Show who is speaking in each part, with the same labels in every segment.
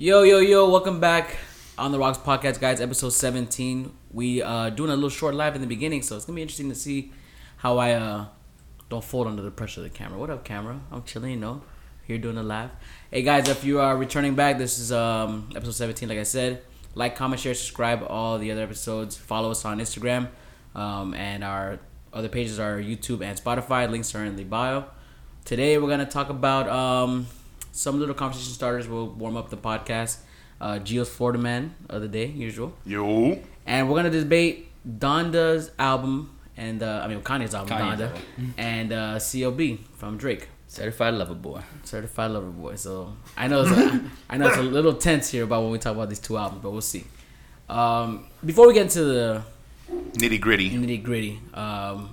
Speaker 1: Yo, yo, yo, welcome back on the Rocks Podcast, guys, episode 17. We uh doing a little short live in the beginning, so it's gonna be interesting to see how I uh don't fold under the pressure of the camera. What up, camera? I'm chilling, you know, here doing a live. Hey guys, if you are returning back, this is um episode 17, like I said. Like, comment, share, subscribe, all the other episodes. Follow us on Instagram. Um, and our other pages are YouTube and Spotify. Links are in the bio. Today we're gonna talk about um some little conversation starters will warm up the podcast. Uh, Gio's Florida Man of the day, usual.
Speaker 2: Yo.
Speaker 1: And we're gonna debate Donda's album and uh, I mean Kanye's album,
Speaker 3: Kanye's
Speaker 1: Donda,
Speaker 3: album.
Speaker 1: and uh, CLB from Drake,
Speaker 3: Certified lover boy.
Speaker 1: Certified Lover Boy. So I know it's a, I know it's a little tense here about when we talk about these two albums, but we'll see. Um, before we get into the
Speaker 2: Nitty gritty.
Speaker 1: nitty gritty, um,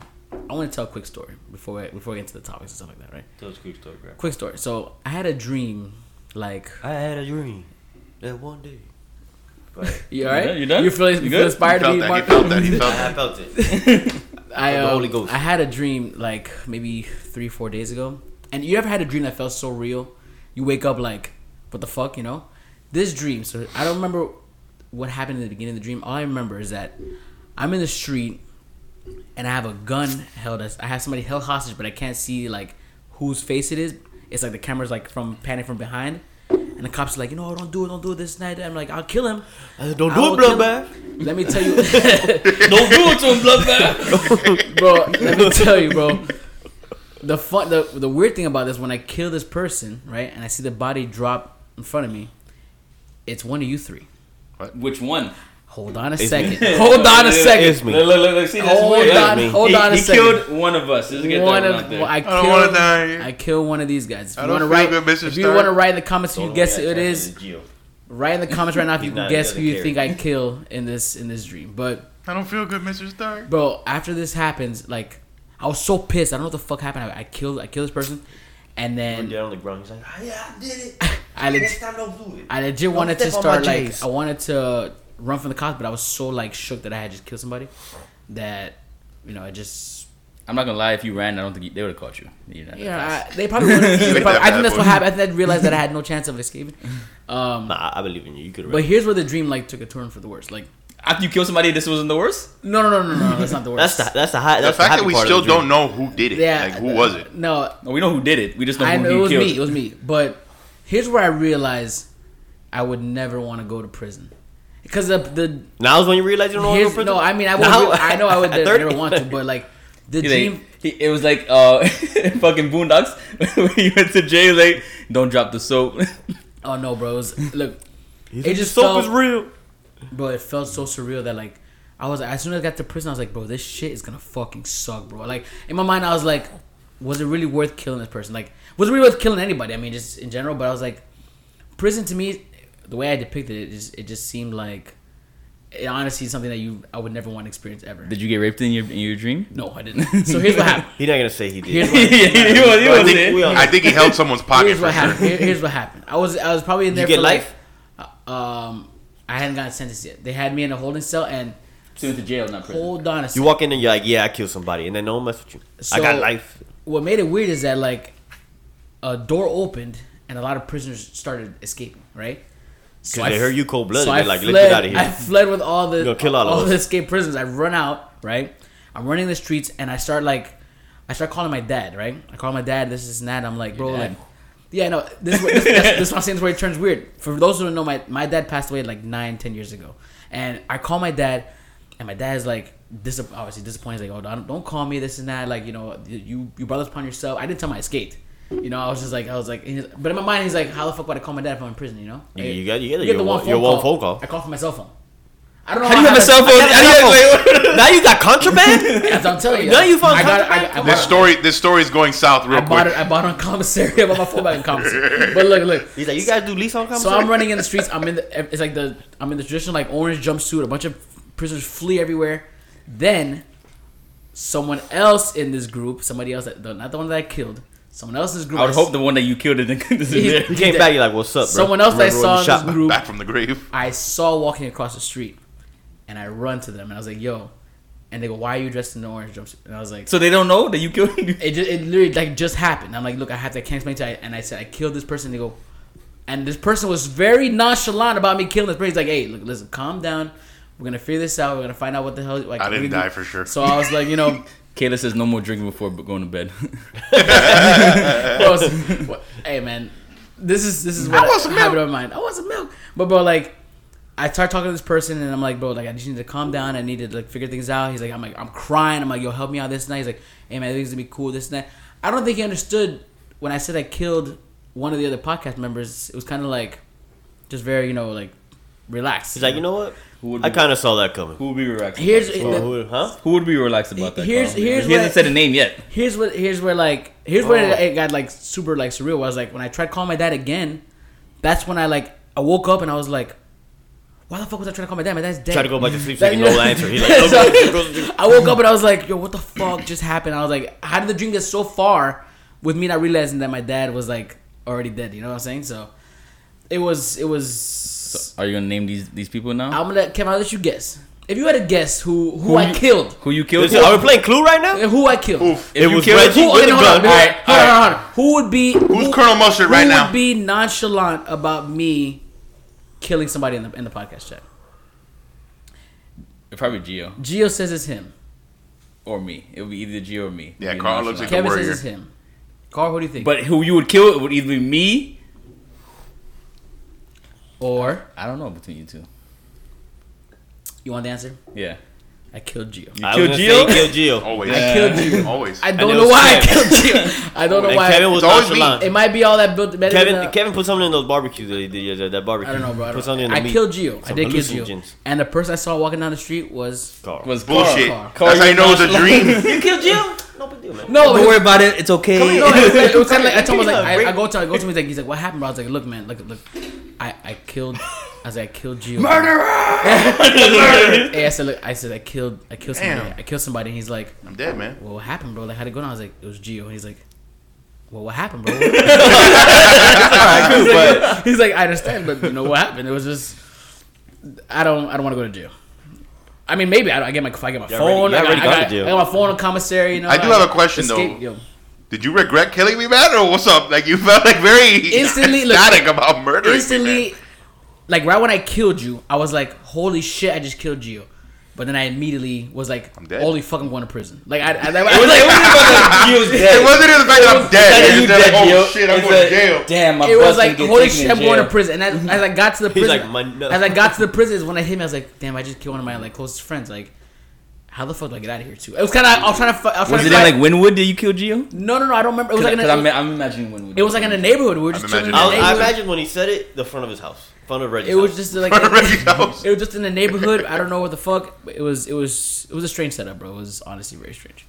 Speaker 1: I want to tell a quick story before we, before we get into the topics and stuff like that, right?
Speaker 4: Tell us a quick story, bro.
Speaker 1: Quick story. So I had a dream, like
Speaker 4: I had a dream that one day. But
Speaker 1: you all right?
Speaker 3: done? You done?
Speaker 1: You feel, you
Speaker 3: You
Speaker 1: feel inspired
Speaker 2: He
Speaker 1: to
Speaker 2: felt
Speaker 1: be
Speaker 2: that. He felt that. He felt
Speaker 4: I felt it.
Speaker 1: I
Speaker 4: Of the
Speaker 1: um,
Speaker 4: Holy Ghost.
Speaker 1: I had a dream like maybe three four days ago, and you ever had a dream that felt so real? You wake up like, what the fuck, you know? This dream. So I don't remember what happened in the beginning of the dream. All I remember is that I'm in the street, and I have a gun held. As, I have somebody held hostage, but I can't see like whose face it is. It's like the camera's like from panning from behind. And the cops are like, you know, don't do it, don't do it this night. I'm like, I'll kill him.
Speaker 4: I said, Don't
Speaker 1: I
Speaker 4: do it,
Speaker 1: kill
Speaker 4: bloodbath.
Speaker 1: Let me tell you,
Speaker 3: Don't do it to him, bloodbath.
Speaker 1: bro. Let me tell you, bro. The fun, the the weird thing about this, when I kill this person, right, and I see the body drop in front of me, it's one of you three. What?
Speaker 3: Which one?
Speaker 1: Hold on a
Speaker 4: It's
Speaker 1: second.
Speaker 4: me.
Speaker 1: Hold on a
Speaker 4: It's
Speaker 1: second.
Speaker 4: me.
Speaker 3: Look, look, look, look, see, that's
Speaker 1: Hold
Speaker 3: weird.
Speaker 1: on,
Speaker 4: me.
Speaker 1: hold
Speaker 3: he,
Speaker 1: on a
Speaker 3: he
Speaker 1: second.
Speaker 3: killed one of us. Let's get
Speaker 1: one
Speaker 3: that
Speaker 1: of
Speaker 3: one out there.
Speaker 1: I
Speaker 2: I don't wanna die.
Speaker 1: I kill one of these guys. If
Speaker 2: I
Speaker 1: you
Speaker 2: don't
Speaker 1: want to
Speaker 2: feel
Speaker 1: write,
Speaker 2: good, Mr.
Speaker 1: if you want to write in the comments who you guess who it
Speaker 4: I
Speaker 1: is,
Speaker 4: tried to Gio.
Speaker 1: write in the comments right now if you can guess who you think I kill in this in this dream. But
Speaker 2: I don't feel good, Mr. Stark.
Speaker 1: bro, after this happens, like I was so pissed. I don't know what the fuck happened. I, I killed I killed this person, and then
Speaker 4: down on the ground. He's like, "Ah, yeah, I did it.
Speaker 1: I legit,
Speaker 4: Next time, don't do it.
Speaker 1: I legit wanted to
Speaker 4: step on my
Speaker 1: start like I wanted to run from the cops, but I was so like shook that I had just killed somebody that you know I just
Speaker 3: I'm not gonna lie. If you ran, I don't think you, they would have caught you. You're not
Speaker 1: yeah. I, they probably. Wouldn't, they probably- I think that's what happened. I think I realized that I had no chance of escaping. Um,
Speaker 4: Nah, I believe in you. You could
Speaker 1: but here's where the dream like took a turn for the worse. Like
Speaker 3: After you kill somebody, this wasn't the worst.
Speaker 1: no no no no no that's not the worst.
Speaker 4: That's the that's the high. That's the
Speaker 2: fact
Speaker 4: the
Speaker 2: that we still
Speaker 4: of the dream.
Speaker 2: don't know who did it.
Speaker 1: yeah.
Speaker 2: Like, who was it?
Speaker 1: No,
Speaker 3: No, we know who did it. We just know
Speaker 1: I
Speaker 3: who
Speaker 1: know
Speaker 3: he
Speaker 1: it was
Speaker 3: killed.
Speaker 1: me. It was me. But here's where I realized I would never want to go to prison because the the
Speaker 4: Now is when you realize you don't want to go to prison.
Speaker 1: no I mean I would
Speaker 4: Now-
Speaker 1: I know I would
Speaker 4: at
Speaker 1: never
Speaker 4: 30?
Speaker 1: want to but like the
Speaker 3: He's
Speaker 1: dream
Speaker 3: like, he, it was like uh, fucking Boondocks when he went to jail. Like, don't drop the soap.
Speaker 1: oh no bro it was, look
Speaker 4: He's
Speaker 1: it
Speaker 4: like,
Speaker 1: just
Speaker 4: soap
Speaker 1: felt-
Speaker 4: is real.
Speaker 1: bro it felt so surreal that like I was as soon as I got to prison I was like bro this shit is gonna fucking suck bro like in my mind I was like was it really worth killing this person like was it really worth killing anybody I mean just in general but I was like prison to me the way I depicted it it just, it just seemed like it honestly is something that you I would never want to experience ever
Speaker 3: Did you get raped in your in your dream?
Speaker 1: no I didn't so here's what happened
Speaker 4: He's not gonna say he did.
Speaker 1: here's
Speaker 3: he was, he
Speaker 4: But I think we all-
Speaker 2: I think he held someone's pocket
Speaker 1: here's
Speaker 2: for
Speaker 1: what
Speaker 2: sure.
Speaker 1: happened Here- here's what happened I was I was probably in
Speaker 4: Did
Speaker 1: there
Speaker 4: you
Speaker 1: for
Speaker 4: get
Speaker 1: like,
Speaker 4: life?
Speaker 1: uh, um I hadn't gotten sentenced yet they had me in a holding cell and
Speaker 3: Sent to jail, not prison.
Speaker 1: hold on a
Speaker 4: You walk in and you're like, yeah, I killed somebody, and then no one mess with you. I got life.
Speaker 1: what made it weird is that like a door opened and a lot of prisoners started escaping, right? So
Speaker 4: they
Speaker 1: I
Speaker 4: heard you cold blooded.
Speaker 1: so I
Speaker 4: like,
Speaker 1: fled,
Speaker 4: let's get out of here.
Speaker 1: I fled with all the
Speaker 4: gonna kill all of us.
Speaker 1: the escaped prisoners. I run out, right? I'm running the streets and I start like I start calling my dad, right? I call my dad, this is that. I'm like, bro,
Speaker 3: Your
Speaker 1: like yeah, no, this is what, this, that's, this is what I'm saying. This is where it turns weird. For those who don't know, my my dad passed away like nine, ten years ago, and I call my dad, and my dad is like, dis- obviously disappointed. He's like, oh, don't, don't call me this and that. Like, you know, you you brought this upon yourself. I didn't tell him I escaped. You know, I was just like, I was like, but in my mind, he's like, how the fuck would I call my dad if I'm in prison? You know,
Speaker 4: You- you got- you got
Speaker 1: get
Speaker 4: your
Speaker 1: the
Speaker 4: one- your one phone call.
Speaker 1: I call from my cell phone. I don't know
Speaker 3: How do you have a cell phone?
Speaker 4: I got a
Speaker 3: How
Speaker 4: cell
Speaker 3: wait, wait,
Speaker 4: now you got contraband.
Speaker 1: As I'm telling you,
Speaker 4: Now you found
Speaker 1: I got, I,
Speaker 4: contraband?
Speaker 1: got- I
Speaker 2: This
Speaker 1: bought,
Speaker 2: story, this story is going south real
Speaker 1: I bought
Speaker 2: quick.
Speaker 1: it. I bought it on commissary. I bought my phone back in commissary. But look, look.
Speaker 4: He's like, you guys do lease on commissary. So?
Speaker 1: I'm running in the streets. I'm in the. It's like the. I'm in the traditional like orange jumpsuit. A bunch of prisoners flee everywhere. Then, someone else in this group, somebody else that not the one that I killed, someone else's group.
Speaker 3: I would hope the one that you killed didn't
Speaker 1: He-
Speaker 4: You
Speaker 3: disappear.
Speaker 4: came back, you're like, what's up, bro?
Speaker 1: Someone else that I saw in this group,
Speaker 2: Back from the grave.
Speaker 1: I saw walking across the street, and I run to them and I was like, "Yo," and they go, "Why are you dressed in the orange jumpsuit?" And I was like,
Speaker 3: So they don't know that you killed.
Speaker 1: it just, it literally like just happened. I'm like, look, I have to I can't explain to you. And I said, I killed this person. And They go, And this person was very nonchalant about me killing this person. He's like, "Hey, look, listen, calm down. We're gonna figure this out. We're gonna find out what the hell." Like,
Speaker 2: I didn't
Speaker 1: we-
Speaker 2: die for sure.
Speaker 1: So I was like, you know,
Speaker 3: Kayla says no more drinking before going to bed.
Speaker 1: bro, what- hey man, this is this is what
Speaker 2: I want some
Speaker 1: I have
Speaker 2: milk.
Speaker 1: in my mind. I want some milk, but bro, like, I start talking to this person and I'm like, bro, like I just need to calm down. I need to like figure things out. He's like, I'm like, I'm crying. I'm like, yo, help me out this night. He's like, hey man, I think it's gonna be cool. This and that. I don't think he understood when I said I killed one of the other podcast members. It was kind of like, just very, you know, like relaxed.
Speaker 4: He's like, you know what?
Speaker 3: Who would
Speaker 4: I kind of saw that coming.
Speaker 3: Who would be relaxed?
Speaker 1: Here's
Speaker 3: about
Speaker 1: the-
Speaker 4: who- huh?
Speaker 3: Who would be relaxed about that?
Speaker 1: Here's-
Speaker 3: Carl?
Speaker 1: here's
Speaker 3: he hasn't
Speaker 1: what-
Speaker 3: said a name yet.
Speaker 1: here's what here's where like here's where oh. it got like super like surreal. I was like when I tried calling my dad again, that's when I like I woke up and I was like, why the fuck was I trying to call my dad? My dad's dead.
Speaker 4: Try to go back to sleep so
Speaker 1: That-
Speaker 4: he no answer. He's like, oh,
Speaker 1: So, I woke up and I was like, yo, what the fuck just happened? I was like, how did the dream get so far with me not realizing that my dad was like already dead? You know what I'm saying? So it was it was.
Speaker 3: Are you gonna name these these people now?
Speaker 1: I'm gonna Kevin. I'll let you guess. If you had to guess who who,
Speaker 3: Who
Speaker 1: I
Speaker 3: you-
Speaker 1: killed,
Speaker 3: Who you killed?
Speaker 4: Listen, are we playing Clue right now?
Speaker 1: who I killed.
Speaker 2: Oof.
Speaker 3: If
Speaker 4: It
Speaker 3: you
Speaker 4: was
Speaker 3: killed-
Speaker 4: Reggie
Speaker 1: Who,
Speaker 4: with
Speaker 1: okay,
Speaker 4: the
Speaker 1: hold on,
Speaker 4: gun.
Speaker 1: hold
Speaker 3: all
Speaker 1: right. on, hold on. Who would be
Speaker 2: Who's
Speaker 1: who,
Speaker 2: Colonel Mustard right now?
Speaker 1: Who would be nonchalant about me killing somebody in the in the podcast chat?
Speaker 3: Probably Gio
Speaker 1: Gio says it's him.
Speaker 3: or me. It would be either Gio or me.
Speaker 2: Yeah,
Speaker 3: Be
Speaker 2: Carl
Speaker 3: nonchalant.
Speaker 2: looks like-
Speaker 1: Kevin
Speaker 2: warrior.
Speaker 1: says it's him. Carl, what do you think?
Speaker 3: But who you would kill It would either be me
Speaker 1: or
Speaker 3: I don't know between you two.
Speaker 1: you want the answer?
Speaker 3: Yeah.
Speaker 1: I killed Gio.
Speaker 3: You
Speaker 4: I
Speaker 3: killed
Speaker 4: was gonna
Speaker 3: Gio?
Speaker 4: say kill Gio.
Speaker 2: Always.
Speaker 1: I killed Gio.
Speaker 2: Always.
Speaker 1: I don't know
Speaker 4: was
Speaker 1: why I killed Gio. I don't know
Speaker 4: And
Speaker 1: why.
Speaker 4: Kevin was
Speaker 2: It's always
Speaker 4: nonchalant.
Speaker 1: it might be all that built.
Speaker 4: Kevin,
Speaker 1: than, uh,
Speaker 4: Kevin put something in those barbecues that he did. That barbecue.
Speaker 1: I don't know, bro. I,
Speaker 4: Put something
Speaker 1: know.
Speaker 4: in
Speaker 1: I
Speaker 4: the meat.
Speaker 1: killed Gio. I did kill Gio. And the person I saw walking down the street was
Speaker 4: Carl.
Speaker 3: Was
Speaker 2: Bullshit.
Speaker 1: Carl.
Speaker 2: That's how you know it's a dream.
Speaker 4: You killed Gio? No big deal, man.
Speaker 1: no.
Speaker 3: Don't worry about it. It's okay.
Speaker 1: No, it was, it was kind of like I told him I was like I, I go to I go to him he's like he's like what happened bro I was like look man look look I I killed I was like I killed Gio murderer hey I said look I said I killed I killed somebody
Speaker 2: Damn.
Speaker 1: I killed somebody and he's like
Speaker 2: I'm dead, man.
Speaker 1: well what happened bro like how'd it go down I was like it was Gio and he's like well what happened bro he's like I understand but you know what happened it was just I don't I don't want to go to jail. I mean, maybe I, I get my I get my
Speaker 4: You
Speaker 1: phone.
Speaker 4: already- you
Speaker 1: I, got,
Speaker 4: already
Speaker 1: I,
Speaker 4: gone
Speaker 1: got,
Speaker 4: to jail.
Speaker 1: I got my phone in commissary. You know,
Speaker 2: I do have a question,
Speaker 1: escape-
Speaker 2: though.
Speaker 1: yo.
Speaker 2: Did you regret killing me, man, or what's up? Like you felt like very
Speaker 1: Instantly, look,
Speaker 2: ecstatic about murdering me,
Speaker 1: instantly,
Speaker 2: man.
Speaker 1: like right when I killed you, I was like, "Holy shit!" I just killed Gio. But then I immediately was like,
Speaker 2: I'm dead.
Speaker 1: "Holy fuck, I'm going to prison!" Like I, I, I,
Speaker 3: It was like, it wasn't about that Gio's dead.
Speaker 2: It wasn't even the fact that I'm dead.
Speaker 3: It's
Speaker 2: It's
Speaker 3: you
Speaker 2: like,
Speaker 3: dead,
Speaker 2: oh
Speaker 3: Gio.
Speaker 2: shit, I'm
Speaker 3: It's
Speaker 2: going to jail.
Speaker 3: Damn, my
Speaker 1: it was like, "Holy shit, I'm going to prison." And as, as I got to the prison,
Speaker 4: like, "My no."
Speaker 1: as I got to the prison, is when I hit me. I was like, "Damn, I just killed one of my like closest friends." Like, how the fuck do I get out of here too? It was kind of. I was trying to. fi- I was, trying
Speaker 3: Was
Speaker 1: to
Speaker 3: it in like Wynwood? Did you kill Gio?
Speaker 1: No, no, no. I don't remember. It was like in
Speaker 3: Because I'm,
Speaker 1: a,
Speaker 3: I'm imagining Wynwood.
Speaker 1: it was like in a neighborhood. We were just
Speaker 2: I'm
Speaker 1: chilling in
Speaker 2: imagining-
Speaker 1: the
Speaker 4: I, I
Speaker 1: neighborhood.
Speaker 4: imagine when he said it, the front of his house, front of Reggie's
Speaker 1: It was
Speaker 4: house.
Speaker 1: just like
Speaker 2: Reggie's house.
Speaker 1: it was just in the neighborhood. I don't know what the fuck. It was it was it was a strange setup, bro. It was honestly very strange.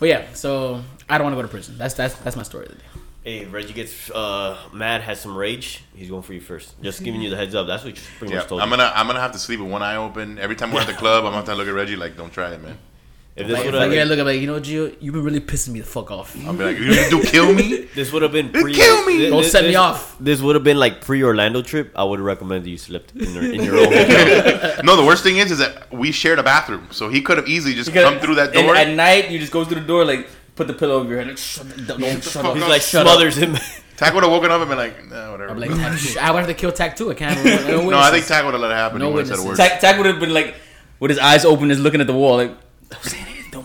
Speaker 1: But yeah, so I don't want to go to prison. That's that's that's my story of the day.
Speaker 4: Hey, Reggie gets uh, mad, has some rage. He's going for you first. Just giving you the heads up. That's what you pretty
Speaker 2: Yeah,
Speaker 4: much told
Speaker 2: I'm gonna I'm gonna have to sleep with one eye open every time we're at the club. I'm gonna have to look at Reggie like, don't try it, man.
Speaker 4: If this
Speaker 1: Like,
Speaker 4: would
Speaker 1: if I get
Speaker 4: have
Speaker 1: look, I'm like, you know, Gio, you've been really pissing me the fuck off.
Speaker 2: I'm like, you do kill me?
Speaker 4: this would have been pre.
Speaker 2: kill me!
Speaker 4: thi-
Speaker 1: Don't
Speaker 4: thi-
Speaker 1: set me
Speaker 4: this-
Speaker 1: off.
Speaker 4: This would have been like pre Orlando trip. I would recommend you slept in your, in your own hotel.
Speaker 2: no, the worst thing is, is that we shared a bathroom, so he could have easily just
Speaker 3: Because-
Speaker 2: come through that
Speaker 3: and
Speaker 2: door.
Speaker 3: at night, you just go through the door, like put the pillow over your head, like shut, don't, don't shut up.
Speaker 4: He's like
Speaker 1: Shut
Speaker 4: smothers him.
Speaker 2: Tack would have woken up and been like, nah, whatever.
Speaker 1: I'm like, I would have to kill Tac too. I can't. No,
Speaker 2: no, I think Tack would have let it happen.
Speaker 1: No
Speaker 2: he would have said a word.
Speaker 1: witnesses.
Speaker 3: Tack, Tack would have been like, with his eyes open, just looking at the wall, like,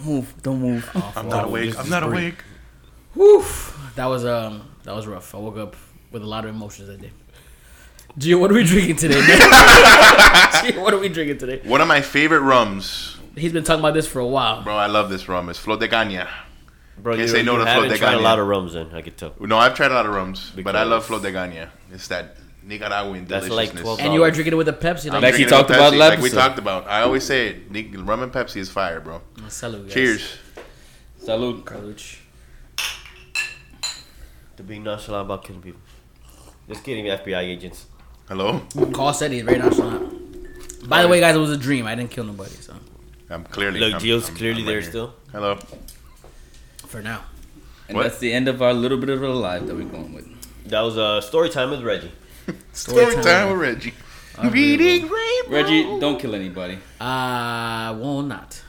Speaker 3: move, don't move.
Speaker 2: I'm not awake. I'm not awake.
Speaker 1: Whew, that was um that was rough. I woke up with a lot of emotions that day. Gio, what are we drinking today? man? Gio, what are we drinking today?
Speaker 2: One of my favorite rums,
Speaker 1: He's been talking about this for a while.
Speaker 2: bro. I love this rum. It's Flor de Caña.
Speaker 4: Bro,
Speaker 2: Can't
Speaker 4: you,
Speaker 2: say no
Speaker 4: you
Speaker 2: to
Speaker 4: haven't
Speaker 2: Flor de
Speaker 4: tried a
Speaker 2: Caña.
Speaker 4: lot of rums, then I could tell.
Speaker 2: No, I've tried a lot of rums, but I love Flor de Caña. It's that Nicaraguan
Speaker 4: That's
Speaker 2: deliciousness.
Speaker 4: like 12
Speaker 1: And you are drinking it with a Pepsi.
Speaker 2: I'm
Speaker 1: Like,
Speaker 3: Like he
Speaker 2: drinking it
Speaker 3: talked
Speaker 2: with
Speaker 3: about
Speaker 2: Pepsi,
Speaker 3: last
Speaker 2: like we
Speaker 3: episode.
Speaker 2: talked about. I always say it. Nic- rum and Pepsi is fire, bro.
Speaker 1: Salud, guys.
Speaker 2: Cheers.
Speaker 3: Salud.
Speaker 1: Carlucci.
Speaker 4: To be nonchalant about killing people. Just kidding, FBI agents.
Speaker 2: Hello.
Speaker 1: Carl said he's very nonchalant. By the way, guys, it was a dream. I didn't kill nobody, so
Speaker 2: I'm clearly.
Speaker 4: Look,
Speaker 2: I'm-
Speaker 4: Gio's
Speaker 2: I'm-
Speaker 4: clearly
Speaker 2: I'm
Speaker 4: there
Speaker 2: right here.
Speaker 4: still.
Speaker 2: Hello.
Speaker 1: for now.
Speaker 3: And
Speaker 2: What?
Speaker 3: that's the end of our little bit of a live that we're going with.
Speaker 4: That was uh, story time with Reggie.
Speaker 2: Story time with Reggie. Reading rainbow.
Speaker 3: Reggie, don't kill anybody.
Speaker 1: I will not.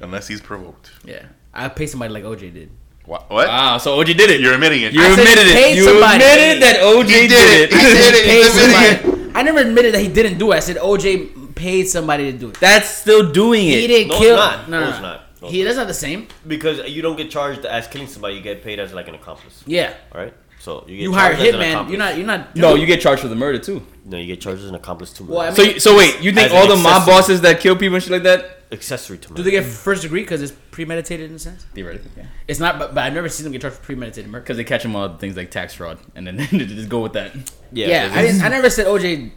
Speaker 2: Unless he's provoked.
Speaker 1: Yeah, I pay somebody like OJ did.
Speaker 2: Wha- What?
Speaker 3: Wow, so OJ did it.
Speaker 2: You're admitting it.
Speaker 3: You
Speaker 1: I said
Speaker 3: admitted it. You
Speaker 1: somebody.
Speaker 3: admitted that OJ
Speaker 2: He
Speaker 3: did,
Speaker 2: did it.
Speaker 3: it.
Speaker 2: He did it.
Speaker 1: Paid
Speaker 2: He's admitting.
Speaker 1: I never admitted that he didn't do it. I said OJ paid somebody to do it.
Speaker 3: That's still doing it.
Speaker 1: He didn't
Speaker 4: No, it's
Speaker 1: kill.
Speaker 4: not.
Speaker 1: No,
Speaker 4: No,
Speaker 1: no,
Speaker 4: it's not. No,
Speaker 1: he that's not the same.
Speaker 4: Because you don't get charged as killing somebody, you get paid as like an accomplice.
Speaker 1: Yeah.
Speaker 4: All right. So you get
Speaker 1: You hire
Speaker 4: charged as an
Speaker 1: hitman. You're not. You're not.
Speaker 3: No, you get charged for the murder too.
Speaker 4: No, you get charged as an accomplice to
Speaker 1: Well, I
Speaker 4: murder.
Speaker 1: mean-
Speaker 3: So, so wait, you think all the mob bosses that kill people and shit like that?
Speaker 4: accessory to murder.
Speaker 1: Do they get first degree because it's premeditated in a sense?
Speaker 3: Theoretically, yeah.
Speaker 1: It's not, but, but I've never seen them get charged for premeditated murder.
Speaker 3: Because they catch them on things like tax fraud, and then they just go with that.
Speaker 4: Yeah.
Speaker 1: Yeah,
Speaker 4: 'cause
Speaker 1: I didn't. I never said OJ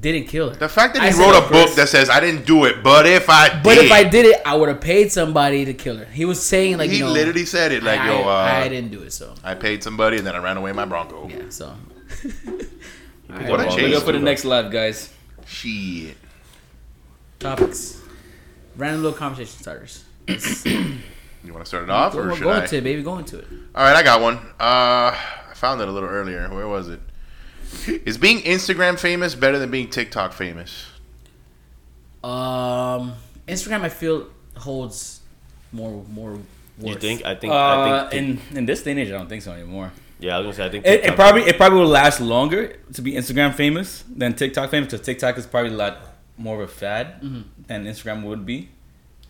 Speaker 1: didn't kill her.
Speaker 2: The fact that he
Speaker 1: said
Speaker 2: wrote a
Speaker 1: it
Speaker 2: book
Speaker 1: first.
Speaker 2: that says I didn't do it, but if I did,
Speaker 1: But if I did it, I would have paid somebody to kill her. He was saying like
Speaker 2: he
Speaker 1: you know,
Speaker 2: literally said it like,
Speaker 1: I,
Speaker 2: "Yo, uh,
Speaker 1: I didn't do it, so
Speaker 2: I paid somebody and then I ran away in my Bronco."
Speaker 1: yeah, so.
Speaker 2: What a
Speaker 3: Well,
Speaker 2: change.
Speaker 3: Look up for the next live, guys.
Speaker 2: Shit.
Speaker 1: Topics, random little conversation starters.
Speaker 2: You want to start it off,
Speaker 1: Go,
Speaker 2: or
Speaker 1: go
Speaker 2: should I?
Speaker 1: into it, baby. Go into it.
Speaker 2: All right, I got one. Uh, I found it a little earlier. Where was it? Is being Instagram famous better than being TikTok famous?
Speaker 1: Um, Instagram, I feel holds more more.
Speaker 4: You
Speaker 1: worth.
Speaker 4: think? I think.
Speaker 3: Uh,
Speaker 4: I think.
Speaker 3: in in this day and age, I don't think so anymore.
Speaker 4: yeah, I was gonna say. I think.
Speaker 3: It, it probably it probably will last longer to be Instagram famous than TikTok famous because TikTok is probably a lot more of a fad than Instagram would be.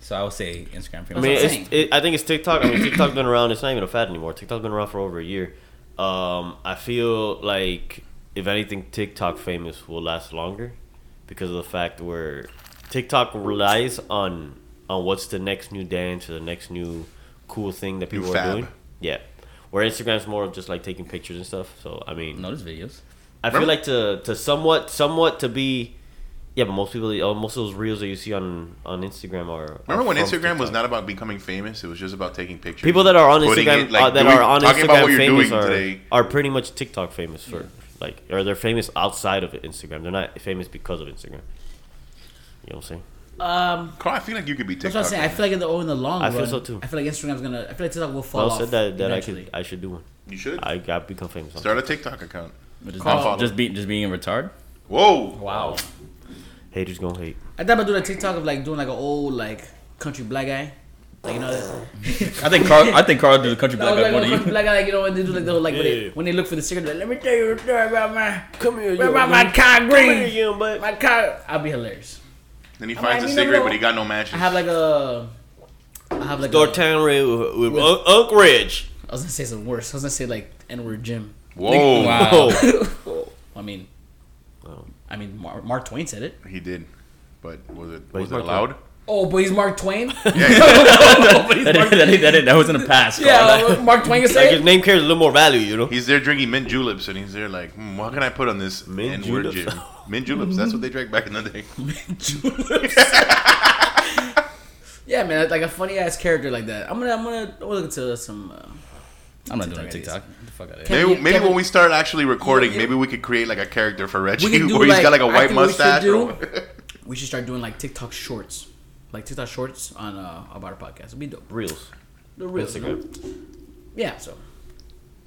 Speaker 3: So I would say Instagram
Speaker 4: I
Speaker 3: famous.
Speaker 1: I'm
Speaker 4: it's, it, I think it's TikTok. I mean, TikTok's been around. It's not even a fad anymore. TikTok's been around for over a year. Um, I feel like if anything, TikTok famous will last longer because of the fact where TikTok relies on on what's the next new dance or the next new cool thing that people are
Speaker 2: fab.
Speaker 4: doing. Yeah, where Instagram's more of just like taking pictures and stuff. So I mean,
Speaker 3: no, there's videos.
Speaker 4: I feel like to to somewhat somewhat to be. Yeah, but most people, uh, most of those reels that you see on on Instagram are.
Speaker 2: Remember
Speaker 4: are
Speaker 2: when
Speaker 4: from
Speaker 2: Instagram was not about becoming famous? It was just about taking pictures.
Speaker 4: People that are on
Speaker 2: putting
Speaker 4: Instagram
Speaker 2: it, like,
Speaker 4: uh, that
Speaker 2: doing-
Speaker 4: are on Instagram
Speaker 2: about what you're
Speaker 4: famous
Speaker 2: doing
Speaker 4: are,
Speaker 2: today.
Speaker 4: are pretty much TikTok famous for like or they're famous outside of Instagram. They're not famous because of Instagram. You know what I'm saying?
Speaker 1: Um,
Speaker 2: Carl, I feel like you could be
Speaker 1: that's what I'm saying. I feel like in the oh, in the long
Speaker 4: I
Speaker 1: run,
Speaker 4: feel so too.
Speaker 1: I feel like Instagram's gonna. I feel like TikTok will fall
Speaker 4: Well
Speaker 1: off.
Speaker 4: said that that I
Speaker 1: eventually.
Speaker 4: could I should do one.
Speaker 2: you should
Speaker 4: I got become famous.
Speaker 2: start a TikTok account.
Speaker 3: But just,
Speaker 1: Carl-
Speaker 3: just be just being a retard.
Speaker 2: Whoa!
Speaker 3: Wow.
Speaker 4: Haters gonna hate.
Speaker 1: I thought about doing a TikTok of like doing like an old like country black guy. Like you know that.
Speaker 3: I think Carl. I think Carl did the country
Speaker 1: No,
Speaker 3: black
Speaker 1: like
Speaker 3: guy more
Speaker 1: a
Speaker 3: than you.
Speaker 1: black guy, like you know when they do like the like when, they, when they look for the cigarette, like, let me tell you a story about my
Speaker 4: Come here,
Speaker 1: about my car
Speaker 4: Come here,
Speaker 1: green.
Speaker 4: young butt.
Speaker 1: My car, I'll be hilarious.
Speaker 2: Then he
Speaker 1: I'm
Speaker 2: finds
Speaker 1: like,
Speaker 2: a
Speaker 1: you
Speaker 2: cigarette, but he got no matches.
Speaker 1: I have like a. I have like a,
Speaker 4: Dortown Red with, with, with Unc Unc Ridge.
Speaker 1: I was gonna say something worse. I was gonna say like N word Jim.
Speaker 2: Whoa!
Speaker 3: Wow.
Speaker 4: Oh.
Speaker 1: I mean. I mean Mark, Mark Twain said it.
Speaker 2: He did, but was it was it
Speaker 4: Mark
Speaker 2: allowed?
Speaker 1: Oh, but he's Mark Twain.
Speaker 3: that, that, that, that, that was in the past. Carl.
Speaker 1: yeah, uh, Mark Twain can
Speaker 4: Like his name carries a little more value, you know.
Speaker 2: He's there drinking mint juleps, and he's there like, hmm, what can I put on this
Speaker 4: Mint
Speaker 2: N
Speaker 4: juleps?
Speaker 2: gin? Mint juleps. That's what they drank back in the day. Mint juleps.
Speaker 1: yeah, man, like a funny ass character like that. I'm gonna, I'm gonna, I'm gonna look into some. Uh,
Speaker 3: I'm not doing a
Speaker 1: TikTok
Speaker 3: TikTok. The fuck out of here.
Speaker 2: Maybe,
Speaker 1: Kevin-
Speaker 2: maybe
Speaker 1: Kevin-
Speaker 2: when we start actually recording,
Speaker 1: You- you-
Speaker 2: maybe we could create like a character for Reggie,
Speaker 1: We can do
Speaker 2: where he's
Speaker 1: like-
Speaker 2: got like a white
Speaker 1: think we should
Speaker 2: mustache.
Speaker 1: do- we should start doing like TikTok shorts, like TikTok shorts on uh, about our podcast. It'd be dope.
Speaker 4: Reels.
Speaker 1: The real
Speaker 4: Instagram.
Speaker 1: Yeah, so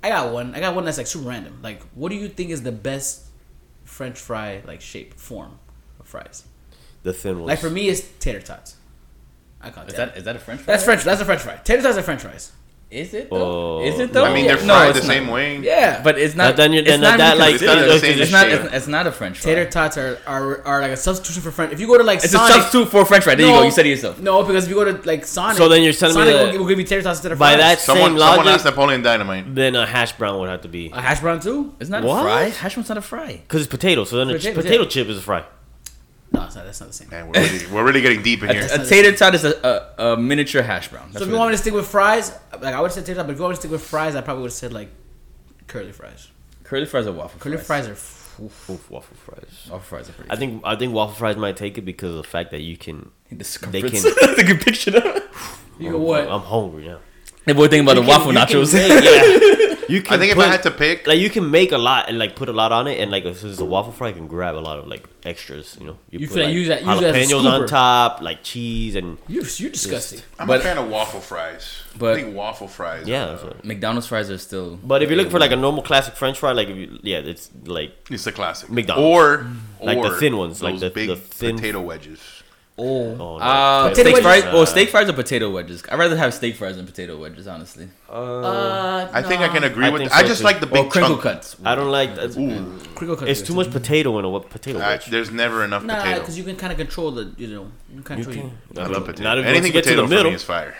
Speaker 1: I got one. I got one that's like super random. Like, what do you think is the best French fry like shape form of fries?
Speaker 4: The thin ones.
Speaker 1: Like for me, it's tater tots. I call it
Speaker 3: Is that is that a French?
Speaker 1: That's
Speaker 3: fry?
Speaker 1: French. That's a French fry. Tater tots are French fries.
Speaker 3: Is it?
Speaker 4: Oh.
Speaker 3: Though? Is it though?
Speaker 2: I mean, they're
Speaker 3: No,
Speaker 2: fried the
Speaker 3: it's
Speaker 2: same way.
Speaker 1: Yeah,
Speaker 3: But it's not.
Speaker 4: But then you-
Speaker 3: it's
Speaker 4: then
Speaker 3: not
Speaker 4: that,
Speaker 3: because-
Speaker 4: like,
Speaker 2: It's not the
Speaker 4: it's-
Speaker 2: same
Speaker 3: It's not. It's, it's not a French fry.
Speaker 1: tater tots are, are are like a substitution for French. If you go to like
Speaker 3: It's
Speaker 1: Sonic,
Speaker 3: a substitute for French fry. There you go. You said it yourself.
Speaker 1: No, because if you go to like Sonic,
Speaker 4: So then you're telling me
Speaker 1: Sonic
Speaker 4: that-
Speaker 1: will, will give you tater tots instead of
Speaker 4: By
Speaker 1: fries.
Speaker 4: that
Speaker 2: Someone,
Speaker 4: same
Speaker 2: someone
Speaker 4: logic,
Speaker 2: asked Napoleon Dynamite.
Speaker 4: then a hash brown would have to be
Speaker 1: a hash brown too.
Speaker 3: It's not
Speaker 4: What?
Speaker 3: a fry. Hash brown's not a fry.
Speaker 4: because it's potato. So then a
Speaker 1: Potato,
Speaker 4: potato,
Speaker 1: potato.
Speaker 4: chip is a fry.
Speaker 1: No, it's not, that's not the same.
Speaker 2: Man, we're really, we're really getting deep in here.
Speaker 3: A, a tater tot is a, a, a miniature hash brown. That's
Speaker 1: So if you want me to stick with fries, like I would say tater tot, but if you want me to stick with fries, I probably would have said like curly fries.
Speaker 3: curly fries are waffle
Speaker 1: Curly
Speaker 3: fries.
Speaker 1: fries are. Oof.
Speaker 4: Oof, waffle fries.
Speaker 3: Waffle fries are pretty.
Speaker 4: I think I think waffle fries might take it because of the fact that you can.
Speaker 3: the
Speaker 4: they can-
Speaker 3: the good picture. though.
Speaker 1: You go what?
Speaker 4: I'm hungry now.
Speaker 3: The boy thinking about the
Speaker 4: You
Speaker 3: waffle
Speaker 4: can- you
Speaker 3: nachos.
Speaker 4: can make- yeah. You can
Speaker 2: I think if I had to pick,
Speaker 4: like you can make a lot and like put a lot on it and like if it's a waffle fry you can grab a lot of like extras you know
Speaker 1: You
Speaker 4: put,
Speaker 1: feel like
Speaker 4: like
Speaker 1: use that- use that as a
Speaker 4: jalapenos on top like cheese and
Speaker 1: You're you're disgusting.
Speaker 2: I'm
Speaker 3: But-
Speaker 2: a fan of waffle fries.
Speaker 3: but-
Speaker 2: I think waffle fries.
Speaker 4: yeah
Speaker 2: uh,
Speaker 3: McDonald's fries are still.
Speaker 4: but if you look for like a normal classic french fry like if you, yeah it's like
Speaker 2: it's the classic.
Speaker 4: McDonald's.
Speaker 2: Or,
Speaker 4: Like the thin ones, like the-
Speaker 2: big
Speaker 4: the thin-
Speaker 2: potato wedges.
Speaker 1: Oh,
Speaker 4: Oh, no.
Speaker 3: Uh, steak fries.
Speaker 4: Uh,
Speaker 3: well, steak fries or potato wedges. I'd rather have steak fries than potato wedges, honestly.
Speaker 1: uh,
Speaker 2: I think I can agree
Speaker 4: I
Speaker 2: with.
Speaker 4: think
Speaker 2: that. I just
Speaker 4: too.
Speaker 2: like the
Speaker 3: Or
Speaker 2: big
Speaker 3: crinkle
Speaker 2: chunk.
Speaker 3: cuts.
Speaker 4: I don't like that.
Speaker 2: Ooh,
Speaker 1: crinkle cut.
Speaker 4: It's too much potato in a what potato
Speaker 2: I,
Speaker 4: wedge.
Speaker 2: there's never enough
Speaker 1: Nah,
Speaker 2: potato.
Speaker 1: because you can kind of control the, you know, you can
Speaker 4: You
Speaker 1: control
Speaker 4: can.
Speaker 2: I love potato.
Speaker 4: Not if
Speaker 2: Anything
Speaker 4: once you get to the middle.
Speaker 2: is fire.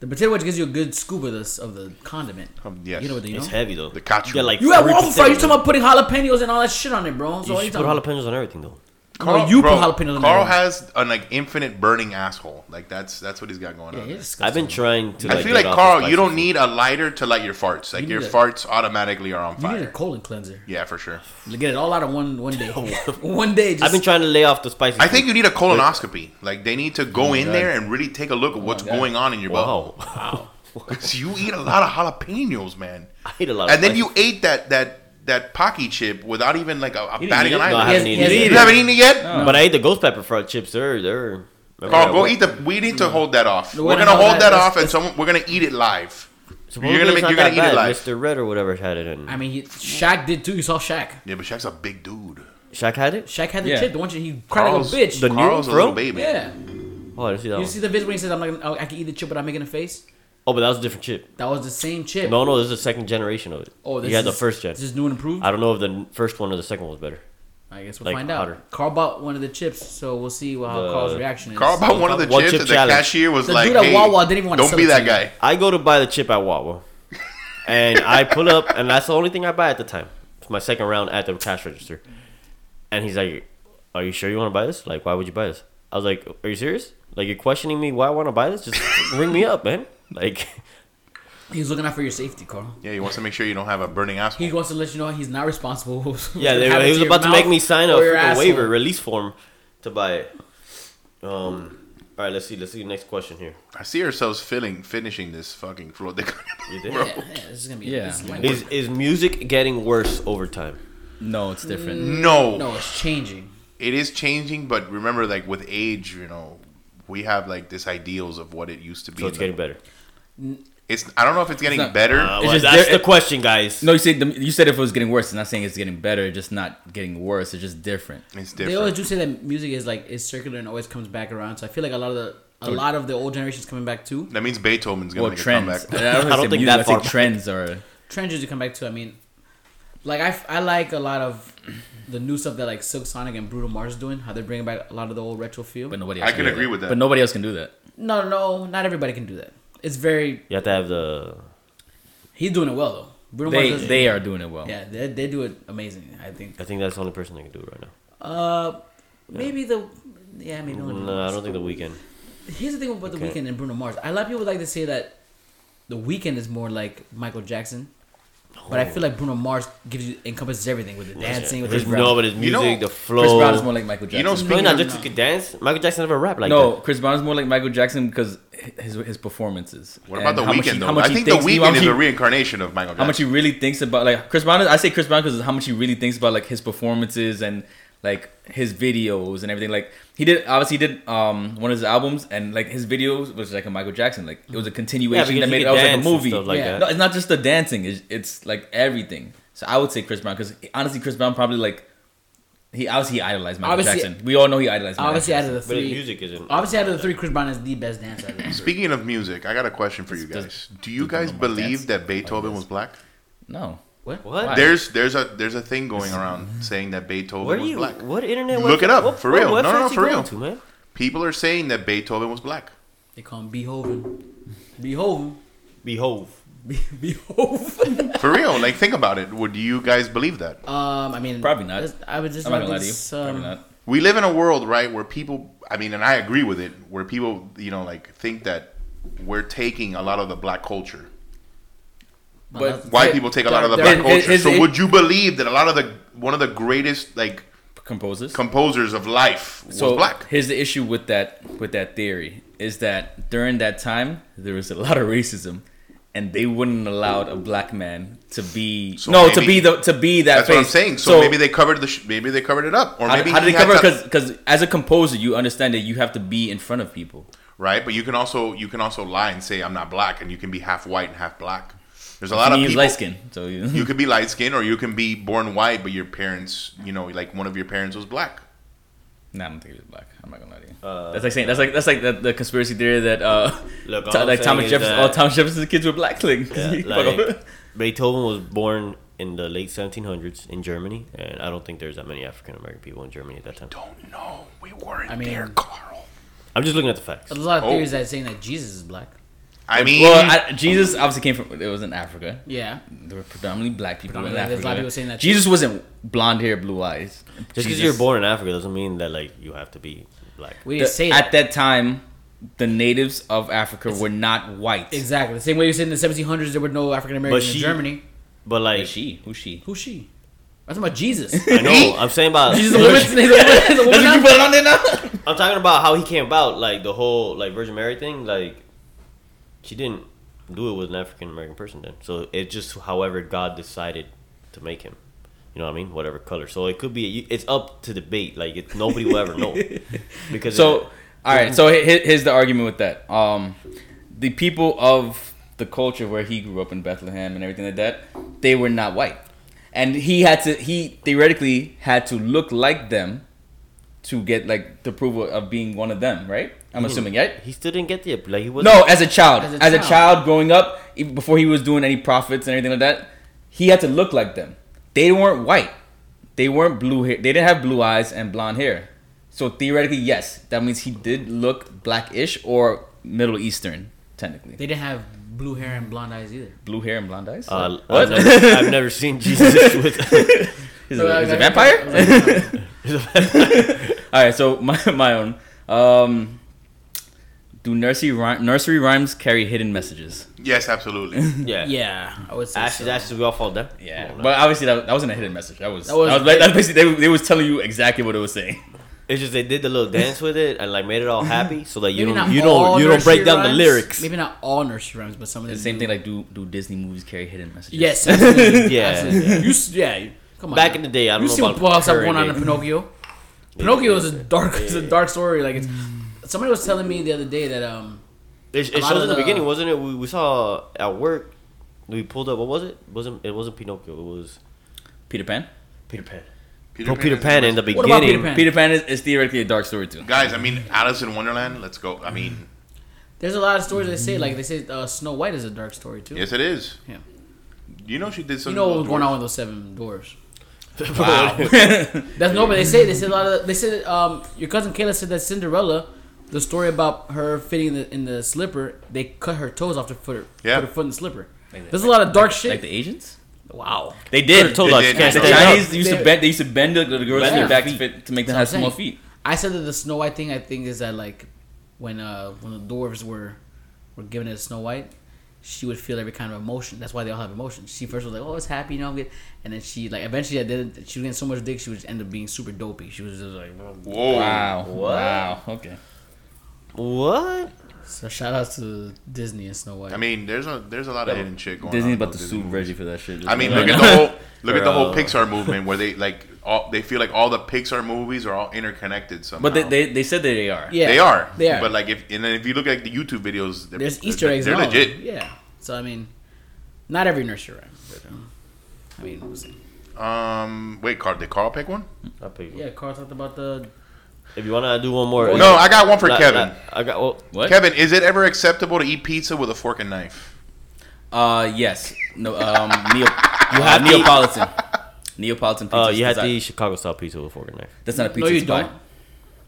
Speaker 1: The potato wedge gives you a good scoop of this of the condiment.
Speaker 2: Um, yes.
Speaker 1: You know what you know?
Speaker 4: It's heavy though.
Speaker 2: The cacio.
Speaker 4: You, get like
Speaker 1: You have
Speaker 4: three
Speaker 1: waffle fry. You talking about putting jalapenos and all that shit on it, bro? So
Speaker 4: You
Speaker 1: what
Speaker 4: should
Speaker 1: you
Speaker 4: put jalapenos on everything though.
Speaker 1: Carl, you
Speaker 2: bro,
Speaker 1: put jalapenos
Speaker 2: Carl
Speaker 1: there.
Speaker 2: has an like infinite burning asshole. Like that's that's what he's got going
Speaker 1: Yeah,
Speaker 2: on.
Speaker 1: you're
Speaker 2: there.
Speaker 1: disgusting.
Speaker 4: I've been trying to.
Speaker 2: I feel like Carl, you don't
Speaker 4: spicy
Speaker 2: need a lighter to light your farts. Like
Speaker 1: You
Speaker 2: your
Speaker 1: a-
Speaker 2: farts automatically are on
Speaker 1: You need a
Speaker 2: fire.
Speaker 1: colon cleanser.
Speaker 2: Yeah, for sure.
Speaker 1: You get it all out of one one day. one day. Just.
Speaker 4: I've been trying to lay off the spicy.
Speaker 2: I think
Speaker 4: food.
Speaker 2: you need a colonoscopy. Like they need to go oh
Speaker 3: my
Speaker 2: in
Speaker 3: God.
Speaker 2: there and really take a look at what's oh
Speaker 3: God.
Speaker 2: going on in your
Speaker 4: Wow.
Speaker 2: butt. Because you eat a lot of jalapenos, man.
Speaker 4: I eat a lot. of
Speaker 2: And then
Speaker 4: spicy
Speaker 2: you ate that that that Paqui chip without even like a, a
Speaker 3: didn't
Speaker 2: batting an eye.
Speaker 4: No, I haven't eaten it.
Speaker 2: you haven't eaten it yet?
Speaker 4: But I ate the ghost pepper fried chips. They're they're.
Speaker 2: Carl, go eat the. We need to hold that off.
Speaker 1: No,
Speaker 2: We're gonna hold
Speaker 1: that-
Speaker 2: that off, and someone we're gonna eat it live.
Speaker 4: Supposedly
Speaker 2: You're gonna make. You're gonna
Speaker 4: that
Speaker 2: eat it live.
Speaker 4: Mr. Red or whatever had it in.
Speaker 1: I mean, he, Shaq did too. You saw Shaq.
Speaker 2: Yeah, but Shaq's a big dude.
Speaker 4: Shaq had it.
Speaker 1: Shaq had the
Speaker 3: Yeah.
Speaker 1: chip. The one he cried like a bitch.
Speaker 4: The new
Speaker 2: Carl's
Speaker 4: one,
Speaker 2: a little baby.
Speaker 1: yeah.
Speaker 4: Oh, I didn't see that
Speaker 1: You
Speaker 4: one.
Speaker 1: see the video when he says, "I'm like, Gonna, I can eat the chip but I'm making a face."
Speaker 4: Oh, but that was a different chip.
Speaker 1: That was the same chip.
Speaker 4: No, no, this is the second generation of it.
Speaker 1: Oh, this
Speaker 4: you had
Speaker 1: is,
Speaker 4: the first gen.
Speaker 1: This is new and improved.
Speaker 4: I don't know if the first one or the second one was better.
Speaker 1: I guess we'll
Speaker 4: like
Speaker 1: find out.
Speaker 4: hotter.
Speaker 1: Carl bought one of the chips, so we'll see how
Speaker 4: The-
Speaker 1: Carl's reaction is.
Speaker 2: Carl bought one of the chips,
Speaker 4: chip
Speaker 2: and the
Speaker 4: challenge.
Speaker 2: cashier was
Speaker 1: The
Speaker 2: like,
Speaker 1: dude at
Speaker 2: "Hey,
Speaker 1: Wawa didn't even want to
Speaker 2: don't
Speaker 1: sell
Speaker 2: be
Speaker 1: it to
Speaker 2: that
Speaker 1: you.
Speaker 2: guy."
Speaker 4: I go to buy the chip at Wawa, and I pull up, and that's the only thing I buy at the time. It's my second round at the cash register, and he's like, "Are you sure you want to buy this? Like, why would you buy this?" I was like, "Are you serious? Like, you're questioning me why I want to buy this? Just ring me up, man." Like,
Speaker 1: He's looking out for your safety, Carl.
Speaker 2: Yeah, he wants to make sure you don't have a burning asshole.
Speaker 1: He wants to let you know he's not responsible.
Speaker 4: yeah, they, he was
Speaker 1: your
Speaker 4: about to make me sign a
Speaker 1: or your
Speaker 4: freaking waiver release form to buy it. Um. All right, let's see. Let's see the next question here.
Speaker 2: I see ourselves filling, finishing this fucking floor.
Speaker 4: You did?
Speaker 1: Yeah, yeah, this is gonna be.
Speaker 3: Yeah.
Speaker 1: Is
Speaker 4: Is is music getting worse over time?
Speaker 3: No, it's different.
Speaker 2: No,
Speaker 1: no, it's changing.
Speaker 2: it is changing, but remember, like with age, you know, we have like this ideals of what it used to be.
Speaker 4: So it's getting better.
Speaker 2: It's. I don't know if it's getting
Speaker 3: not-
Speaker 2: better.
Speaker 4: Uh,
Speaker 3: It's
Speaker 4: well,
Speaker 3: just
Speaker 4: that's
Speaker 3: there-
Speaker 4: the question, guys.
Speaker 3: No, you said the, you said if it was getting worse. It's not saying it's getting better. It's just not getting worse. It's just different.
Speaker 2: it's
Speaker 1: They always do say that music is like is circular and always comes back around. So I feel like a lot of the a lot of the old generation's coming back too.
Speaker 2: That means Beethoven's gonna
Speaker 3: Well,
Speaker 2: make a comeback.
Speaker 3: I don't,
Speaker 4: I don't think
Speaker 3: music,
Speaker 4: that
Speaker 3: I say
Speaker 4: far
Speaker 3: trends are.
Speaker 1: Trends usually come back too. I mean, like I, I like a lot of the new stuff that like Silk Sonic and Bruno Mars doing. How they're bringing back a lot of the old retro feel.
Speaker 3: But nobody.
Speaker 2: I
Speaker 3: Else
Speaker 2: can
Speaker 3: do
Speaker 2: agree with that.
Speaker 3: But nobody else can do that.
Speaker 1: no, no, not everybody can do that. It's very
Speaker 4: You have to have the.
Speaker 1: he's doing it well though. Bruno
Speaker 3: They
Speaker 1: Mars
Speaker 3: they are doing it well.
Speaker 1: yeah they, they do it amazing. I think.
Speaker 4: I think that's the only person that can do it right now.
Speaker 1: Uh, maybe the yeah maybe only
Speaker 4: No, I don't think the Weeknd.
Speaker 1: Here's the thing about the Weeknd and Bruno Mars. A lot of people like to say that the Weeknd is more like Michael Jackson, but I feel like Bruno Mars gives you encompasses everything with the dancing, with
Speaker 4: His,
Speaker 1: his
Speaker 4: no, but his
Speaker 2: You
Speaker 4: music,
Speaker 2: know,
Speaker 4: the flow.
Speaker 3: Chris Brown is more like Michael Jackson.
Speaker 2: You know,
Speaker 4: No,
Speaker 2: speaking
Speaker 4: not
Speaker 2: of,
Speaker 4: just he could dance. Michael Jackson never rap like
Speaker 3: no,
Speaker 4: that.
Speaker 3: Chris Brown is more like Michael Jackson because his his performances.
Speaker 2: what about the
Speaker 3: how
Speaker 2: Weeknd
Speaker 3: he-
Speaker 2: though? I think the
Speaker 3: how Weeknd
Speaker 2: is
Speaker 3: he-
Speaker 2: a reincarnation of Michael Jackson.
Speaker 3: how much he really thinks about like Chris Brown. I say Chris Brown because how much he really thinks about like his performances and like his videos and everything. Like he did obviously he did um one of his albums and like his videos was like a Michael Jackson. Like it was a continuation
Speaker 4: because
Speaker 3: that made it
Speaker 4: could
Speaker 3: was like a movie.
Speaker 4: like
Speaker 1: Yeah.
Speaker 3: No, it's not just the dancing. It's, it's like everything. So I would say Chris Brown because honestly, Chris Brown probably like he obviously he idolized Michael
Speaker 1: Obviously-
Speaker 3: Jackson. We all know he idolized. Michael
Speaker 1: obviously out
Speaker 3: Jackson.
Speaker 1: of the
Speaker 4: But
Speaker 1: three.
Speaker 4: music isn't.
Speaker 1: Obviously, out of the three, Chris Brown is the best dancer. I've.
Speaker 2: Speaking of music, I got a question for you
Speaker 3: Does-
Speaker 2: guys. Do you guys believe
Speaker 3: dance
Speaker 2: that Beethoven was black?
Speaker 3: No.
Speaker 1: What?
Speaker 4: What?
Speaker 2: There's there's a there's a thing going around saying that Beethoven
Speaker 4: Where do
Speaker 2: was
Speaker 4: you?
Speaker 2: black.
Speaker 4: What internet?
Speaker 2: Was Look
Speaker 4: website-
Speaker 2: it up,
Speaker 4: what-
Speaker 2: for
Speaker 4: what
Speaker 2: real. No, no, no, for real.
Speaker 4: To, man?
Speaker 2: People are saying that Beethoven was black.
Speaker 1: They call him Beethoven. Beethoven.
Speaker 4: Behove.
Speaker 1: Be- Beethoven.
Speaker 2: For real, like think about it. Would you guys believe that?
Speaker 1: um, I mean,
Speaker 3: Probably not.
Speaker 1: I would just
Speaker 3: I'm not gonna lie to you.
Speaker 1: this,
Speaker 3: Probably
Speaker 1: um,
Speaker 3: not.
Speaker 2: We live in a world, right, where people. I mean, and I agree with it. Where people, you know, like think that we're taking a lot of the black culture.
Speaker 3: But
Speaker 2: White
Speaker 3: Hey,
Speaker 2: people take a lot of the black
Speaker 3: it-
Speaker 2: culture.
Speaker 3: it-
Speaker 2: so
Speaker 3: it-
Speaker 2: would you believe that a lot of the one of the greatest like
Speaker 3: composers.
Speaker 2: composers of life was
Speaker 3: so
Speaker 2: black?
Speaker 3: here's the issue with that with that theory is that during that time there was a lot of racism and they wouldn't allow a black man to be
Speaker 2: So
Speaker 3: no to be the to be that
Speaker 2: That's what I'm saying. So, maybe they covered the sh- maybe they covered it up, or maybe
Speaker 3: how did they cover
Speaker 2: to-
Speaker 3: because as a composer you understand that you have to be in front of people
Speaker 2: right? But you can also you can also lie and say I'm not black, and you can be half white and half black. There's a lot of people.
Speaker 3: light skin so you,
Speaker 2: You could be light skin, or you can be born white, but your parents, you know, like one of your parents was black.
Speaker 3: Nah, I don't think he was black. I'm not gonna lie to you.
Speaker 4: Uh,
Speaker 3: that's like saying that's like that's like the, the conspiracy theory that uh,
Speaker 4: Look, all
Speaker 3: like Thomas Jefferson, all Thomas Jefferson's kids were black. Like,
Speaker 4: Yeah, like- Beethoven was born in the late 1700s in Germany, and I don't think there's that many African American people in Germany at that time.
Speaker 2: Don't know. We weren't
Speaker 1: I mean-
Speaker 2: there, Carl.
Speaker 4: I'm just looking at the facts.
Speaker 1: There's a lot of
Speaker 2: Oh.
Speaker 1: theories that saying that Jesus is black.
Speaker 2: I mean,
Speaker 3: well, I, Jesus obviously came from. It was in Africa.
Speaker 1: Yeah.
Speaker 3: There were predominantly black people in
Speaker 1: Predominantly,
Speaker 3: Africa.
Speaker 1: there's a lot of people saying that too.
Speaker 3: Jesus wasn't blonde hair, blue eyes.
Speaker 4: Just because you're born in Africa doesn't mean that like you have to be black.
Speaker 1: We didn't say that.
Speaker 3: at that time, the natives of Africa were not white.
Speaker 1: Exactly. The same way you said in the 1700s there were no African Americans in
Speaker 4: she-
Speaker 1: Germany.
Speaker 4: But
Speaker 3: Like
Speaker 4: like,
Speaker 3: she, who's she?
Speaker 1: Who's she? I'm talking about Jesus.
Speaker 4: I know. I'm saying about.
Speaker 1: Jesus, a woman. He's a woman. He's a woman
Speaker 3: That's what you put on there now.
Speaker 4: I'm talking about how he came about, like the whole like Virgin Mary thing. Like, she didn't do it with an African American person then. So it just, however, God decided to make him. You know what I mean? Whatever color. So it could be. It's up to debate. Like it, nobody will ever know because
Speaker 3: So,
Speaker 4: it-
Speaker 3: all right. So he- he- here's the argument with that. Um, the people of the culture where he grew up in Bethlehem and everything like that, they were not white, and he had to. He theoretically had to look like them to get like the approval of being one of them, right? I'm assuming, right?
Speaker 4: he still didn't get the like he was
Speaker 3: No, as a child,
Speaker 1: As
Speaker 3: as
Speaker 1: a
Speaker 3: a,
Speaker 1: child.
Speaker 3: child growing up, even before he was doing any profits and everything like that, he had to look like them. They weren't white. They weren't blue hair. They didn't have blue eyes and blonde hair. So theoretically, yes, that means he did look blackish or Middle Eastern, technically.
Speaker 1: They didn't have blue hair and blonde eyes either.
Speaker 3: Blue hair and blonde eyes.
Speaker 4: Uh,
Speaker 3: what?
Speaker 4: I've, never, I've never seen Jesus with.
Speaker 3: He's a, he's a vampire. All right, so my my own. Um, do nursery rhy- nursery rhymes carry hidden messages?
Speaker 2: yes, absolutely.
Speaker 4: yeah,
Speaker 1: Yeah, I would say
Speaker 4: Actually,
Speaker 1: so.
Speaker 4: actually, we all fall down.
Speaker 3: Yeah,
Speaker 4: Come
Speaker 3: but obviously that, that wasn't a hidden message. That was that
Speaker 1: That
Speaker 3: was,
Speaker 1: was-
Speaker 3: like, that basically they, they was telling you exactly what it was saying.
Speaker 4: It's just they did the little dance with it and like made it all happy, so that you
Speaker 1: Maybe
Speaker 4: don't
Speaker 1: not
Speaker 4: you
Speaker 1: all
Speaker 4: don't you don't break
Speaker 1: nursery
Speaker 4: down the
Speaker 1: rhymes.
Speaker 4: lyrics.
Speaker 1: Maybe not all nursery rhymes, but some of them.
Speaker 3: The same
Speaker 1: do.
Speaker 3: thing like do do Disney movies carry hidden messages?
Speaker 1: Yes, absolutely.
Speaker 4: Yeah.
Speaker 1: absolutely. You, s- yeah. you- Come on.
Speaker 4: Back
Speaker 1: now.
Speaker 4: in the day, I don't
Speaker 1: you
Speaker 4: know
Speaker 1: see
Speaker 4: about
Speaker 1: what else
Speaker 4: current
Speaker 1: going on in
Speaker 4: day.
Speaker 1: Pinocchio. Pinocchio is a dark, it's a dark story. Like it's. Somebody was telling me the other day that um.
Speaker 4: It, it shows in the
Speaker 1: the-
Speaker 4: beginning, wasn't it? We, we saw at work. We pulled up. What was it? wasn't It wasn't Pinocchio. It was
Speaker 3: Peter Pan.
Speaker 4: Peter Pan.
Speaker 2: Peter
Speaker 4: Oh, Peter Pan in the
Speaker 1: What about
Speaker 4: beginning.
Speaker 1: Peter Pan?
Speaker 3: Peter Pan is, is theoretically a dark story too.
Speaker 2: Guys, I mean, Alice in Wonderland. Let's go. I mean,
Speaker 1: There's a lot of stories they say. Like they say, uh, Snow White is a dark story too.
Speaker 2: yes, it is.
Speaker 1: Yeah.
Speaker 2: You know she did
Speaker 1: You know what was going on with those seven dwarfs.
Speaker 2: Wow.
Speaker 1: That's no, but they say they said a lot of. They said um, your cousin Kayla said that Cinderella, the story about her fitting in the, in the slipper, they cut her toes off to put her
Speaker 2: Yeah.
Speaker 1: put her foot in the slipper. There's a lot of dark shit.
Speaker 3: Like the Asians.
Speaker 1: wow.
Speaker 3: They did.
Speaker 4: told
Speaker 2: They
Speaker 4: us
Speaker 2: did.
Speaker 4: can't
Speaker 3: The Chinese
Speaker 4: up.
Speaker 3: used to bend. They used to bend the, the girls
Speaker 4: Bend
Speaker 3: to their
Speaker 4: their
Speaker 3: back
Speaker 4: feet.
Speaker 3: fit to make them have
Speaker 1: I'm
Speaker 3: small feet.
Speaker 1: I said that the Snow White thing. I think is that like when uh when the dwarves were were given it to Snow White, she would feel every kind of emotion. That's why they all have emotions. She first was like, "Oh, it's happy," you know, I'm good. And then she like eventually, I did. She was getting so much dick, she would end up being super dopey. She was just like,
Speaker 2: Whoa.
Speaker 3: Wow.
Speaker 4: What?
Speaker 3: Wow. Okay.
Speaker 4: What?
Speaker 1: so shout out to Disney and Snow White.
Speaker 2: I mean, there's a there's a lot of hidden shit going
Speaker 3: Disney's
Speaker 2: on. in
Speaker 3: about to sue Reggie for that shit.
Speaker 2: I mean, look at the whole look at the whole Pixar movement where they like all they feel like all the Pixar movies are all interconnected somehow.
Speaker 3: But they, they, they said that they are.
Speaker 1: yeah,
Speaker 2: they are.
Speaker 1: They are.
Speaker 2: But like if and then if you look at the YouTube videos, they're,
Speaker 1: there's
Speaker 2: they're-
Speaker 1: Easter eggs.
Speaker 2: They're
Speaker 1: and
Speaker 2: legit.
Speaker 1: Yeah. So I mean, not every nursery rhyme. But, um, I mean, we'll see.
Speaker 2: Um, wait, Carl, did Carl pick one?
Speaker 4: I'll pick
Speaker 1: yeah. Carl talked about the.
Speaker 4: If you wanna do one more.
Speaker 2: No, I got one for
Speaker 4: La-
Speaker 2: Kevin.
Speaker 4: la- I got. Well,
Speaker 3: What?
Speaker 2: Kevin, is it ever acceptable to eat pizza with a fork and knife?
Speaker 3: Uh, yes. No. Um, Neo, you
Speaker 4: have
Speaker 3: have Neapolitan. Neapolitan pizza.
Speaker 4: uh, you had to
Speaker 3: desi-
Speaker 4: eat Chicago style pizza with a fork and knife.
Speaker 3: That's not a pizza.
Speaker 1: No, you
Speaker 3: it's
Speaker 1: don't.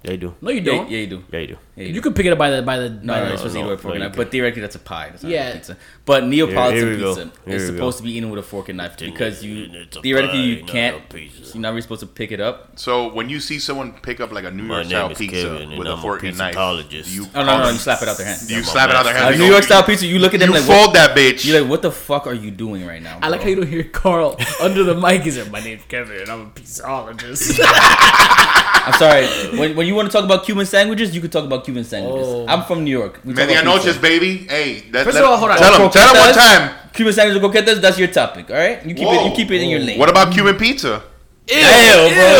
Speaker 4: Yeah, you do.
Speaker 1: No, you don't.
Speaker 3: yeah, you do.
Speaker 4: Yeah, you do.
Speaker 3: Yeah,
Speaker 1: You could pick it up by the by the.
Speaker 3: No,
Speaker 1: by
Speaker 3: no,
Speaker 1: the-
Speaker 3: you're supposed to eat
Speaker 4: no,
Speaker 3: it with a fork
Speaker 4: no,
Speaker 3: and knife. But theoretically, that's a pie. That's not
Speaker 1: Yeah.
Speaker 3: a pizza. But Neapolitan
Speaker 4: Here- here
Speaker 3: pizza
Speaker 4: Here
Speaker 3: is
Speaker 4: we
Speaker 3: supposed
Speaker 4: go.
Speaker 3: to be eaten with a fork and knife because you theoretically
Speaker 4: pie,
Speaker 3: you can't.
Speaker 4: a.
Speaker 3: You're not really supposed to pick it up.
Speaker 2: So when you see someone pick up like a New York style pizza
Speaker 4: Kevin,
Speaker 2: with a
Speaker 4: a
Speaker 2: fork and knife, you
Speaker 3: Oh no, no, you slap it out their hand.
Speaker 2: you slap it out their
Speaker 4: master.
Speaker 2: hand.
Speaker 3: A New York style pizza, you look at them
Speaker 2: You
Speaker 3: like,
Speaker 2: fold that bitch.
Speaker 3: you're like, what the fuck are you doing right now?
Speaker 1: I like how you don't hear Carl under the mic. He's like, "My name's Kevin, and I'm a pizzaologist."
Speaker 3: I'm sorry. When, when you want to talk about Cuban sandwiches, you can talk about Cuban sandwiches.
Speaker 1: Oh.
Speaker 3: I'm from New York. We talk
Speaker 2: Media
Speaker 3: about
Speaker 2: noches,
Speaker 3: pizza.
Speaker 2: baby. Hey, that,
Speaker 1: First
Speaker 2: let-
Speaker 1: of all, hold on.
Speaker 2: Tell him, tell him one time.
Speaker 3: Cuban sandwiches or croquetas, that's your topic, all right? You keep it. You keep it in your lane.
Speaker 2: What about Cuban pizza?
Speaker 1: Ew,
Speaker 3: Ew, bro.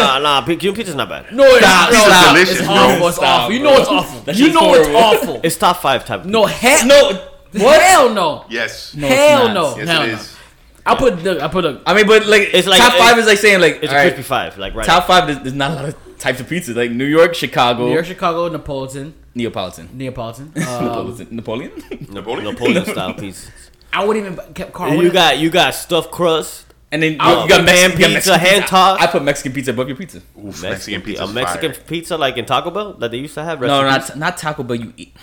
Speaker 4: nah, nah, pi- Cuban pizza's not bad.
Speaker 1: No, it's
Speaker 3: Stop,
Speaker 1: no,
Speaker 3: stop.
Speaker 2: delicious,
Speaker 1: it's
Speaker 2: bro.
Speaker 1: awful. It's
Speaker 3: Stop,
Speaker 1: awful. You know it's awful.
Speaker 3: That
Speaker 1: you know it's awful.
Speaker 4: It's top five type. Of
Speaker 1: No, hell
Speaker 3: No, what?
Speaker 1: Hell no.
Speaker 2: Yes.
Speaker 3: No,
Speaker 1: Hell no.
Speaker 2: Yes,
Speaker 1: Hell
Speaker 2: it
Speaker 1: no.
Speaker 2: is.
Speaker 1: I'll put the. I'll put a.
Speaker 3: I mean, but like,
Speaker 4: It's like-
Speaker 3: top five
Speaker 4: it-
Speaker 3: is like saying like
Speaker 4: It's
Speaker 3: all
Speaker 4: a
Speaker 3: right,
Speaker 4: crispy five, like right.
Speaker 3: top five. There's, there's not a lot of types of pizza. Like New York, Chicago,
Speaker 1: New York, Chicago, Neapolitan,
Speaker 3: Neapolitan,
Speaker 1: Neapolitan. Um,
Speaker 3: Neapolitan, Napoleon.
Speaker 2: Napoleon?
Speaker 4: Napoleon style pieces.
Speaker 1: I wouldn't even. Carl,
Speaker 4: you got you got stuffed crust.
Speaker 3: And then you, you got Mexican,
Speaker 4: pan
Speaker 3: you
Speaker 4: pizza,
Speaker 3: Mexican
Speaker 4: hand tossed.
Speaker 3: I put Mexican pizza above your pizza.
Speaker 2: Oof, Mexican pizza.
Speaker 4: a Mexican pizza like in Taco Bell that they used to have.
Speaker 3: No, not not Taco Bell. You eat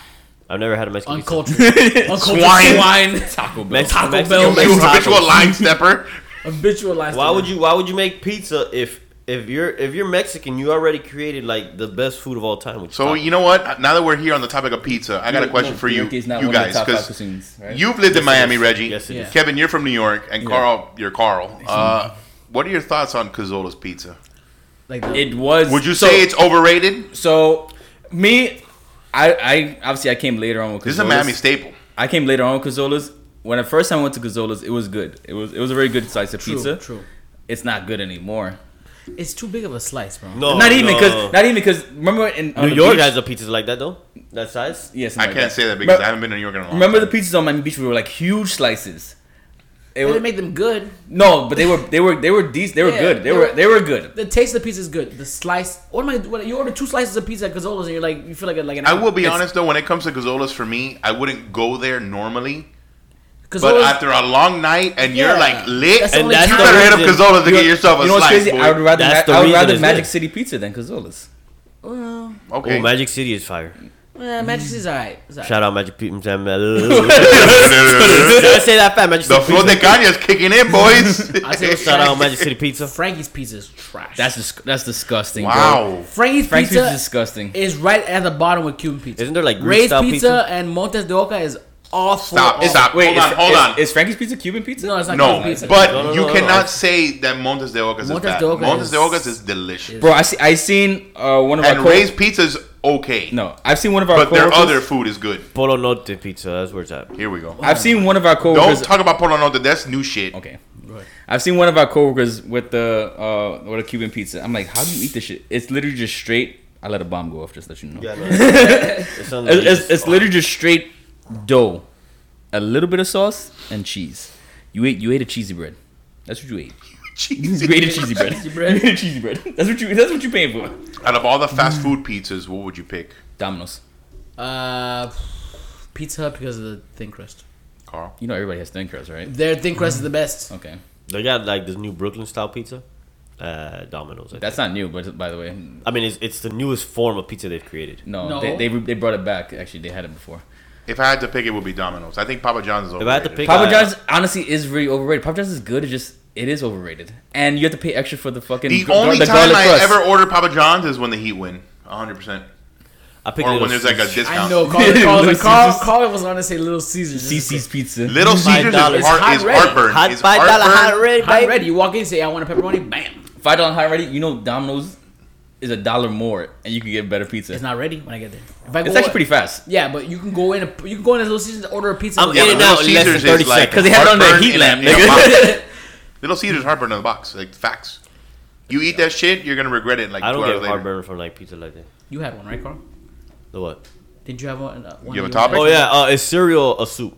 Speaker 4: I've never had a Mexican pizza.
Speaker 1: uncultured. uncultured
Speaker 2: Swine.
Speaker 1: swine.
Speaker 3: Taco Bell.
Speaker 4: Mex-
Speaker 1: Taco
Speaker 4: Mexican
Speaker 1: Bell,
Speaker 2: You
Speaker 4: Mexican
Speaker 2: habitual line stepper.
Speaker 1: Habitual lifestyle.
Speaker 4: Why would you Why would you make pizza if if you're if you're Mexican? You already created like the best food of all time.
Speaker 2: So
Speaker 4: taco.
Speaker 2: you know what? Now that we're here on the topic of pizza, I got a question for you, you
Speaker 3: one of the
Speaker 2: guys, because
Speaker 3: right?
Speaker 2: you've lived in
Speaker 4: Yes, it
Speaker 2: Miami. Reggie.
Speaker 4: Yes, it
Speaker 1: is.
Speaker 2: Kevin, you're from New York, and Carl, you're Carl. Uh, what are your thoughts on Casola's pizza?
Speaker 1: like the,
Speaker 3: It was.
Speaker 2: Would you
Speaker 3: so-
Speaker 2: say it's overrated?
Speaker 3: So, me, I, I obviously I came later on with.
Speaker 2: This is a Miami staple.
Speaker 3: I came later on with Casola's. When the first time I went to Casola's, it was good. It was it was a very good slice of
Speaker 1: true,
Speaker 3: pizza.
Speaker 1: True.
Speaker 3: It's not good anymore.
Speaker 1: It's too big of a slice, bro.
Speaker 4: no,
Speaker 3: not even
Speaker 4: no.
Speaker 3: because not even because remember in
Speaker 4: New York
Speaker 3: beach-
Speaker 4: has a pizzas like that though. That size.
Speaker 3: yes
Speaker 2: I
Speaker 3: like
Speaker 2: can't say that because
Speaker 3: But
Speaker 2: I haven't been to New York in a long
Speaker 3: Remember the pizzas on Miami Beach were like huge slices. It
Speaker 1: They
Speaker 3: was,
Speaker 1: didn't make them good.
Speaker 3: no, but they were they were they were decent. They were
Speaker 1: Yeah,
Speaker 3: good. They
Speaker 1: they
Speaker 3: were
Speaker 1: were-
Speaker 3: they were good.
Speaker 1: The taste of the pizza is good. The slice. What am I? What, you order two slices of pizza at Casola's and you're like, you feel like a, like an.
Speaker 2: I will be honest though, when it comes to Casola's, for me, I wouldn't go there normally. But
Speaker 1: Casola's-
Speaker 2: after a long night and you're like lit,
Speaker 1: That's the
Speaker 2: and
Speaker 1: only
Speaker 2: you
Speaker 1: time-
Speaker 2: better hit up
Speaker 4: reason-
Speaker 2: Casola's to get yourself a
Speaker 3: you know what's
Speaker 2: slice,
Speaker 3: crazy?
Speaker 2: boy.
Speaker 3: I would rather
Speaker 4: That's
Speaker 3: Ma-
Speaker 4: the
Speaker 3: I would rather Magic
Speaker 4: good.
Speaker 3: City Pizza than Casola's.
Speaker 1: Well,
Speaker 2: okay.
Speaker 4: Oh, Magic City is fire.
Speaker 1: eh, Magic City's alright. It's alright.
Speaker 4: Shout out Magic Pizza. Did I say that fat Magic
Speaker 2: the
Speaker 4: City
Speaker 2: flow de
Speaker 4: Pizza?
Speaker 2: caña's kicking in, boys.
Speaker 1: I say
Speaker 4: Shout out Magic City Pizza.
Speaker 1: Frankie's pizza is trash.
Speaker 3: That's dis- that's disgusting. Bro.
Speaker 2: wow.
Speaker 1: Frankie's, pizza
Speaker 3: pizza is disgusting.
Speaker 1: is right at the bottom with Cuban pizza.
Speaker 4: Isn't there, like, Greek
Speaker 1: Ray's pizza,
Speaker 4: pizza?
Speaker 1: and Montes de Oca is awful.
Speaker 2: Stop,
Speaker 1: awful.
Speaker 2: stop.
Speaker 3: Wait,
Speaker 2: hold
Speaker 3: is,
Speaker 2: on, hold
Speaker 3: is,
Speaker 2: on.
Speaker 3: Is Frankie's Pizza Cuban pizza?
Speaker 1: No, it's not
Speaker 2: no,
Speaker 1: Cuban pizza.
Speaker 2: but
Speaker 4: No, no,
Speaker 2: you
Speaker 4: no,
Speaker 2: cannot
Speaker 4: no.
Speaker 2: say that Montes de Ocas is
Speaker 1: Montes
Speaker 2: bad.
Speaker 1: de Oca
Speaker 2: Montes de Ocas is delicious.
Speaker 3: Bro, I see. I seen uh, one of our
Speaker 2: and
Speaker 3: co-
Speaker 2: Ray's pizza's okay.
Speaker 3: No, I've seen one of our
Speaker 2: but their other food is good.
Speaker 4: Polo Norte Pizza. That's where it's at.
Speaker 2: Here we go.
Speaker 3: I've seen one of our coworkers.
Speaker 2: Don't talk about Polo Norte. That's new shit.
Speaker 3: okay. I've seen one of our coworkers with the uh with a Cuban pizza. I'm like, how do you eat this shit? It's literally just straight. I let a bomb go off just to let you know.
Speaker 4: Yeah, no. it's,
Speaker 3: It's, it's, it's literally just straight dough, a little bit of sauce and cheese. You ate you ate a cheesy bread. That's what you ate.
Speaker 2: Cheesy.
Speaker 3: You ate a cheesy bread. you ate a cheesy bread. That's what you. That's what you paying for.
Speaker 2: Out of all the fast food pizzas, what would you pick,
Speaker 3: Domino's.
Speaker 1: Uh, Pizza Hut because of the thin crust.
Speaker 2: Carl?
Speaker 3: You know everybody has thin crust, right?
Speaker 1: Their thin crust is the best.
Speaker 3: Okay,
Speaker 4: They got like this new Brooklyn style pizza. Uh, Domino's. I
Speaker 3: that's
Speaker 4: think.
Speaker 3: not new, but by the way,
Speaker 4: I mean, it's, it's the newest form of pizza they've created.
Speaker 3: no,
Speaker 1: No.
Speaker 3: They, they they brought it back. Actually, they had it before.
Speaker 2: If I had to pick, it would be Domino's. I think Papa John's is
Speaker 4: If
Speaker 2: overrated.
Speaker 4: I had to pick,
Speaker 3: Papa
Speaker 4: uh,
Speaker 3: John's honestly is really overrated. Papa John's is good. It just it is overrated, and you have to pay extra for the fucking.
Speaker 2: the
Speaker 3: gar-
Speaker 2: only
Speaker 3: the
Speaker 2: time
Speaker 3: garlic
Speaker 2: I
Speaker 3: crust.
Speaker 2: ever order Papa John's is when the Heat win, 100. percent
Speaker 4: I pick
Speaker 2: Or when there's like a discount.
Speaker 1: I know. Carl, Carl,
Speaker 3: Little
Speaker 1: Carl,
Speaker 3: Caesars.
Speaker 1: Carl was on to say Little Caesars.
Speaker 3: CC's Pizza.
Speaker 2: Little Caesars is,
Speaker 4: $5.
Speaker 2: heart, is heartburn.
Speaker 4: Hot
Speaker 2: Is
Speaker 4: five dollar hot
Speaker 2: heartburn.
Speaker 1: Hot ready. You walk in, say I want a pepperoni. Bam.
Speaker 3: Five dollar high ready. You know Domino's is a dollar more, and you can get better pizza.
Speaker 1: It's not ready when I get there. If I
Speaker 3: It's
Speaker 1: go-
Speaker 3: actually pretty fast.
Speaker 1: Yeah, but you can go in. A, you can go in a Little Caesars and order a pizza.
Speaker 4: I'm
Speaker 1: with-
Speaker 2: Yeah,
Speaker 4: in and
Speaker 2: Little
Speaker 4: out in less than
Speaker 2: Caesars
Speaker 4: 30
Speaker 2: is like
Speaker 4: seconds.
Speaker 3: 'Cause they have it on their
Speaker 2: heartburn
Speaker 3: heat
Speaker 2: in a-
Speaker 3: lamp,
Speaker 2: in a
Speaker 3: nigga.
Speaker 2: box. Little Caesars heartburn in the box. Like facts. You eat that shit, you're gonna regret it like
Speaker 4: I don't
Speaker 2: hours
Speaker 4: get
Speaker 2: later.
Speaker 4: heartburn from like pizza like that.
Speaker 1: You had one, right, Carl?
Speaker 4: The what?
Speaker 1: Didn't you have one? Uh, one
Speaker 2: You have a topic?
Speaker 4: Oh yeah, uh, is cereal a soup?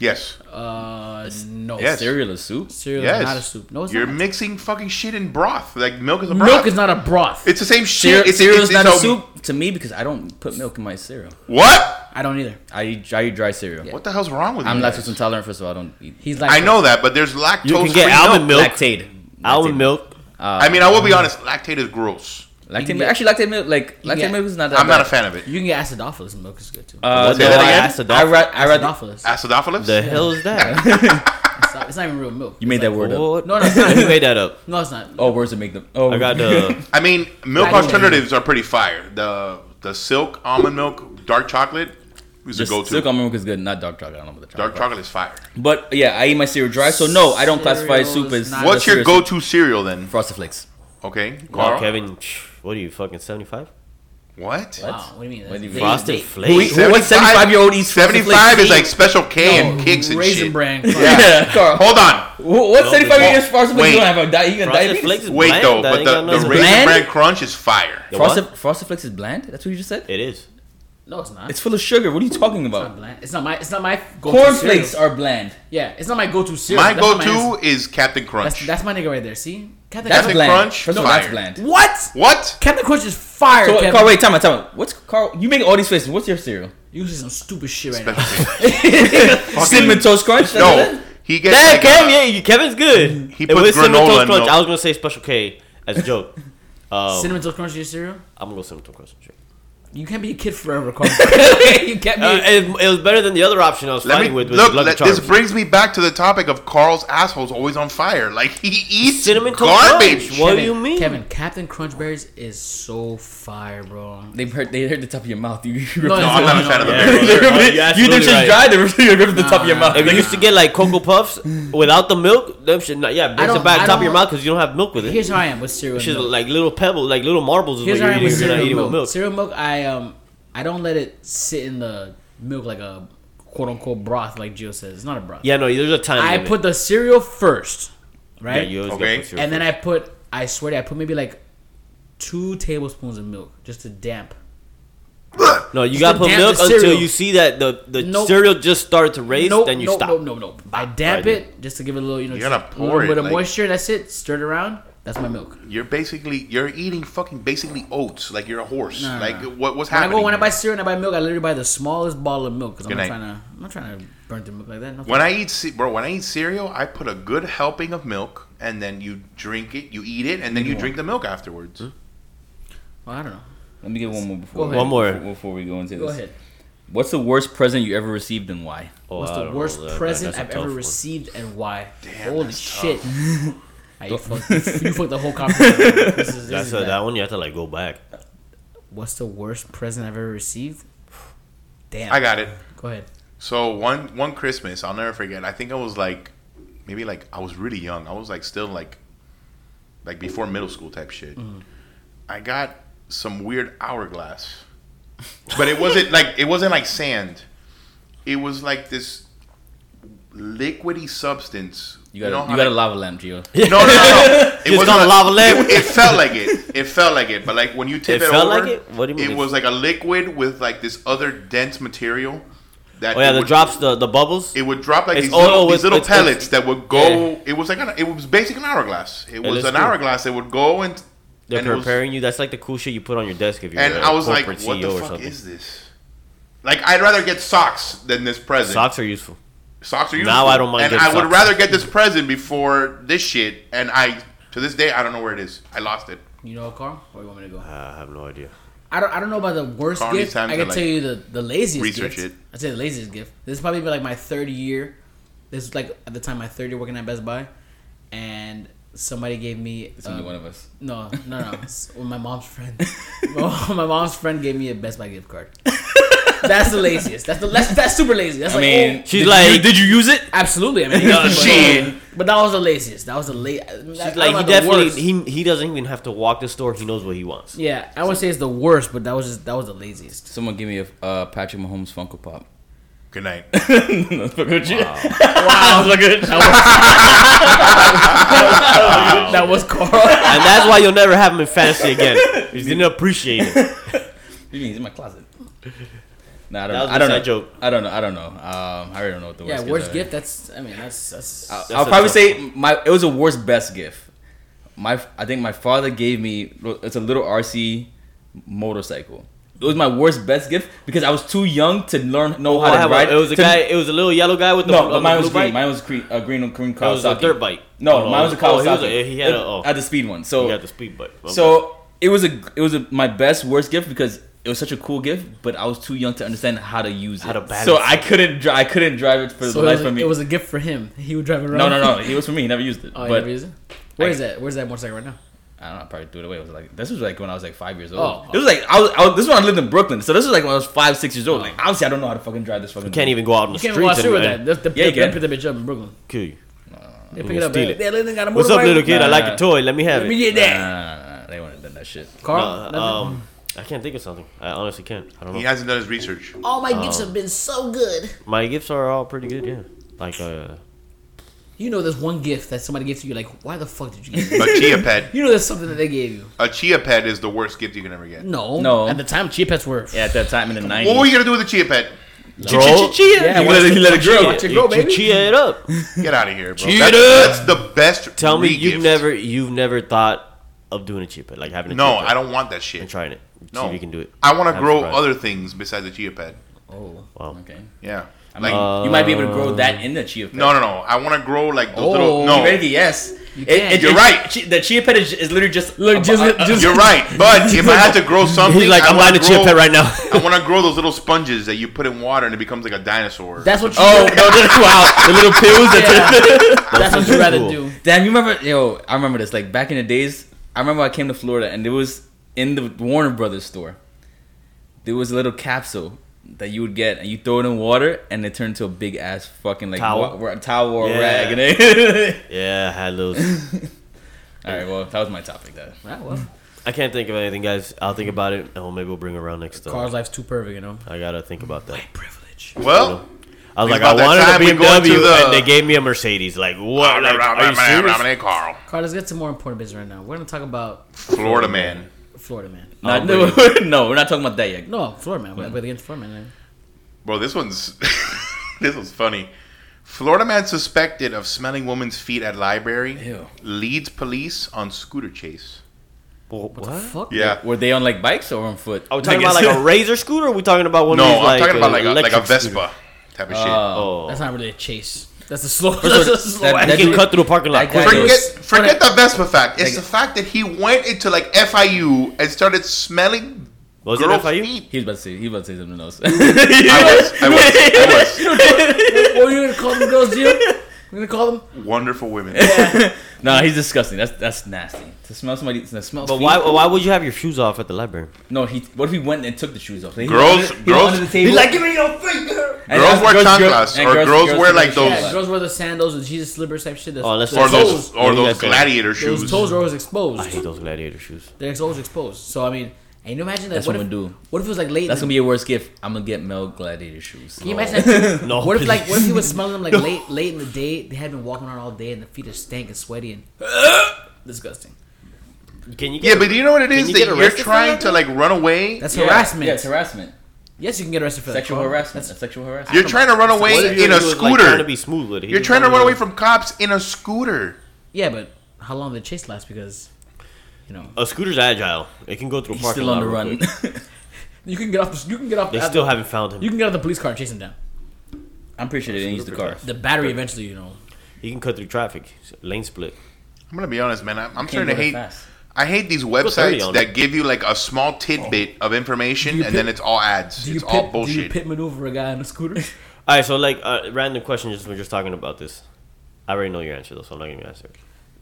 Speaker 2: Yes.
Speaker 1: Uh, no.
Speaker 2: Yes.
Speaker 3: Cereal is soup.
Speaker 1: Cereal
Speaker 2: Yes.
Speaker 1: is not a soup. No, it's
Speaker 2: You're
Speaker 1: not.
Speaker 2: mixing fucking shit in broth. Like milk is a broth.
Speaker 1: Milk is not a broth.
Speaker 2: It's the same
Speaker 3: Cereal,
Speaker 2: shit. It's,
Speaker 3: cereal
Speaker 2: it's,
Speaker 3: is not
Speaker 2: it's
Speaker 3: a soup to me because I don't put milk in my cereal.
Speaker 2: What?
Speaker 1: I don't either.
Speaker 3: I eat, I eat dry cereal.
Speaker 2: What the hell's wrong with you?
Speaker 3: I'm
Speaker 2: you? guys?
Speaker 3: lactose intolerant, first of all. I don't eat
Speaker 1: He's like
Speaker 2: I know that, but there's lactose
Speaker 4: You can get almond
Speaker 2: milk.
Speaker 4: milk.
Speaker 3: Lactate.
Speaker 4: Almond milk.
Speaker 3: Uh,
Speaker 2: I mean, I will be honest. Lactate is gross.
Speaker 3: Lactate milk. Actually, lactate milk, like
Speaker 1: can
Speaker 3: lactate
Speaker 1: get-
Speaker 3: milk is not that.
Speaker 2: I'm not a fan of it.
Speaker 1: You can get acidophilus milk is good too.
Speaker 3: Uh,
Speaker 2: Say
Speaker 3: no,
Speaker 2: that again?
Speaker 4: Acidophilus.
Speaker 3: I, ra- I rather.
Speaker 1: acidophilus.
Speaker 2: Acidophilus?
Speaker 4: The hell is that?
Speaker 1: It's not, it's not even real milk.
Speaker 3: You made that word up.
Speaker 1: No, no, it's not.
Speaker 4: You made that up.
Speaker 1: No, it's not.
Speaker 3: Oh, words that make them. Oh,
Speaker 4: I got the.
Speaker 2: I mean, milk alternatives are pretty fire. The the silk almond milk, dark chocolate is a
Speaker 3: Just
Speaker 2: go-to.
Speaker 3: silk almond milk is good, not dark chocolate. I don't know about the
Speaker 2: dark
Speaker 3: chocolate.
Speaker 2: chocolate is fire.
Speaker 3: But yeah, I eat my cereal dry, so no, I don't classify soup as.
Speaker 2: What's your
Speaker 3: cereal
Speaker 2: go-to cereal then?
Speaker 3: Frosted Flakes.
Speaker 2: Okay,
Speaker 4: Wow,
Speaker 2: Carl.
Speaker 4: Kevin, what are you fucking seventy five?
Speaker 2: What?
Speaker 1: Wow, what do you mean?
Speaker 3: What do you mean?
Speaker 4: Frosted
Speaker 1: they-
Speaker 4: Flakes.
Speaker 3: Who, who, what 75 year old eats
Speaker 2: 75 is like special K
Speaker 1: No,
Speaker 2: and kicks and
Speaker 1: raisin
Speaker 2: shit.
Speaker 1: bran.
Speaker 3: Yeah, Carl.
Speaker 2: Hold on.
Speaker 3: What 75
Speaker 4: but-
Speaker 3: years Frosted Flakes?
Speaker 2: Wait.
Speaker 3: You don't have a di- you got
Speaker 4: Frosted
Speaker 3: diabetes?
Speaker 4: Flakes is
Speaker 2: Wait
Speaker 4: bland.
Speaker 2: though, but
Speaker 4: ain't
Speaker 2: the, the raisin
Speaker 3: bland?
Speaker 2: bran crunch is fire.
Speaker 4: The what?
Speaker 3: Frosted, Frosted Flakes is bland? That's what you just said?
Speaker 4: It is.
Speaker 1: No, it's not.
Speaker 3: It's full of sugar. What are you talking about?
Speaker 1: It's not bland. It's not my. It's not my go-to
Speaker 3: Cornflakes
Speaker 1: cereal.
Speaker 3: are bland.
Speaker 1: Yeah, it's not my go-to cereal.
Speaker 2: My
Speaker 1: That's
Speaker 2: go-to
Speaker 1: answer.
Speaker 2: is Captain
Speaker 1: That's,
Speaker 2: Crunch.
Speaker 1: that's my nigga right there. See, Captain,
Speaker 3: That's
Speaker 2: Captain
Speaker 3: bland.
Speaker 2: Crunch,
Speaker 3: First of all, that's bland.
Speaker 1: What?
Speaker 2: what?
Speaker 1: Captain Crunch is fire.
Speaker 3: So,
Speaker 1: Kevin.
Speaker 3: Carl, wait, time out, time out. What's Carl? You make all these faces. What's your cereal?
Speaker 1: You say some stupid shit right now.
Speaker 3: Cinnamon Toast Crunch?
Speaker 2: No, he gets
Speaker 4: Yeah,
Speaker 2: like
Speaker 4: Kev,
Speaker 2: a-
Speaker 4: yeah, Kevin's good.
Speaker 2: He
Speaker 4: It
Speaker 2: puts
Speaker 4: was Cinnamon Toast Crunch.
Speaker 2: milk.
Speaker 4: I was gonna say Special K as a joke. Um,
Speaker 1: Cinnamon Toast Crunch is your cereal?
Speaker 4: I'm gonna go Cinnamon Toast Crunch. Sure.
Speaker 1: You can't be a kid forever, Carl. you can't be.
Speaker 4: Uh, it, it was better than the other option I was
Speaker 2: Let
Speaker 4: fighting
Speaker 2: me
Speaker 4: with. with
Speaker 2: look. Let, this brings me back to the topic of Carl's asshole's always on fire. Like he eats
Speaker 4: Cinnamon Toast
Speaker 2: garbage.
Speaker 4: Crunch. What do you mean?
Speaker 1: Kevin, Captain Crunch Berries is so fire, bro.
Speaker 3: They hurt. They hurt the top of your mouth. You, you
Speaker 1: No,
Speaker 2: No, I'm not a fan of the
Speaker 4: Yeah.
Speaker 2: berries.
Speaker 4: You're
Speaker 3: you
Speaker 4: absolutely
Speaker 3: either just
Speaker 4: right.
Speaker 3: dry. They rip rip the top of your mouth.
Speaker 4: If you used to get like Cocoa Puffs without the milk, them shit, not, yeah, brings
Speaker 1: don't-
Speaker 4: it back
Speaker 1: I
Speaker 4: top of your mouth because you don't have milk with it.
Speaker 1: Here's how I am with cereal.
Speaker 4: It's
Speaker 1: and
Speaker 4: just
Speaker 1: milk.
Speaker 4: like little pebbles, like little marbles
Speaker 1: Here's how I am with cereal
Speaker 4: eating
Speaker 1: milk.
Speaker 4: with milk.
Speaker 1: Cereal milk, I um, I don't let it sit in the milk like a quote unquote broth, like Gio says. It's not a broth.
Speaker 4: Yeah, no, there's a time
Speaker 1: I
Speaker 4: limit.
Speaker 1: put the cereal first,
Speaker 4: yeah,
Speaker 1: right?
Speaker 4: you always
Speaker 2: Okay.
Speaker 4: gotta cereal
Speaker 1: and then
Speaker 4: first.
Speaker 1: I put, I swear to you, I put maybe like two tablespoons of milk just to damp.
Speaker 4: no, you
Speaker 1: just
Speaker 4: gotta put milk until you see that the the
Speaker 1: Nope.
Speaker 4: cereal just started to raise.
Speaker 1: Nope,
Speaker 4: then you
Speaker 1: nope,
Speaker 4: stop.
Speaker 1: No, no, no. I damp
Speaker 4: Right.
Speaker 1: it just to give it a little, you know,
Speaker 2: You
Speaker 1: just
Speaker 2: gotta
Speaker 1: a little
Speaker 2: it,
Speaker 1: bit of
Speaker 2: like-
Speaker 1: moisture. That's it. Stir it around. That's my milk.
Speaker 2: You're basically you're eating fucking basically oats. Like you're a horse.
Speaker 1: Nah, nah,
Speaker 2: like
Speaker 1: nah.
Speaker 2: what what's
Speaker 1: When I go when I
Speaker 2: here?
Speaker 1: buy cereal and I buy milk, I literally buy the smallest bottle of milk because I'm not trying to. I'm not trying to burn through milk like that. No
Speaker 2: When I eat, ce- bro, when I eat cereal, I put a good helping of milk, and then you drink it, you eat it, and then you drink the milk afterwards. Hmm?
Speaker 1: well, I don't know.
Speaker 3: Let me get one more before.
Speaker 1: Go ahead.
Speaker 4: One more.
Speaker 3: before, before we go into
Speaker 1: Go
Speaker 3: this.
Speaker 1: Go ahead.
Speaker 3: What's the worst present you ever received and why?
Speaker 4: Oh,
Speaker 1: What's the worst
Speaker 4: know.
Speaker 1: Present
Speaker 4: that's a
Speaker 1: I've ever
Speaker 4: one.
Speaker 1: received and why?
Speaker 2: Damn,
Speaker 1: Holy
Speaker 2: that's
Speaker 1: shit! You, fucked, you fucked the whole conversation. This is, this
Speaker 4: That's
Speaker 1: is
Speaker 4: a,
Speaker 1: bad.
Speaker 4: that one. You have to like go back.
Speaker 1: What's the worst present I've ever received? Damn.
Speaker 2: I got it.
Speaker 1: Go ahead.
Speaker 2: So one one Christmas, I'll never forget. I think I was like, maybe like I was really young. I was like still like, like before middle school type shit. Mm-hmm. I got some weird hourglass, but it wasn't like it wasn't like sand. It was like this liquidy substance.
Speaker 3: You got
Speaker 2: know
Speaker 3: a,
Speaker 2: how
Speaker 3: you got a
Speaker 2: like-
Speaker 3: lava lamp, Gio.
Speaker 2: No, no, no. no. It wasn't
Speaker 4: a lava lamp?
Speaker 2: It, it felt like it. It felt like it. But like when you tip
Speaker 4: It
Speaker 2: it,
Speaker 4: felt
Speaker 2: over,
Speaker 4: like it? What do you mean
Speaker 2: It
Speaker 4: it-
Speaker 2: was like a liquid with like this other dense material. That
Speaker 4: Oh yeah, the
Speaker 2: would-
Speaker 4: drops, the the bubbles.
Speaker 2: It would drop like
Speaker 4: It's
Speaker 2: these
Speaker 4: all
Speaker 2: little,
Speaker 4: with-
Speaker 2: these little
Speaker 4: it's- it's-
Speaker 2: pellets that would go. It was like an, it was basically an hourglass. It was
Speaker 4: looks
Speaker 2: an
Speaker 4: cool.
Speaker 2: hourglass It would go and
Speaker 4: They're
Speaker 2: and it was-
Speaker 4: preparing you. That's like the cool shit you put on your desk if you're
Speaker 2: and
Speaker 4: a
Speaker 2: I was like,
Speaker 4: corporate
Speaker 2: what
Speaker 4: CEO
Speaker 2: the
Speaker 4: or
Speaker 2: fuck
Speaker 4: something.
Speaker 2: is this? Like I'd rather get socks than this present.
Speaker 4: Socks are useful.
Speaker 2: Socks are useful.
Speaker 4: Now I don't mind
Speaker 2: And
Speaker 4: getting
Speaker 2: I would
Speaker 4: socks.
Speaker 2: rather get this present before this shit. And I, to this day, I don't know where it is. I lost it.
Speaker 1: You know, Carl? Where you want me to go?
Speaker 4: I have no idea.
Speaker 1: I don't. I don't know about the worst
Speaker 2: Carl
Speaker 1: gift. I
Speaker 2: to,
Speaker 1: can
Speaker 2: like,
Speaker 1: tell you the the laziest
Speaker 2: research
Speaker 1: gift.
Speaker 2: it.
Speaker 1: I'd say the laziest gift. This is probably like my third year. This is like at the time my third year working at Best Buy, and somebody gave me.
Speaker 3: It's only
Speaker 1: um,
Speaker 3: one of us.
Speaker 1: No, no, no. My mom's friend. my my mom's friend gave me a Best Buy gift card. That's the laziest. That's the that's, that's super lazy. That's
Speaker 3: I
Speaker 1: like
Speaker 3: mean,
Speaker 1: oh,
Speaker 4: She's
Speaker 3: did
Speaker 4: like-
Speaker 3: you, did you use it?
Speaker 1: absolutely. I mean,
Speaker 2: No,
Speaker 1: but,
Speaker 2: shit.
Speaker 1: but that was the laziest. That was the late.
Speaker 4: She's like he definitely he he doesn't even have to walk the store. He knows what he wants.
Speaker 1: Yeah, I would say it's the worst, but that was just that was the laziest.
Speaker 3: Someone give me a uh, Patrick Mahomes Funko Pop.
Speaker 2: Good night.
Speaker 3: That's fuck with you.
Speaker 1: Wow, look at that. That was Carl.
Speaker 4: And that's why you'll never have him in fantasy again. He didn't appreciate it.
Speaker 3: What do you mean? He's in my closet. Nah, I don't
Speaker 4: That
Speaker 3: know. I don't know.
Speaker 4: joke.
Speaker 3: I don't know. I don't know. Um, I really don't know what the
Speaker 1: Yeah,
Speaker 3: worst
Speaker 1: worst
Speaker 3: gifts are.
Speaker 1: gift. That's. I mean, that's that's.
Speaker 3: I'll,
Speaker 4: That's
Speaker 3: I'll probably
Speaker 4: tough
Speaker 3: say my it was a worst best gift. My I think my father gave me it's a little RC motorcycle. It was my worst best gift because I was too young to learn know
Speaker 4: Oh,
Speaker 3: how to
Speaker 4: have a-
Speaker 3: ride.
Speaker 4: it was a
Speaker 3: to-
Speaker 4: guy. It was a little yellow guy with the
Speaker 3: No,
Speaker 4: on
Speaker 3: but
Speaker 4: the
Speaker 3: mine was green.
Speaker 4: bike.
Speaker 3: Mine was green. A green green
Speaker 4: It was a dirt bike.
Speaker 3: No,
Speaker 4: Oh,
Speaker 3: mine was a
Speaker 4: oh, he was a- he had a- oh.
Speaker 3: I had the speed one. So
Speaker 4: He got the speed bike. Okay.
Speaker 3: so it was a it was a, my best worst gift because it was such a cool gift, but I was too young to understand how to use
Speaker 4: How
Speaker 3: it.
Speaker 4: to balance
Speaker 3: so
Speaker 4: it.
Speaker 3: I couldn't dri- I couldn't drive it for
Speaker 1: So
Speaker 3: the life
Speaker 1: was,
Speaker 3: of me.
Speaker 1: it was a gift for him. He would drive it around.
Speaker 3: no, no, no. It was for me. He never used it.
Speaker 1: Oh, you
Speaker 3: but
Speaker 1: never used it? Where
Speaker 3: I-
Speaker 1: is that? Where's that motorcycle right now?
Speaker 3: I don't know. I probably threw it away. It was like this was like when I was like five years old.
Speaker 1: Oh.
Speaker 3: It was like I was, I was. This is when I lived in Brooklyn. So this was like when I was five, six years old. Oh. Like obviously I don't know how to fucking drive this fucking.
Speaker 4: you can't even go out in the street.
Speaker 1: You can't
Speaker 4: streets.
Speaker 1: watch through with that. The, the,
Speaker 3: Yeah, you
Speaker 1: they
Speaker 3: can.
Speaker 1: pick that bitch up in Brooklyn.
Speaker 4: Kill you.
Speaker 1: They pick
Speaker 4: We'll
Speaker 1: it up.
Speaker 4: steal
Speaker 1: They,
Speaker 4: it.
Speaker 1: they, they got a
Speaker 4: What's up, little kid? I like
Speaker 3: Nah.
Speaker 4: your toy. Let me have
Speaker 1: Let me
Speaker 4: it.
Speaker 1: get that.
Speaker 3: nah, nah, nah, They wouldn't have done that shit.
Speaker 1: Carl.
Speaker 4: No,
Speaker 1: nothing?
Speaker 4: um, I can't think of something. I honestly can't. I don't know.
Speaker 2: He hasn't done his research.
Speaker 1: All my gifts have been so good.
Speaker 4: My gifts are all pretty good. Yeah. Like uh,
Speaker 1: You know, there's one gift that somebody gives you. You're like, why the fuck did you give me?
Speaker 2: A chia pet.
Speaker 1: You know, there's something that they gave you.
Speaker 2: A chia pet is the worst gift you can ever get.
Speaker 1: No,
Speaker 3: No.
Speaker 1: At the time, chia pets were.
Speaker 3: Yeah, at that time in the nineties.
Speaker 2: What were you gonna do with a chia pet?
Speaker 4: Grow.
Speaker 1: Yeah,
Speaker 3: you
Speaker 1: watch
Speaker 3: let it,
Speaker 1: it-
Speaker 3: you let it
Speaker 1: watch
Speaker 3: grow.
Speaker 1: it- watch it grow, baby.
Speaker 4: chia it up.
Speaker 2: Get out of here, bro.
Speaker 1: Chia
Speaker 2: That's,
Speaker 1: it
Speaker 2: that's the best.
Speaker 4: Tell me you've never you've never thought of doing a chia pet, like having a
Speaker 2: No,
Speaker 4: chia pet
Speaker 2: I don't want that shit.
Speaker 4: and
Speaker 2: shit.
Speaker 4: trying it. See
Speaker 2: No,
Speaker 4: if you can do it.
Speaker 2: I want to
Speaker 4: I'm
Speaker 2: grow
Speaker 4: surprised.
Speaker 2: other things besides the chia pet.
Speaker 1: Oh,
Speaker 4: Wow.
Speaker 3: Okay.
Speaker 2: Yeah.
Speaker 3: I mean,
Speaker 2: Like
Speaker 3: you might be able to grow that in the chia pet.
Speaker 2: no, no, no. I want to grow like those
Speaker 1: Oh,
Speaker 2: little.
Speaker 3: You
Speaker 2: No,
Speaker 3: ready? Yes.
Speaker 1: You
Speaker 3: It-
Speaker 1: can't.
Speaker 3: it-
Speaker 2: You're
Speaker 3: it-
Speaker 2: right.
Speaker 3: chi- The chia pet is, is literally just
Speaker 1: Look, just-
Speaker 3: a- a-
Speaker 1: just-
Speaker 2: you're right. But if I had to grow something,
Speaker 4: He's like,
Speaker 2: I
Speaker 4: I'm
Speaker 2: wanna
Speaker 4: buying a chia
Speaker 2: grow-
Speaker 4: pet right now.
Speaker 2: I want to grow those little sponges that you put in water and it becomes like a dinosaur.
Speaker 1: that's what oh, you.
Speaker 3: Oh no! no, Wow, the little pills. That
Speaker 1: yeah. that's what you rather
Speaker 4: cool.
Speaker 1: do.
Speaker 3: Damn, you remember? Yo, I remember this. Like back in the days, I remember I came to Florida and it was in the Warner Brothers store. There was a little capsule that you would get and you throw it in water and it turned into a big ass fucking like
Speaker 4: Towel?
Speaker 3: wa- wa- towel or
Speaker 4: Yeah.
Speaker 3: rag. And it,
Speaker 4: Yeah, I had those.
Speaker 3: all right, well, that was my topic. That
Speaker 1: Ah, well,
Speaker 4: I can't think of anything, guys. I'll think about it, and well, maybe we'll bring it around next time.
Speaker 1: Carl's life's too perfect, you know.
Speaker 4: I gotta think about that.
Speaker 1: Privilege.
Speaker 2: well,
Speaker 4: I was like, I
Speaker 2: about that
Speaker 4: wanted a
Speaker 2: we go
Speaker 4: BMW,
Speaker 2: to the-
Speaker 4: and they gave me a Mercedes. Like, what? Like, are you serious?
Speaker 2: Carl,
Speaker 1: Carl, let's get to more important business right now. We're gonna talk about
Speaker 2: Florida man.
Speaker 1: Florida man.
Speaker 3: Oh, not,
Speaker 4: Oh,
Speaker 3: no, no, we're not talking about that yet.
Speaker 1: No, Florida man. We're, we're against Florida man.
Speaker 2: Bro, this one's this one's funny. Florida man suspected of smelling woman's feet at library
Speaker 3: Ew.
Speaker 2: leads police on scooter chase.
Speaker 4: What?
Speaker 1: What the fuck?
Speaker 2: Yeah.
Speaker 3: Were they on like bikes or on foot?
Speaker 4: Oh, are we talking about like a razor scooter? Or are we talking about one
Speaker 2: No,
Speaker 4: of these
Speaker 2: I'm
Speaker 4: like
Speaker 2: talking about like a, like a Vespa
Speaker 4: scooter?
Speaker 2: type of shit.
Speaker 4: Oh,
Speaker 1: That's not really a chase. That's a slow.
Speaker 3: of
Speaker 1: That's a slow.
Speaker 3: that- that
Speaker 4: can
Speaker 3: dude-
Speaker 4: cut through a parking lot.
Speaker 3: that goes-
Speaker 2: forget forget the Vespa fact. It's
Speaker 3: Like-
Speaker 2: the fact that he went into like FIU and started smelling
Speaker 4: Was it FIU?
Speaker 2: feet.
Speaker 3: He was about to say. He was about to say something else.
Speaker 2: I was, I was, I
Speaker 1: what are you gonna call them girls, Jim? We're gonna call them.
Speaker 2: Wonderful women.
Speaker 3: nah, he's disgusting. That's that's nasty. To smell somebody, to smell.
Speaker 4: But
Speaker 3: feet?
Speaker 4: why? Why would you have your shoes off at the library?
Speaker 3: No, he. What if he went and took the shoes off? Like, he
Speaker 2: Girls-
Speaker 3: was under,
Speaker 2: girls-
Speaker 3: under the table.
Speaker 1: He's like, give me your feet, girl.
Speaker 3: And
Speaker 2: Girls wear
Speaker 3: girls-
Speaker 2: chanclas, or girls wear,
Speaker 3: wear
Speaker 2: like, those-
Speaker 1: Yeah, girls wear the sandals and Jesus slippers type shit. The,
Speaker 4: Oh, unless
Speaker 1: the
Speaker 2: Or those
Speaker 1: toes,
Speaker 2: or
Speaker 4: What do you
Speaker 2: those gladiator shoes.
Speaker 1: those toes are always exposed.
Speaker 4: I hate those gladiator shoes.
Speaker 1: They're always exposed. So I mean, and you imagine that.
Speaker 3: That's
Speaker 1: what
Speaker 3: what
Speaker 1: if,
Speaker 3: I'm gonna do.
Speaker 1: What if it was like late?
Speaker 3: That's gonna be your worst gift. I'm gonna get Mel Gladiator shoes.
Speaker 1: Can you imagine that?
Speaker 4: No,
Speaker 1: what if like what if he
Speaker 4: please.
Speaker 1: was smelling them like late late in the day? They had been walking around all day and the feet are stank and sweaty and disgusting.
Speaker 4: Can you? Get
Speaker 2: Yeah, but do you know what it is
Speaker 4: you
Speaker 2: that you're trying to like run away?
Speaker 1: That's
Speaker 3: Yeah,
Speaker 1: harassment.
Speaker 3: Yeah, it's harassment.
Speaker 1: yes, you can get arrested for.
Speaker 3: Sexual
Speaker 1: Carl.
Speaker 3: harassment.
Speaker 1: That's
Speaker 3: That's sexual harassment.
Speaker 2: You're trying to run away
Speaker 4: if you're
Speaker 2: in a
Speaker 4: doing, like, trying to
Speaker 2: scooter.
Speaker 4: be smooth with it. He
Speaker 2: You're trying to run away from cops in a scooter.
Speaker 1: yeah, but how long did the chase last? Because you know
Speaker 4: A scooter's agile. It can go through a
Speaker 3: He's
Speaker 4: parking
Speaker 3: still on
Speaker 4: lot
Speaker 3: the
Speaker 4: real
Speaker 3: run.
Speaker 4: quick.
Speaker 1: you can get off. The, you can get off.
Speaker 4: They
Speaker 1: at
Speaker 4: still
Speaker 1: the,
Speaker 4: haven't found him.
Speaker 1: You can get off the police car and chase him down.
Speaker 3: I'm pretty sure they didn't use the car.
Speaker 1: The battery eventually, you know.
Speaker 4: He can cut through traffic. Lane split.
Speaker 2: I'm gonna be honest, man. I'm, I'm starting to hate.
Speaker 3: fast.
Speaker 2: I hate these websites that give you like a small tidbit of information
Speaker 1: you
Speaker 2: and
Speaker 1: pit-
Speaker 2: then it's all ads.
Speaker 1: Do you
Speaker 2: It's
Speaker 1: pit,
Speaker 2: all
Speaker 1: Do you pit maneuver a guy on a scooter?
Speaker 4: All right, so like uh, random question. Just we're just talking about this. I already know your answer though, so I'm not gonna answer. it.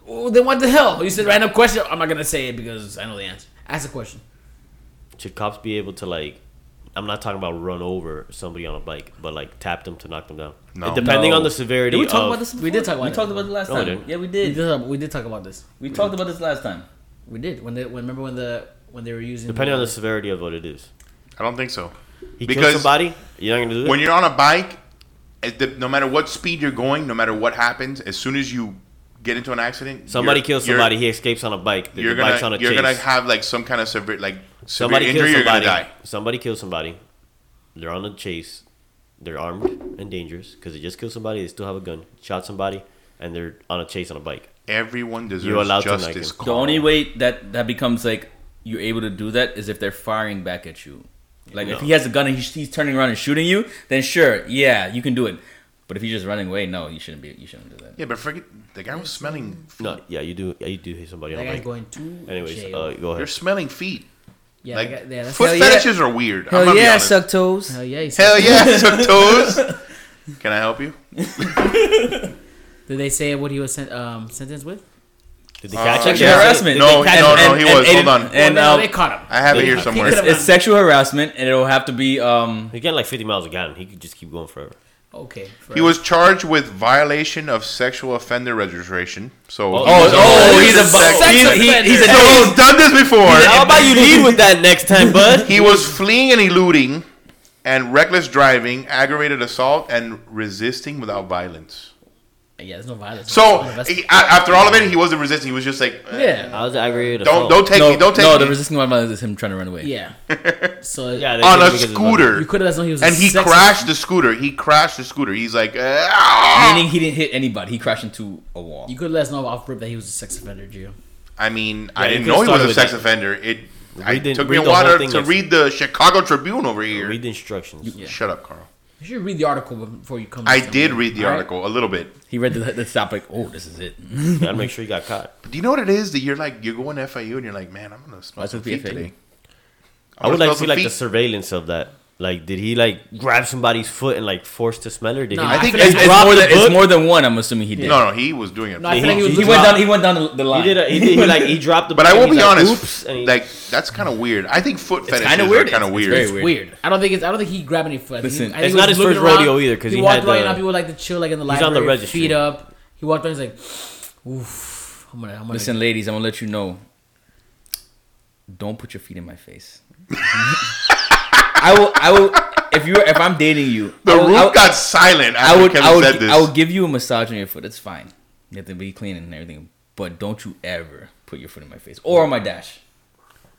Speaker 1: Well, then what the hell? You said random question. I'm not gonna say it because I know the answer. Ask a question.
Speaker 4: Should cops be able to like? I'm not talking about run over somebody on a bike, but like tap them to knock them down.
Speaker 2: No.
Speaker 4: Depending
Speaker 3: No.
Speaker 4: on the severity.
Speaker 3: Did we talk
Speaker 4: of,
Speaker 3: about this? Before?
Speaker 1: We did talk about
Speaker 3: We
Speaker 1: it.
Speaker 3: talked about it last
Speaker 4: No,
Speaker 3: time.
Speaker 4: didn't.
Speaker 3: Yeah, we
Speaker 1: We
Speaker 3: did.
Speaker 1: did, we did talk about this.
Speaker 3: We talked about this last time.
Speaker 1: We did when they when remember when the when they were using
Speaker 4: Depending on the severity of what it is.
Speaker 2: I don't think so.
Speaker 4: He
Speaker 2: Because
Speaker 4: somebody. You're not gonna do that.
Speaker 2: When you're on a bike, it, the, no matter what speed you're going, no matter what happens, as soon as you get into an accident,
Speaker 4: somebody kills somebody. He escapes on a bike. The,
Speaker 2: You're
Speaker 4: the bike's
Speaker 2: gonna
Speaker 4: on a
Speaker 2: you're
Speaker 4: chase.
Speaker 2: gonna have like some kind of severe like severe
Speaker 4: somebody
Speaker 2: injury.
Speaker 4: kills
Speaker 2: You're
Speaker 4: somebody.
Speaker 2: gonna die.
Speaker 4: Somebody kills somebody. They're on a chase. They're armed and dangerous because they just killed somebody. They still have a gun. Shot somebody, and they're on a chase on a bike.
Speaker 2: Everyone deserves
Speaker 4: You're allowed
Speaker 2: justice.
Speaker 4: like him.
Speaker 3: The only way that that becomes like you're able to do that is if they're firing back at you. Like if he has a gun and he's, he's turning around and shooting you, then sure, yeah, you can do it. But if he's just running away, no, you shouldn't be. You shouldn't do that.
Speaker 2: Yeah, but forget the guy was smelling.
Speaker 4: No, yeah, you do. Yeah, you do hit somebody
Speaker 1: That
Speaker 4: on a
Speaker 1: guy's
Speaker 4: bike.
Speaker 1: going to
Speaker 4: Anyways,
Speaker 1: jail.
Speaker 4: uh, go
Speaker 2: You're smelling feet.
Speaker 1: yeah,
Speaker 2: Like
Speaker 1: that yeah, that's
Speaker 2: foot
Speaker 3: Hell yeah.
Speaker 2: fetishes are weird. I'm gonna be honest.
Speaker 3: toes.
Speaker 1: hell yeah. He
Speaker 2: Hell
Speaker 1: said-
Speaker 2: yeah, suck toes. Can I help you?
Speaker 1: Did they say what he was sen- um, sentenced with?
Speaker 4: Did they
Speaker 2: Uh,
Speaker 4: catch him?
Speaker 3: Sexual
Speaker 2: Yeah.
Speaker 3: harassment.
Speaker 2: No,
Speaker 3: And-
Speaker 2: no, no,
Speaker 3: and-
Speaker 2: he
Speaker 3: and-
Speaker 2: was.
Speaker 3: and-
Speaker 2: Hold on.
Speaker 3: And
Speaker 1: well, no,
Speaker 3: um,
Speaker 1: they caught him.
Speaker 2: I have it here somewhere.
Speaker 3: it's, it's sexual harassment, and it'll have to be um.
Speaker 4: He's getting like 50 miles a gallon. He could just keep going forever.
Speaker 1: Okay.
Speaker 2: He was charged with violation of sexual offender registration. So
Speaker 4: Oh,
Speaker 3: Oh, oh, he's a
Speaker 2: sex-
Speaker 3: bu- he's, he, he's a
Speaker 2: So he's done this before.
Speaker 4: How about you lead with that next time, bud?
Speaker 2: He was fleeing and eluding, and reckless driving, aggravated assault, and resisting without violence.
Speaker 1: Yeah, there's no violence.
Speaker 2: So he, a- after all of it, he wasn't resisting. He was just like, eh,
Speaker 1: yeah,
Speaker 4: I was aggravated.
Speaker 2: don't
Speaker 4: assault.
Speaker 2: don't take
Speaker 3: no,
Speaker 2: me, don't take
Speaker 3: no,
Speaker 2: me.
Speaker 3: the resisting violence is him trying to run away.
Speaker 1: yeah. So
Speaker 4: Yeah, they
Speaker 2: on
Speaker 4: did
Speaker 2: a
Speaker 4: because of the-
Speaker 2: scooter,
Speaker 1: you could have known he was. a
Speaker 2: and he
Speaker 1: sex
Speaker 2: crashed the scooter. He crashed the scooter. He's like, ah!
Speaker 3: Meaning he didn't hit anybody. He crashed into a wall.
Speaker 1: You could let us know off rip that he was a sex offender, Gio.
Speaker 2: I mean,
Speaker 4: Yeah,
Speaker 2: I
Speaker 4: you
Speaker 2: didn't
Speaker 4: could've
Speaker 2: know he was
Speaker 4: started
Speaker 2: a
Speaker 4: with
Speaker 2: sex
Speaker 4: that.
Speaker 2: offender. It I
Speaker 4: Read the-
Speaker 2: took me a
Speaker 4: read the whole
Speaker 2: while
Speaker 4: thing
Speaker 2: to
Speaker 4: next-
Speaker 2: read the Chicago Tribune over here.
Speaker 4: Read the instructions.
Speaker 2: Shut up, Carl.
Speaker 1: You should read the article before you come.
Speaker 2: I did read the
Speaker 1: All right?
Speaker 2: article a little bit.
Speaker 3: He read the, the stop like, oh, this is it.
Speaker 4: Gotta make sure you got caught.
Speaker 2: But do you know what it is? That you're like you're going to FIU and you're like, man, I'm gonna smell
Speaker 3: That's
Speaker 2: some
Speaker 3: what
Speaker 2: feet
Speaker 3: FIU.
Speaker 2: today.
Speaker 4: I would like to see like
Speaker 2: some
Speaker 4: the surveillance of that. Like, did he like grab somebody's foot and like force to smell her? Did
Speaker 1: No,
Speaker 4: he?
Speaker 1: I
Speaker 2: I think
Speaker 3: it's, it's more than it's more than one. I'm assuming he did.
Speaker 2: No, no, he was doing it.
Speaker 1: No,
Speaker 4: He-
Speaker 1: he was.
Speaker 3: He
Speaker 4: He
Speaker 3: went down. He went down the, the line.
Speaker 4: He did. A, he, did he like he dropped the.
Speaker 2: But I will
Speaker 4: and
Speaker 2: be
Speaker 4: like,
Speaker 2: honest,
Speaker 4: Oops, he,
Speaker 2: like that's kind of weird. I think foot fetishes
Speaker 3: kinda
Speaker 2: are
Speaker 3: weird.
Speaker 2: kind of
Speaker 3: It's-
Speaker 2: weird.
Speaker 3: it's weird.
Speaker 1: weird. I don't think it's. I don't think he grabbed any foot.
Speaker 3: Listen,
Speaker 1: he-
Speaker 4: it's not
Speaker 1: was
Speaker 4: his first
Speaker 1: rodeo around.
Speaker 4: rodeo either, 'cause he
Speaker 1: walked around.
Speaker 4: the-
Speaker 1: You people like to chill like in the
Speaker 4: He's on
Speaker 1: library.
Speaker 4: the registry.
Speaker 1: Feet up. He walked around. He's like, oof. I'm gonna. I'm gonna
Speaker 3: Listen, ladies, I'm gonna let you know. Don't put your feet in my face. I will. I will. If you if I'm dating you,
Speaker 2: The
Speaker 3: I will,
Speaker 2: roof
Speaker 3: I, will-
Speaker 2: got silent
Speaker 3: I would.
Speaker 2: Kevin
Speaker 3: I would.
Speaker 2: said this.
Speaker 3: I will give you a massage on your foot. It's fine. You have to be clean and everything. But don't you ever put your foot in my face or on my dash.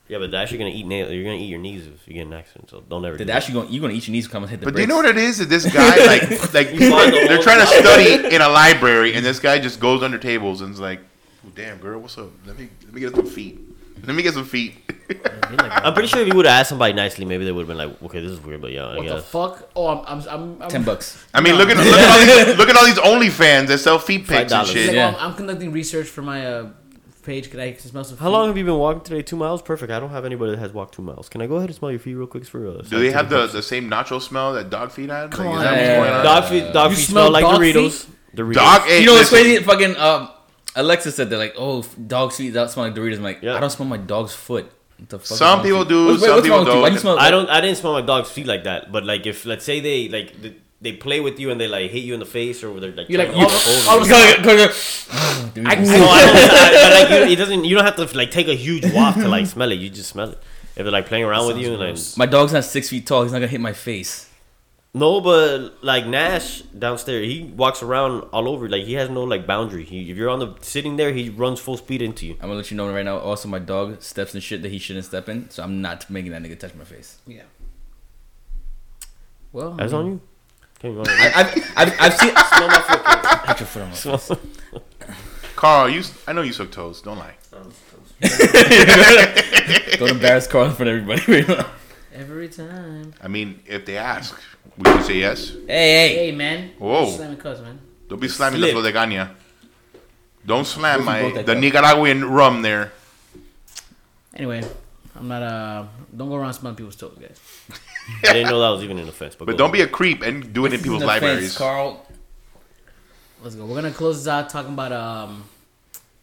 Speaker 4: yeah, but that's you're gonna eat nail. You're gonna eat your knees if you get an accident. So don't ever.
Speaker 3: The
Speaker 4: do
Speaker 3: dash you going you gonna eat your knees come and hit the
Speaker 2: But do you know what it is? That this guy like like people,
Speaker 4: the
Speaker 2: they're
Speaker 4: whole
Speaker 2: trying to study in a library, and this guy just goes under tables and is like, oh, "Damn girl, what's up? Let me let me get some feet. Let me get some feet."
Speaker 4: I'm pretty sure if you would have asked somebody nicely, maybe they would have been like, "Okay, this is weird," but yeah, I
Speaker 1: What the
Speaker 4: guess.
Speaker 1: fuck? Oh, I'm. I'm. I'm, I'm
Speaker 3: Ten bucks.
Speaker 2: I mean, look at look at all these look at all these OnlyFans that sell feet pics and
Speaker 4: $5.
Speaker 2: shit.
Speaker 1: Like,
Speaker 3: Yeah.
Speaker 1: well, I'm, I'm conducting research for my uh, page. Could I smell some?
Speaker 4: How
Speaker 1: feet?
Speaker 4: long have you been walking today? Two miles, perfect. I don't have anybody that has walked two miles. Can I go ahead and smell your feet real quick for? Uh,
Speaker 2: Do they have the, the same nacho smell that dog feet had?
Speaker 1: Come
Speaker 2: Like, is
Speaker 1: on,
Speaker 2: that what's
Speaker 3: man.
Speaker 2: going on?
Speaker 4: dog feet? Dog
Speaker 1: You
Speaker 4: feet
Speaker 1: smell
Speaker 4: smell like
Speaker 1: dog
Speaker 4: Doritos. Doritos.
Speaker 2: Dog. Hey,
Speaker 3: You know what's
Speaker 2: listen,
Speaker 3: crazy? Fucking um, Alexa said they're like, oh, dog's feet that smell like Doritos. I'm like,
Speaker 4: Yeah.
Speaker 3: I don't smell my dog's foot. What the fuck is
Speaker 2: Some
Speaker 3: wrong with
Speaker 2: people
Speaker 3: you?
Speaker 2: do,
Speaker 3: What's,
Speaker 2: some
Speaker 3: what's
Speaker 2: people
Speaker 3: wrong with you?
Speaker 2: don't.
Speaker 3: Why you smell?
Speaker 4: I don't. I didn't smell my dog's feet like that. But like, if let's say they like they, they play with you and they like hit you in the face or they're like
Speaker 1: You're like
Speaker 4: trying to
Speaker 1: all,
Speaker 4: hold
Speaker 1: all of
Speaker 4: you.
Speaker 1: a sudden.
Speaker 3: Go, go, go. Oh.
Speaker 1: I-
Speaker 4: No, I don't, I, but like you, it doesn't. You don't have to like take a huge waft to like smell it. You just smell it. If they're like playing around with you and like.
Speaker 3: My dog's not six feet tall. He's not gonna hit my face.
Speaker 4: No, but like Nash downstairs, he walks around all over. Like he has no like boundary. He, if you're on the sitting there, he runs full speed into you.
Speaker 3: I'm gonna let you know right now. Also, my dog steps in shit that he shouldn't step in, so I'm not making that nigga touch my face.
Speaker 1: Yeah. Well,
Speaker 4: That's on you. Okay, go
Speaker 3: I,
Speaker 4: ahead.
Speaker 3: I've, I've, I've seen.
Speaker 4: Smell my foot.
Speaker 3: Put your foot on my face.
Speaker 2: Carl, you I know you suck toes. Don't lie.
Speaker 3: Don't embarrass Carl in front of everybody. Hey,
Speaker 1: every time.
Speaker 2: I mean, if they ask, we should say yes.
Speaker 3: hey.
Speaker 1: Hey, man.
Speaker 2: Whoa.
Speaker 1: Slamming cuss, man.
Speaker 2: Don't be slamming
Speaker 4: Slip.
Speaker 2: the Flor de Caña. Don't slam my the
Speaker 3: that.
Speaker 2: Nicaraguan rum there.
Speaker 1: Anyway, I'm not. Uh, don't go around smelling people's toes, guys.
Speaker 4: I didn't know that was even an offense. But,
Speaker 2: But don't be a creep and do it in people's
Speaker 3: This is an offense,
Speaker 2: libraries.
Speaker 3: Carl.
Speaker 1: Let's go. We're gonna close this out talking about um,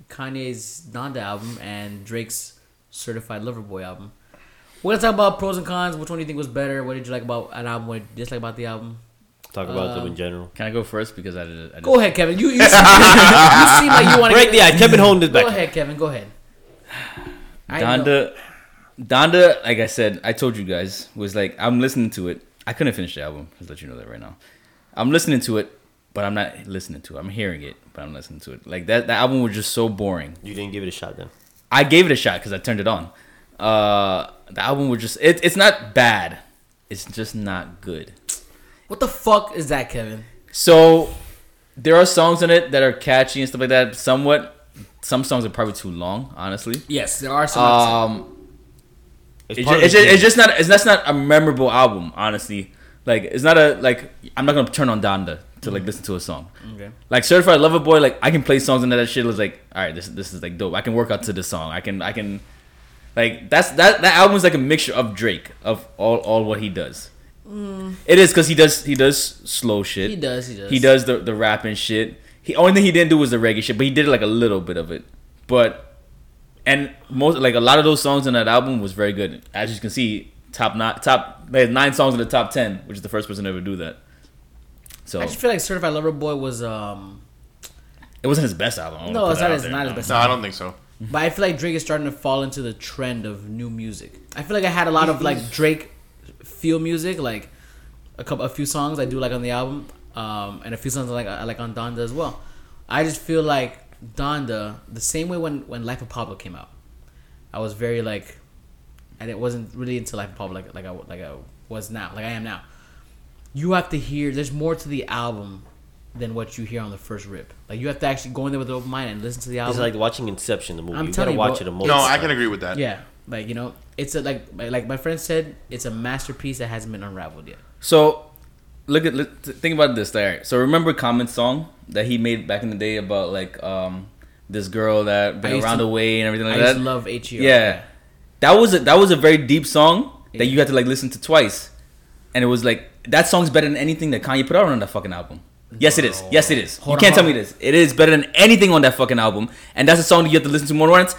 Speaker 1: Kanye's Donda album and Drake's Certified Lover Boy album. We're gonna talk about pros and cons. Which one do you think was better? What did you like about an album? What did you dislike about the album?
Speaker 4: talk about them
Speaker 1: um,
Speaker 4: in general.
Speaker 3: Can I go first because I did. I did
Speaker 1: Go ahead, Kevin. You you, seem, you seem like you want to
Speaker 4: Break the ice. Kevin Holmes is back.
Speaker 1: Go ahead, Kevin. Go ahead.
Speaker 3: Donda, Donda, like I said, I told you guys, was like I'm listening to it. I couldn't finish the album. Just let you know that right now. I'm listening to it, but I'm not listening to it. I'm hearing it, but I'm listening to it. Like that, that album was just so boring.
Speaker 4: You didn't give it a shot then.
Speaker 3: I gave it a shot because I turned it on. Uh, the album was just it, it's not bad. It's just not good.
Speaker 1: What the fuck is that, Kevin?
Speaker 3: So there are songs in it that are catchy and stuff like that. Somewhat. Some songs are probably too long, honestly.
Speaker 1: Yes, there are some.
Speaker 3: Um,
Speaker 4: It's,
Speaker 3: it's, just, it's, just, it's just not it's that's not a memorable album honestly like it's not a like i'm not gonna turn on donda to like listen to a song
Speaker 1: okay.
Speaker 3: like certified lover boy like i can play songs and that shit was like all right this, this is like dope i can work out to this song i can i can like that's that that album is like a mixture of drake of all all what he does it is because he does he does slow shit
Speaker 1: He does. He does.
Speaker 3: he does the the rapping shit. He only thing he didn't do was the reggae shit, but he did like a little bit of it. But and most like a lot of those songs on that album was very good. As you can see, top nine top they had nine songs in the top ten, which is the first person to ever do that. So
Speaker 1: I just feel like Certified Lover Boy was um.
Speaker 3: it wasn't his best album.
Speaker 1: No, it's not
Speaker 3: that
Speaker 1: his-
Speaker 3: out
Speaker 1: not his best
Speaker 2: No, I don't think so.
Speaker 1: But I feel like Drake is starting to fall into the trend of new music. I feel like I had a lot of like Drake feel music, like a couple, a few songs I do like on the album, um, and a few songs I like I like on Donda as well. I just feel like Donda, the same way when when Life of Pablo came out, I was very like, and it wasn't really into Life of Pablo like like I like I was now, like I am now. You have to hear. There's more to the album than what you hear on the first rip. Like you have to actually go in there with an open mind and listen to the album.
Speaker 4: It's like watching Inception, the movie.
Speaker 1: I'm
Speaker 4: you gotta
Speaker 1: telling you,
Speaker 4: watch
Speaker 1: bro.
Speaker 4: it a multiple
Speaker 2: No, I can agree with that.
Speaker 1: yeah, like you know, it's a like like my friend said, it's a masterpiece that hasn't been unraveled yet.
Speaker 3: So, look at look, think about this. There. So remember Common's song that he made back in the day about like um this girl that
Speaker 1: I
Speaker 3: been around
Speaker 1: to-
Speaker 3: the way and everything like
Speaker 1: I
Speaker 3: that.
Speaker 1: used to love H.E.R.
Speaker 3: Yeah, that was a, that was a very deep song that
Speaker 1: Yeah.
Speaker 3: you had to like listen to twice, and it was like that song's better than anything that Kanye put out on that fucking album. Yes, it is. Yes, it is.
Speaker 1: Hold
Speaker 3: you can't
Speaker 1: on,
Speaker 3: tell me
Speaker 1: hold
Speaker 3: this. It is better than anything on that fucking album, and that's a song that you have to listen to more than once,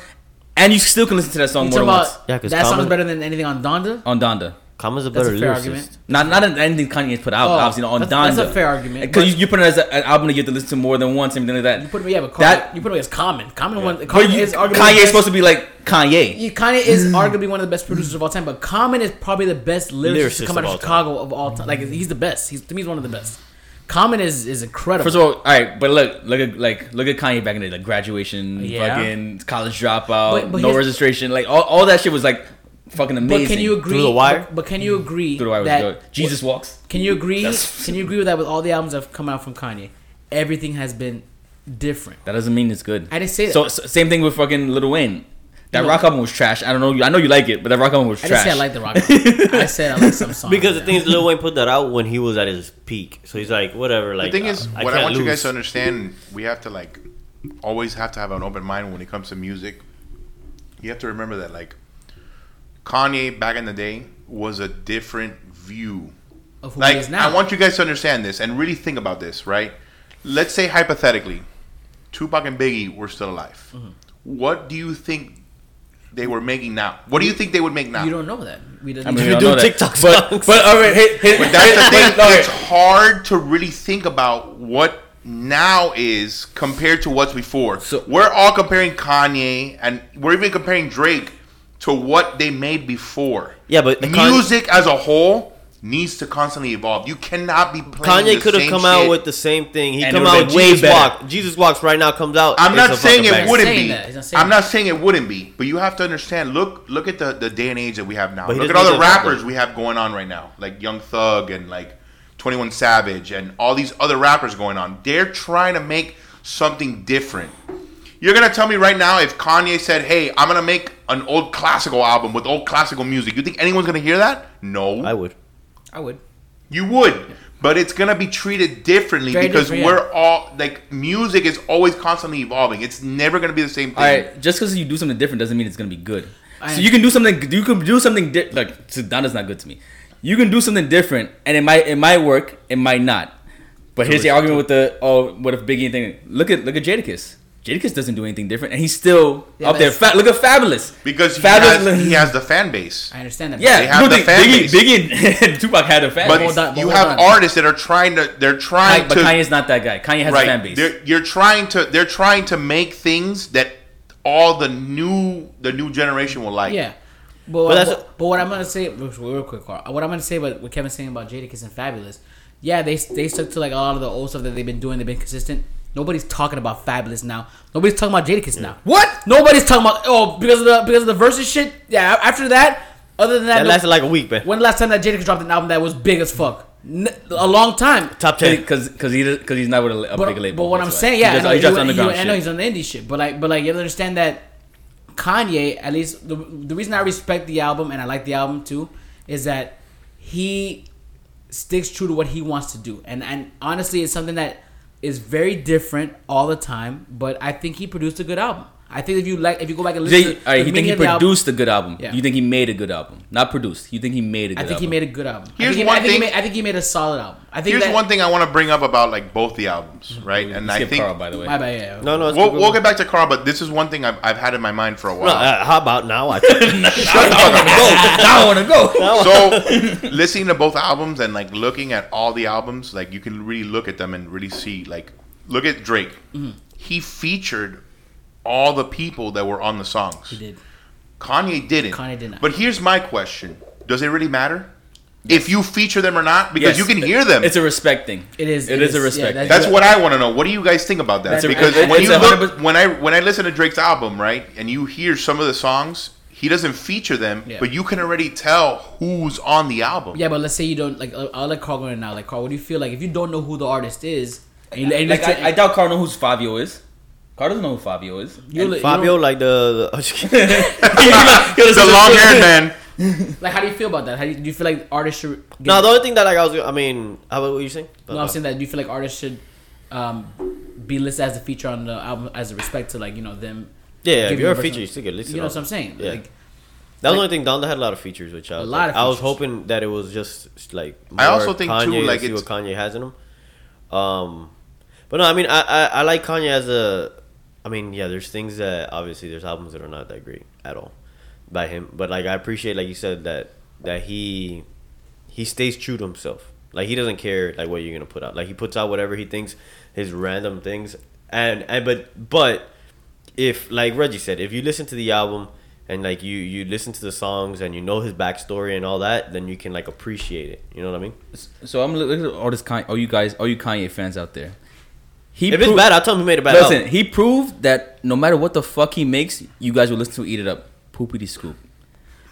Speaker 3: and you still can listen to that song
Speaker 1: You
Speaker 3: more
Speaker 1: talking
Speaker 3: than once
Speaker 1: about
Speaker 4: Yeah, 'cause
Speaker 1: that song's
Speaker 4: Common-
Speaker 1: better than anything on Donda?
Speaker 3: on Donda.
Speaker 4: Common's a
Speaker 1: That's
Speaker 4: better
Speaker 1: a fair
Speaker 4: lyricist.
Speaker 1: argument.
Speaker 3: Not not anything Kanye's put out,
Speaker 1: Oh,
Speaker 3: obviously not on
Speaker 1: that's-
Speaker 3: Donda.
Speaker 1: that's a fair argument,
Speaker 3: Because you, you put it as a, an album that you have to listen to more than once and everything like that.
Speaker 1: You put him, yeah, but
Speaker 3: That-
Speaker 1: that, you put him as Common. Common one.
Speaker 3: But
Speaker 1: Common
Speaker 3: you,
Speaker 1: is arguably the
Speaker 3: Kanye's supposed to be like Kanye.
Speaker 1: You, Kanye is arguably one of the best producers of all time, but Common is probably the best lyricist, to come out
Speaker 4: of
Speaker 1: of
Speaker 4: all
Speaker 1: Chicago of all time. Like he's the best. He's to me he's one of the best. Common is is incredible.
Speaker 3: First of all, all right, but look, look at like look at Kanye back in the day, like graduation,
Speaker 1: Yeah.
Speaker 3: fucking college dropout,
Speaker 1: But- but
Speaker 3: no
Speaker 1: here's-
Speaker 3: registration, like all, all that shit was like fucking amazing.
Speaker 1: but can you agree?
Speaker 4: Through the Wire?
Speaker 1: But, but can you agree
Speaker 3: Through the Wire
Speaker 1: that
Speaker 3: good. Jesus walks.
Speaker 1: Can you agree?
Speaker 3: That's-
Speaker 1: Can you agree with that? With all the albums that have come out from Kanye, everything has been different.
Speaker 3: That doesn't mean it's good.
Speaker 1: I didn't say that.
Speaker 3: So, so same thing with fucking Lil Wayne. That
Speaker 1: You know-
Speaker 3: rock album was trash. I don't know. I know you like it, but that rock album was
Speaker 1: I didn't
Speaker 3: trash.
Speaker 1: I like the rock. album. I said I like some songs.
Speaker 4: Because the thing is, Lil Wayne put that out when he was at his peak. So he's like, whatever. Like,
Speaker 2: the thing is,
Speaker 4: I,
Speaker 2: what I
Speaker 4: can't
Speaker 2: want you guys to understand, we have to like always have to have an open mind when it comes to music. You have to remember that like Kanye back in the day was a different view.
Speaker 1: of who he
Speaker 2: Like
Speaker 1: is now.
Speaker 2: I want you guys to understand this and really think about this, right? Let's say hypothetically, Tupac and Biggie were still alive.
Speaker 1: Mm-hmm.
Speaker 2: What do you think they were making now? What do you think they would make now?
Speaker 1: You don't know that. We didn't.
Speaker 3: I mean,
Speaker 4: You
Speaker 3: we all
Speaker 4: do
Speaker 3: know.
Speaker 4: TikTok
Speaker 3: but,
Speaker 4: songs.
Speaker 3: but all right, hey, hey,
Speaker 2: But that's the thing.
Speaker 3: but.
Speaker 2: It's hard to really think about what now is compared to what's before.
Speaker 3: So-
Speaker 2: we're all comparing Kanye and we're even comparing Drake to what they made before.
Speaker 4: Yeah, but Kanye-
Speaker 2: music as a whole needs to constantly evolve. You cannot be playing
Speaker 4: Kanye could have come
Speaker 2: shit.
Speaker 4: out with the same thing. He
Speaker 3: And
Speaker 4: come out
Speaker 3: would've
Speaker 4: with
Speaker 3: way
Speaker 4: Jesus
Speaker 3: better.
Speaker 4: Walk. Jesus Walks right now comes out.
Speaker 2: I'm not saying it
Speaker 4: banger.
Speaker 2: wouldn't
Speaker 1: saying
Speaker 2: be.
Speaker 1: that. Not saying
Speaker 2: I'm
Speaker 1: that.
Speaker 2: not saying it wouldn't be, but you have to understand. Look, look at the, the day and age that we have now. Look at all the rappers we have going on right now, like Young Thug and like Twenty One Savage and all these other rappers going on. They're trying to make something different. You're gonna tell me right now if Kanye said, "Hey, I'm gonna make an old classical album with old classical music," you think anyone's gonna hear that? No,
Speaker 4: I would.
Speaker 1: I would.
Speaker 2: you would, but it's gonna be treated differently
Speaker 1: Very
Speaker 2: because
Speaker 1: different,
Speaker 2: we're all like music is always constantly evolving. It's never gonna be the same thing.
Speaker 3: All right, just because you do something different doesn't mean it's gonna be good.
Speaker 1: I-
Speaker 3: so you can do something. You can do something di- like so Donda's not good to me. You can do something different, and it might it might work, it might not. But here's the argument with the oh, what if Biggie thing? Look at look at Jadakiss. Jadakiss doesn't do anything different, and he's still
Speaker 1: Yeah,
Speaker 3: up there. Fa- look at Fabolous
Speaker 2: because he
Speaker 3: Fabolous.
Speaker 2: has, he has the fan base.
Speaker 1: I understand that.
Speaker 3: yeah,
Speaker 2: they have
Speaker 3: you
Speaker 2: the
Speaker 3: think
Speaker 2: fan
Speaker 3: Biggie,
Speaker 2: base.
Speaker 3: Biggie and Tupac had a fan
Speaker 2: But
Speaker 3: base.
Speaker 1: but
Speaker 2: you have
Speaker 1: on.
Speaker 2: artists that are trying to they're trying
Speaker 3: Kanye- but
Speaker 2: to
Speaker 3: Kanye's not that guy. Kanye has a fan base.
Speaker 2: They're, you're trying to they're trying to make things that all the new the new generation will like.
Speaker 1: Yeah. But,
Speaker 4: But that's-
Speaker 1: but, but what I'm gonna say real, real quick, Carl, what I'm gonna say about what Kevin's saying about Jadakiss and Fabolous, yeah, they they stuck to like a lot of the old stuff that they've been doing. They've been consistent. Nobody's talking about Fabolous now. Nobody's talking about Jadakiss now.
Speaker 3: what?
Speaker 1: Nobody's talking about oh because of the because of the versus shit. Yeah. After that, other than that,
Speaker 4: That
Speaker 1: no-
Speaker 4: lasted like a week, man.
Speaker 1: when the last time that Jadakiss dropped an album that was big as fuck? N- a long time.
Speaker 4: Top ten.
Speaker 3: Because because he because he's not with a, a
Speaker 1: But,
Speaker 3: big label.
Speaker 1: but what I'm
Speaker 3: why.
Speaker 1: saying, yeah,
Speaker 3: he
Speaker 1: I know,
Speaker 3: he just
Speaker 1: he-
Speaker 3: underground
Speaker 1: he- I know he's on the indie shit, but like, but like, you have understand that Kanye, at least the the reason I respect the album and I like the album too, is that he sticks true to what he wants to do, and and honestly, it's something that is very different all the time. But I think he produced a good album. I think if you like, if you go back and listen,
Speaker 3: Jay,
Speaker 1: to
Speaker 3: all right,
Speaker 1: the
Speaker 3: you think he
Speaker 1: of the album-
Speaker 3: produced a good album?
Speaker 1: Yeah.
Speaker 3: You think he made a good album? Not produced. You think he made a good album?
Speaker 1: I think
Speaker 3: album?
Speaker 1: he made a good album. I
Speaker 2: Here's
Speaker 1: think, he,
Speaker 2: one
Speaker 1: I, think he
Speaker 2: thing-
Speaker 1: made, I think he made a solid album. I think
Speaker 2: Here's
Speaker 1: that,
Speaker 2: one thing I want to bring up about like both the albums, right? And I think
Speaker 3: Carl, by the way.
Speaker 1: My bad. Yeah.
Speaker 4: No, no.
Speaker 2: We'll, we'll get back to Carl, but this is one thing I've, I've had in my mind for a
Speaker 4: No,
Speaker 2: while.
Speaker 4: uh, how about now? I try to go.
Speaker 3: now I want to go.
Speaker 2: so listening to both albums and like looking at all the albums, like you can really look at them and really see like look at Drake.
Speaker 1: Mm-hmm.
Speaker 2: He featured all the people that were on the songs.
Speaker 1: He did.
Speaker 2: Kanye didn't.
Speaker 1: Kanye did not.
Speaker 2: But here's my question: Does it really matter? if you feature them or not because
Speaker 3: Yes.
Speaker 2: you can hear them.
Speaker 3: It's a respect thing.
Speaker 1: It is-
Speaker 3: It
Speaker 1: it
Speaker 3: is a
Speaker 1: is,
Speaker 3: respect.
Speaker 1: yeah,
Speaker 3: thing.
Speaker 2: That's what I want to know. What do you guys think about that?
Speaker 1: That's
Speaker 2: because
Speaker 3: it-
Speaker 2: when you look, when I when I listen to Drake's album, right, and you hear some of the songs, he doesn't feature them,
Speaker 1: Yeah.
Speaker 2: but you can already tell who's on the album.
Speaker 1: Yeah, but let's say you don't like. uh, I'll let Carl go in now. Like Carl, what do you feel like if you don't know who the artist is? And you, and
Speaker 3: Like, I, I doubt Carl knows who Fabio is. Carl doesn't know who Fabio is.
Speaker 1: you li-
Speaker 4: Fabio,
Speaker 1: don't-
Speaker 4: like the, the
Speaker 2: the long haired man.
Speaker 1: like, how do you feel about that? How do you, do you feel like artists should? Get,
Speaker 4: no, the only thing that like I was, I mean, how about what you saying?
Speaker 1: no, I'm saying that. Do you feel like artists should um, be listed as a feature on the album as a respect to like you know them?
Speaker 4: yeah, yeah, if you're a feature, you still get listed.
Speaker 1: You know what I'm saying?
Speaker 4: Yeah.
Speaker 1: Like,
Speaker 4: That was the only thing. Donda had a lot of features, which I was,
Speaker 1: A lot
Speaker 4: like,
Speaker 1: of
Speaker 4: I was hoping that it was just like.
Speaker 2: I also think, too,
Speaker 4: Kanye
Speaker 2: like,
Speaker 4: to see what Kanye has in him. Um, but no, I mean, I, I I like Kanye as a. I mean, yeah, there's things that obviously there's albums that are not that great at all by him, but like I appreciate, like you said, that that he he stays true to himself. Like he doesn't care like what you're gonna put out. Like he puts out whatever he thinks his random things, and and but but if like Reggie said, if you listen to the album and like you you listen to the songs and you know his backstory and all that, then you can like appreciate it. You know what I mean?
Speaker 3: So I'm looking at all this Kanye. All you guys, all you Kanye fans out there. He
Speaker 4: if it's
Speaker 3: proved-
Speaker 4: bad, I'll tell him he made a bad
Speaker 3: Listen,
Speaker 4: album.
Speaker 3: he proved that no matter what the fuck he makes, you guys will listen to Eat It Up. Poopity scoop.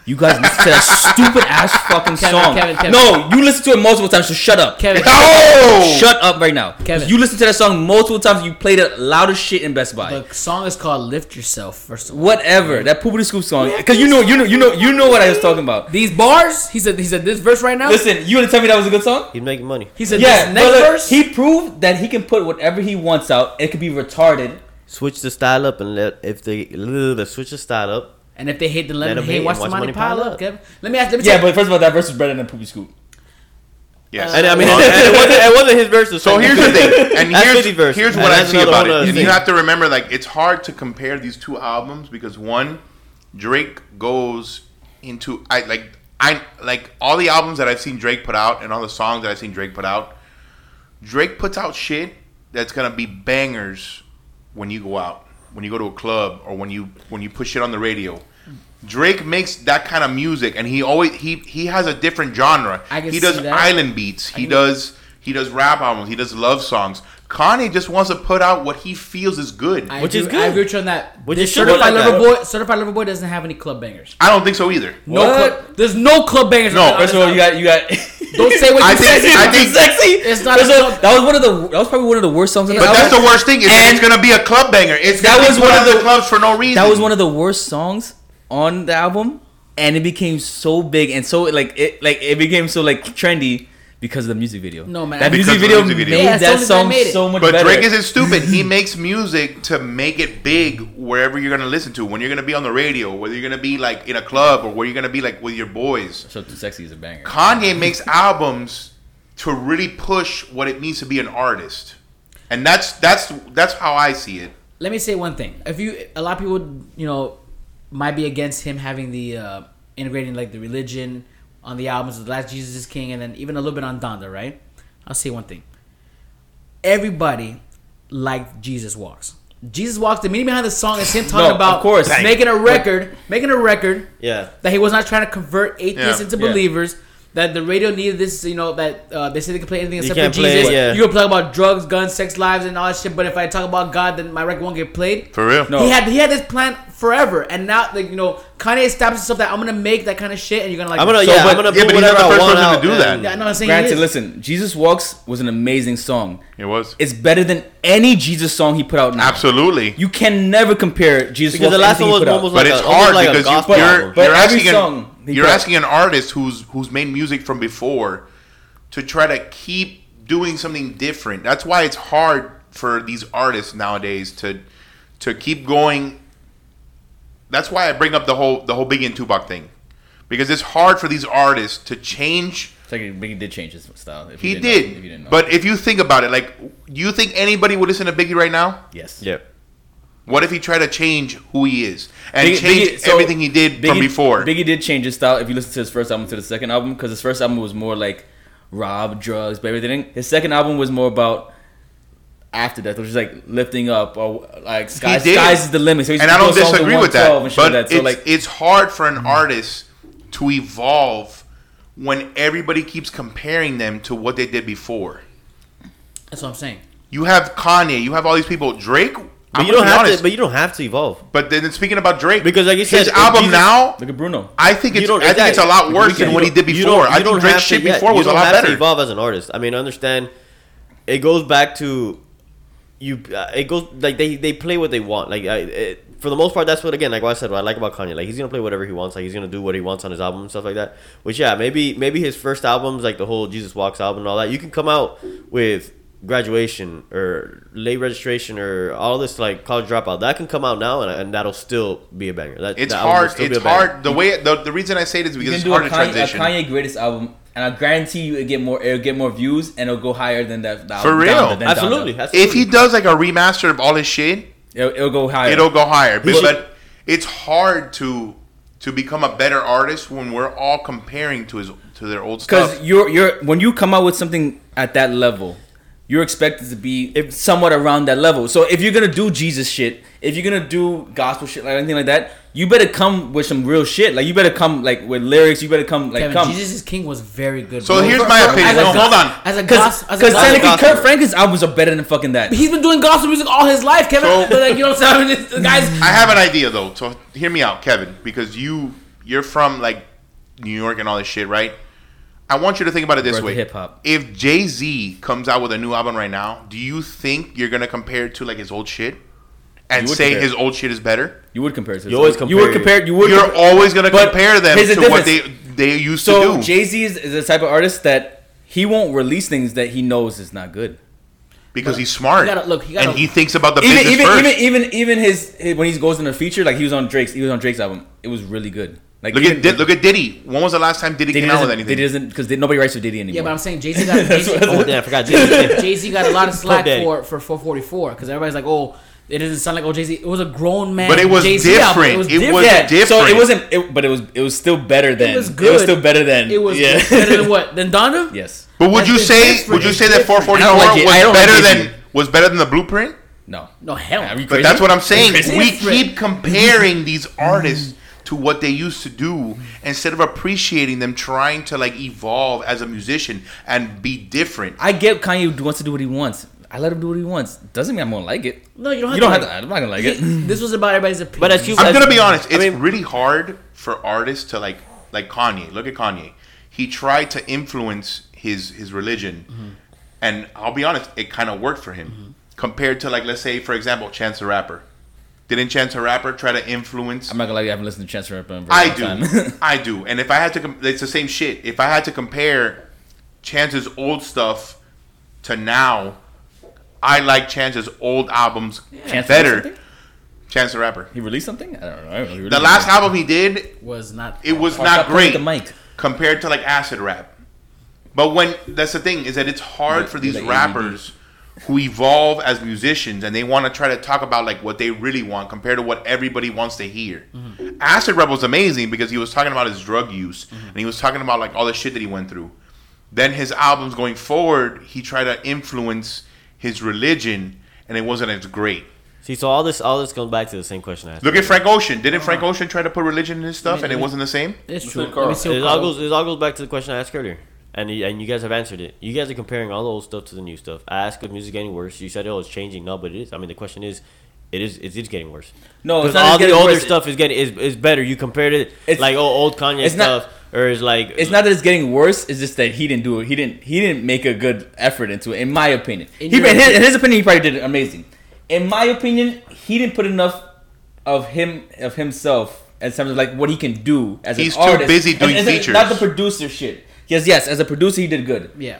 Speaker 3: You guys listen to that stupid ass fucking
Speaker 1: Kevin,
Speaker 3: song.
Speaker 1: Kevin, Kevin.
Speaker 3: No, you listen to it multiple times, so shut up.
Speaker 1: Kevin,
Speaker 2: Oh!
Speaker 3: Shut up right now.
Speaker 1: Kevin.
Speaker 3: You listen to that song multiple times. You played it loud as shit in Best Buy.
Speaker 1: the song is called "Lift Yourself." First of all,
Speaker 3: Whatever that poopity scoop song, because you know, you know, you know, you know what I was talking about.
Speaker 1: these bars. He said. He said this verse right now.
Speaker 3: Listen, you gonna tell me that was a good song?
Speaker 4: He's making money.
Speaker 1: He said
Speaker 3: Yeah,
Speaker 1: this next
Speaker 3: look,
Speaker 1: verse.
Speaker 3: he proved that he can put whatever he wants out. It could be retarded.
Speaker 4: Switch the style up and let if they uh, switch the style up.
Speaker 1: And if they hate, then let,
Speaker 4: Let
Speaker 1: them
Speaker 4: them
Speaker 1: hate.
Speaker 4: hate
Speaker 1: Watch the
Speaker 4: watch
Speaker 1: money pile up.
Speaker 4: up.
Speaker 1: Kevin. Let me ask. Let me
Speaker 3: Yeah, but first of all, that verse is better than poopy scoop.
Speaker 2: Yes.
Speaker 4: And I mean, uh, and, and it wasn't it wasn't his verse.
Speaker 2: So here's the thing, and
Speaker 4: That's
Speaker 2: here's
Speaker 4: 50
Speaker 2: here's
Speaker 4: And
Speaker 2: what I see about it.
Speaker 4: of
Speaker 2: And you have to remember, like, it's hard to compare these two albums because one, Drake goes into I like I like all the albums that I've seen Drake put out and all the songs that I've seen Drake put out. Drake puts out shit that's gonna be bangers when you go out, when you go to a club, or when you when you push it on the radio. Drake makes that kind of music, and he always he he has a different genre.
Speaker 1: I can
Speaker 2: he does
Speaker 1: see that.
Speaker 2: island beats. He does he does rap albums. He does love songs. Kanye just wants to put out what he feels is good. I,
Speaker 1: I
Speaker 4: Which
Speaker 1: agree,
Speaker 4: is good.
Speaker 1: I agree with you on that.
Speaker 4: Which
Speaker 1: This
Speaker 4: is
Speaker 1: certified
Speaker 4: like
Speaker 1: lover
Speaker 4: that.
Speaker 1: boy. Certified lover boy doesn't have any club bangers.
Speaker 2: I don't think so either.
Speaker 1: No,
Speaker 3: What?
Speaker 1: club, there's no club bangers.
Speaker 2: No,
Speaker 3: First of all, you got you got.
Speaker 1: Don't say what
Speaker 2: I
Speaker 1: you
Speaker 2: think-
Speaker 1: said.
Speaker 2: I think-
Speaker 3: sexy.
Speaker 1: It's not
Speaker 3: First
Speaker 1: a
Speaker 3: of
Speaker 1: club-
Speaker 3: that was one of the. That was probably one of the worst songs on the
Speaker 2: But
Speaker 3: album.
Speaker 2: that's the worst thing is
Speaker 3: And
Speaker 2: it's gonna be a club banger. It's
Speaker 3: that
Speaker 2: gonna
Speaker 3: was
Speaker 2: be
Speaker 3: one
Speaker 2: put
Speaker 3: of the-
Speaker 2: clubs for no reason.
Speaker 3: That was one of the worst songs on the album, and it became so big and so like it like it became so like trendy because of the music video.
Speaker 1: No, man.
Speaker 3: that music
Speaker 2: the
Speaker 3: video
Speaker 2: music video.
Speaker 3: made
Speaker 1: Yeah,
Speaker 3: that song
Speaker 1: made
Speaker 3: so much
Speaker 2: But
Speaker 3: better.
Speaker 2: But Drake isn't stupid. he makes music to make it big wherever you're gonna listen to. When you're gonna be on the radio, whether you're gonna be like in a club or where you're gonna be like with your boys.
Speaker 3: so too sexy is a banger.
Speaker 2: Kanye makes albums to really push what it means to be an artist, and that's that's that's how I see it.
Speaker 1: Let me say one thing. If you, a lot of people, you know, might be against him having the uh, integrating like the religion on the albums. Of The last Jesus is King, and then even a little bit on Donda, right? I'll say one thing. Everybody liked Jesus Walks. Jesus Walks. The meaning behind the song is him talking
Speaker 3: No,
Speaker 1: about
Speaker 3: of course.
Speaker 1: making a record, making a record
Speaker 4: Yeah.
Speaker 1: that he was not trying to convert atheists
Speaker 2: Yeah.
Speaker 1: into
Speaker 3: Yeah.
Speaker 1: believers. That the radio needed this, you know, that uh, they said they could play anything except for
Speaker 4: can't play
Speaker 1: Jesus.
Speaker 4: it, yeah.
Speaker 1: You can talk about drugs, guns, sex lives, and all that shit. But if I talk about God, then my record won't get played.
Speaker 2: For real.
Speaker 3: No.
Speaker 1: He had he had this plan forever, and now like you know, Kanye established himself that I'm gonna make that kind of shit, and you're gonna like.
Speaker 4: I'm gonna
Speaker 3: So,
Speaker 4: yeah.
Speaker 3: but-
Speaker 4: I'm gonna
Speaker 2: yeah,
Speaker 4: put
Speaker 2: but he's not
Speaker 4: whatever
Speaker 2: the
Speaker 4: I
Speaker 2: first
Speaker 4: want
Speaker 2: person to do
Speaker 4: and-
Speaker 2: that.
Speaker 1: Yeah, I know what I'm saying. he
Speaker 3: Granted, listen, Jesus Walks was an amazing song.
Speaker 2: It was
Speaker 3: It's better than any Jesus song he put out now.
Speaker 2: absolutely.
Speaker 3: You can never compare Jesus
Speaker 4: Because
Speaker 3: Walks
Speaker 4: the last one
Speaker 3: he
Speaker 4: was
Speaker 3: put out.
Speaker 4: almost
Speaker 2: But
Speaker 4: like
Speaker 2: it's
Speaker 4: a, almost
Speaker 2: hard
Speaker 4: like a
Speaker 2: because you,
Speaker 4: gospel
Speaker 2: you're.
Speaker 3: But
Speaker 2: you're
Speaker 3: every
Speaker 2: asking
Speaker 3: song
Speaker 2: an, you're
Speaker 3: put-
Speaker 2: asking an artist who's who's made music from before to try to keep doing something different. That's why it's hard for these artists nowadays to to keep going. That's why I bring up the whole the whole Biggie and Tupac thing because it's hard for these artists to change.
Speaker 3: It's like Biggie did change his style. If you
Speaker 2: He
Speaker 3: didn't know- if you
Speaker 2: did,
Speaker 3: didn't know.
Speaker 2: but if you think about it, like, do you think anybody would listen to Biggie right now?
Speaker 3: yes,
Speaker 4: Yeah.
Speaker 2: What if he tried to change who he is and
Speaker 3: Biggie-
Speaker 2: change
Speaker 3: Biggie- so
Speaker 2: everything he did from before?
Speaker 3: Biggie did change his style if you listen to his first album to the second album because his first album was more like rob, drugs, but everything. His second album was more about after death, which is like lifting up or like sky, skies is the limit. So he's
Speaker 2: and I don't disagree with that. But
Speaker 3: like that. So
Speaker 2: it's,
Speaker 3: like
Speaker 2: it's hard for an mm-hmm. artist to evolve when everybody keeps comparing them to what they did before.
Speaker 1: That's what I'm saying.
Speaker 2: You have Kanye, you have all these people. Drake,
Speaker 4: But you don't have
Speaker 2: honest,
Speaker 4: to. But you don't have to evolve.
Speaker 2: But then speaking about Drake,
Speaker 4: Because like you
Speaker 2: his
Speaker 4: said,
Speaker 2: album
Speaker 4: Jesus-
Speaker 2: now,
Speaker 3: Look at Bruno.
Speaker 2: I think it's I think it's a lot worse than what he did before. I think
Speaker 4: don't
Speaker 2: Drake's shit before
Speaker 4: you
Speaker 2: was a lot better.
Speaker 4: evolve as an artist. I mean, understand. It goes back to you. Uh, it goes like they they play what they want. Like I, it, for the most part, that's what again like what I said. What I like about Kanye, like he's gonna play whatever he wants. Like he's gonna do what he wants on his album and stuff like that. Which yeah, maybe maybe his first albums, like the whole Jesus Walks album and all that, you can come out with graduation or late registration or all this like college dropout that can come out now and, and that'll still be a banger. That,
Speaker 2: It's
Speaker 4: the album will
Speaker 2: hard.
Speaker 4: still be
Speaker 2: It's
Speaker 4: a banger.
Speaker 2: hard. The way the, the reason I say it is
Speaker 3: You
Speaker 2: because it's
Speaker 3: do
Speaker 2: hard
Speaker 3: a
Speaker 2: to
Speaker 3: Kanye, a
Speaker 2: transition.
Speaker 3: Kanye greatest album, and I guarantee you it get more it'll get more views and it'll go higher than that. the
Speaker 2: For real?
Speaker 3: down than
Speaker 4: Absolutely,
Speaker 3: the-
Speaker 4: absolutely.
Speaker 2: If he does like a remaster of all his shit,
Speaker 3: it'll, it'll go higher.
Speaker 2: it'll go higher. But, but it's hard to to become a better artist when we're all comparing to his to their old stuff.
Speaker 3: because you're you're when you come out with something at that level, you're expected to be somewhat around that level. So if you're gonna do Jesus shit, if you're gonna do gospel shit like anything like that, you better come with some real shit. Like you better come like with lyrics. You better come like
Speaker 1: Kevin,
Speaker 3: come.
Speaker 1: Jesus is King was very good.
Speaker 2: So
Speaker 1: bro.
Speaker 2: here's my opinion.
Speaker 1: as
Speaker 2: No,
Speaker 1: gos-
Speaker 2: hold on.
Speaker 1: As a
Speaker 3: Because
Speaker 1: gospel, as a gospel-
Speaker 3: technically,
Speaker 4: gospel.
Speaker 3: Kirk Franklin's albums are better than fucking that.
Speaker 1: he's been doing gospel music all his life, Kevin.
Speaker 2: So-
Speaker 1: but like, you know what I'm saying? The guys.
Speaker 2: I have an idea though. So hear me out, Kevin, because you you're from like New York and all this shit, right? I want you to think about it this way:
Speaker 3: hip-hop.
Speaker 2: If Jay Z comes out with a new album right now, do you think you're gonna compare it to like his old shit and say
Speaker 3: compare
Speaker 2: his old shit is better?
Speaker 3: You would compare it to
Speaker 4: You always
Speaker 3: you would
Speaker 4: compare-
Speaker 3: compare you would
Speaker 2: You're
Speaker 3: compare-
Speaker 2: always gonna compare them
Speaker 3: here's the
Speaker 2: to what they
Speaker 3: difference.
Speaker 2: they used
Speaker 3: So
Speaker 2: to do.
Speaker 3: Jay Z is, is the type of artist that he won't release things that he knows is not good.
Speaker 2: because he's smart
Speaker 1: You gotta- look, you gotta-
Speaker 2: and he thinks about the
Speaker 3: Even
Speaker 2: business
Speaker 3: even,
Speaker 2: first.
Speaker 3: even even even his, his when he goes in a feature like he was on Drake's he was on Drake's album it was really good. Like
Speaker 2: look
Speaker 3: even,
Speaker 2: at Di- look at Diddy. When was the last time Diddy,
Speaker 3: Diddy
Speaker 2: came out with anything?
Speaker 3: Diddy doesn't because nobody writes for Diddy anymore.
Speaker 1: Yeah, but I'm saying Jay Z got Jay Z
Speaker 4: Oh damn, I forgot. Jay-Z.
Speaker 1: Jay Z got a lot of slack
Speaker 4: Daddy.
Speaker 1: for for 444 because everybody's like, oh, it doesn't sound like oh Jay Z. It was a grown man.
Speaker 2: But it was
Speaker 1: Jay-Z album.
Speaker 2: different.
Speaker 1: It was
Speaker 2: It
Speaker 1: different.
Speaker 2: was
Speaker 3: yeah, so it wasn't. It, but it was. It was still better than.
Speaker 1: It was
Speaker 3: It was still better than.
Speaker 1: It was
Speaker 3: Yeah.
Speaker 1: better than what? Than Donda?
Speaker 3: yes.
Speaker 2: but would
Speaker 1: That's
Speaker 2: you say
Speaker 1: different.
Speaker 2: would you say that 444
Speaker 3: like
Speaker 2: was
Speaker 3: don't like
Speaker 2: better than was better than the Blueprint?
Speaker 3: No.
Speaker 1: No hell.
Speaker 3: Are.
Speaker 2: But that's what I'm saying. We keep comparing these artists to what they used to do instead of appreciating them trying to like evolve as a musician and be different.
Speaker 3: I get Kanye wants to do what he wants. I let him do what he wants. Doesn't mean I'm gonna like it.
Speaker 1: No, you don't have
Speaker 3: You don't
Speaker 1: to
Speaker 3: have to. I'm not gonna like it.
Speaker 1: This was about everybody's opinion.
Speaker 4: But as you-
Speaker 2: I'm
Speaker 4: as-
Speaker 2: gonna be honest.
Speaker 4: I
Speaker 2: It's
Speaker 4: mean-
Speaker 2: really hard for artists to like like Kanye. Look at Kanye. He tried to influence his his religion, mm-hmm. and I'll be honest, it kind of worked for him. Mm-hmm. Compared to like let's say for example, Chance the Rapper. Didn't Chance the Rapper try to influence?
Speaker 3: I'm not gonna lie. I haven't listened to Chance the Rapper in a very
Speaker 2: I
Speaker 3: long
Speaker 2: do.
Speaker 3: time.
Speaker 2: I do. And if I had to, com- it's the same shit. If I had to compare Chance's old stuff to now, I like Chance's old albums
Speaker 3: Chance
Speaker 2: better. Chance the Rapper.
Speaker 3: He released something. I don't know. I don't know.
Speaker 2: The last album he did,
Speaker 1: was not.
Speaker 2: it was not great
Speaker 3: the mic.
Speaker 2: compared to like acid rap. But when that's the thing is that it's hard
Speaker 3: With-
Speaker 2: for these
Speaker 3: the ADD.
Speaker 2: rappers who evolve as musicians and they want to try to talk about like what they really want compared to what everybody wants to hear.
Speaker 3: Mm-hmm.
Speaker 2: Acid Rap was amazing because he was talking about his drug use and he was talking about like all the shit that he went through. Then his albums going forward, he tried to influence his religion and it wasn't as great.
Speaker 4: See, so all this all this goes back to the same question I asked.
Speaker 2: Look at Frank Ocean. Didn't Frank Ocean try to put religion in his stuff
Speaker 1: mean,
Speaker 2: and it
Speaker 1: let me-
Speaker 2: wasn't the same?
Speaker 1: It's true.
Speaker 3: look at Carl.
Speaker 1: Let me see what
Speaker 4: It all goes. It all goes back to the question I asked earlier, and and you guys have answered it. You guys are comparing all the old stuff to the new stuff. I asked if music getting worse. You said, "Oh, it's changing." No, but it is. I mean, the question is, it is. It is getting worse.
Speaker 3: No, it's
Speaker 4: Because
Speaker 3: not
Speaker 4: all
Speaker 3: all
Speaker 4: the older
Speaker 3: worse.
Speaker 4: stuff is getting is, is better. You compared it
Speaker 3: It's-
Speaker 4: like oh, old Kanye
Speaker 3: it's not-
Speaker 4: stuff, or is like
Speaker 3: It's not that it's getting worse. It's just that he didn't do it. He didn't. He didn't make a good effort into it. In my opinion,
Speaker 1: In
Speaker 3: he,
Speaker 1: your
Speaker 3: in, his,
Speaker 1: opinion.
Speaker 3: in his opinion, he probably did amazing. In my opinion, he didn't put enough of him of himself in terms of like what he can do as
Speaker 2: He's
Speaker 3: an
Speaker 2: too
Speaker 3: artist.
Speaker 2: busy
Speaker 3: And-
Speaker 2: doing
Speaker 3: and
Speaker 2: features.
Speaker 3: Not the producer shit. Yes, yes. As a producer, he did good.
Speaker 1: Yeah,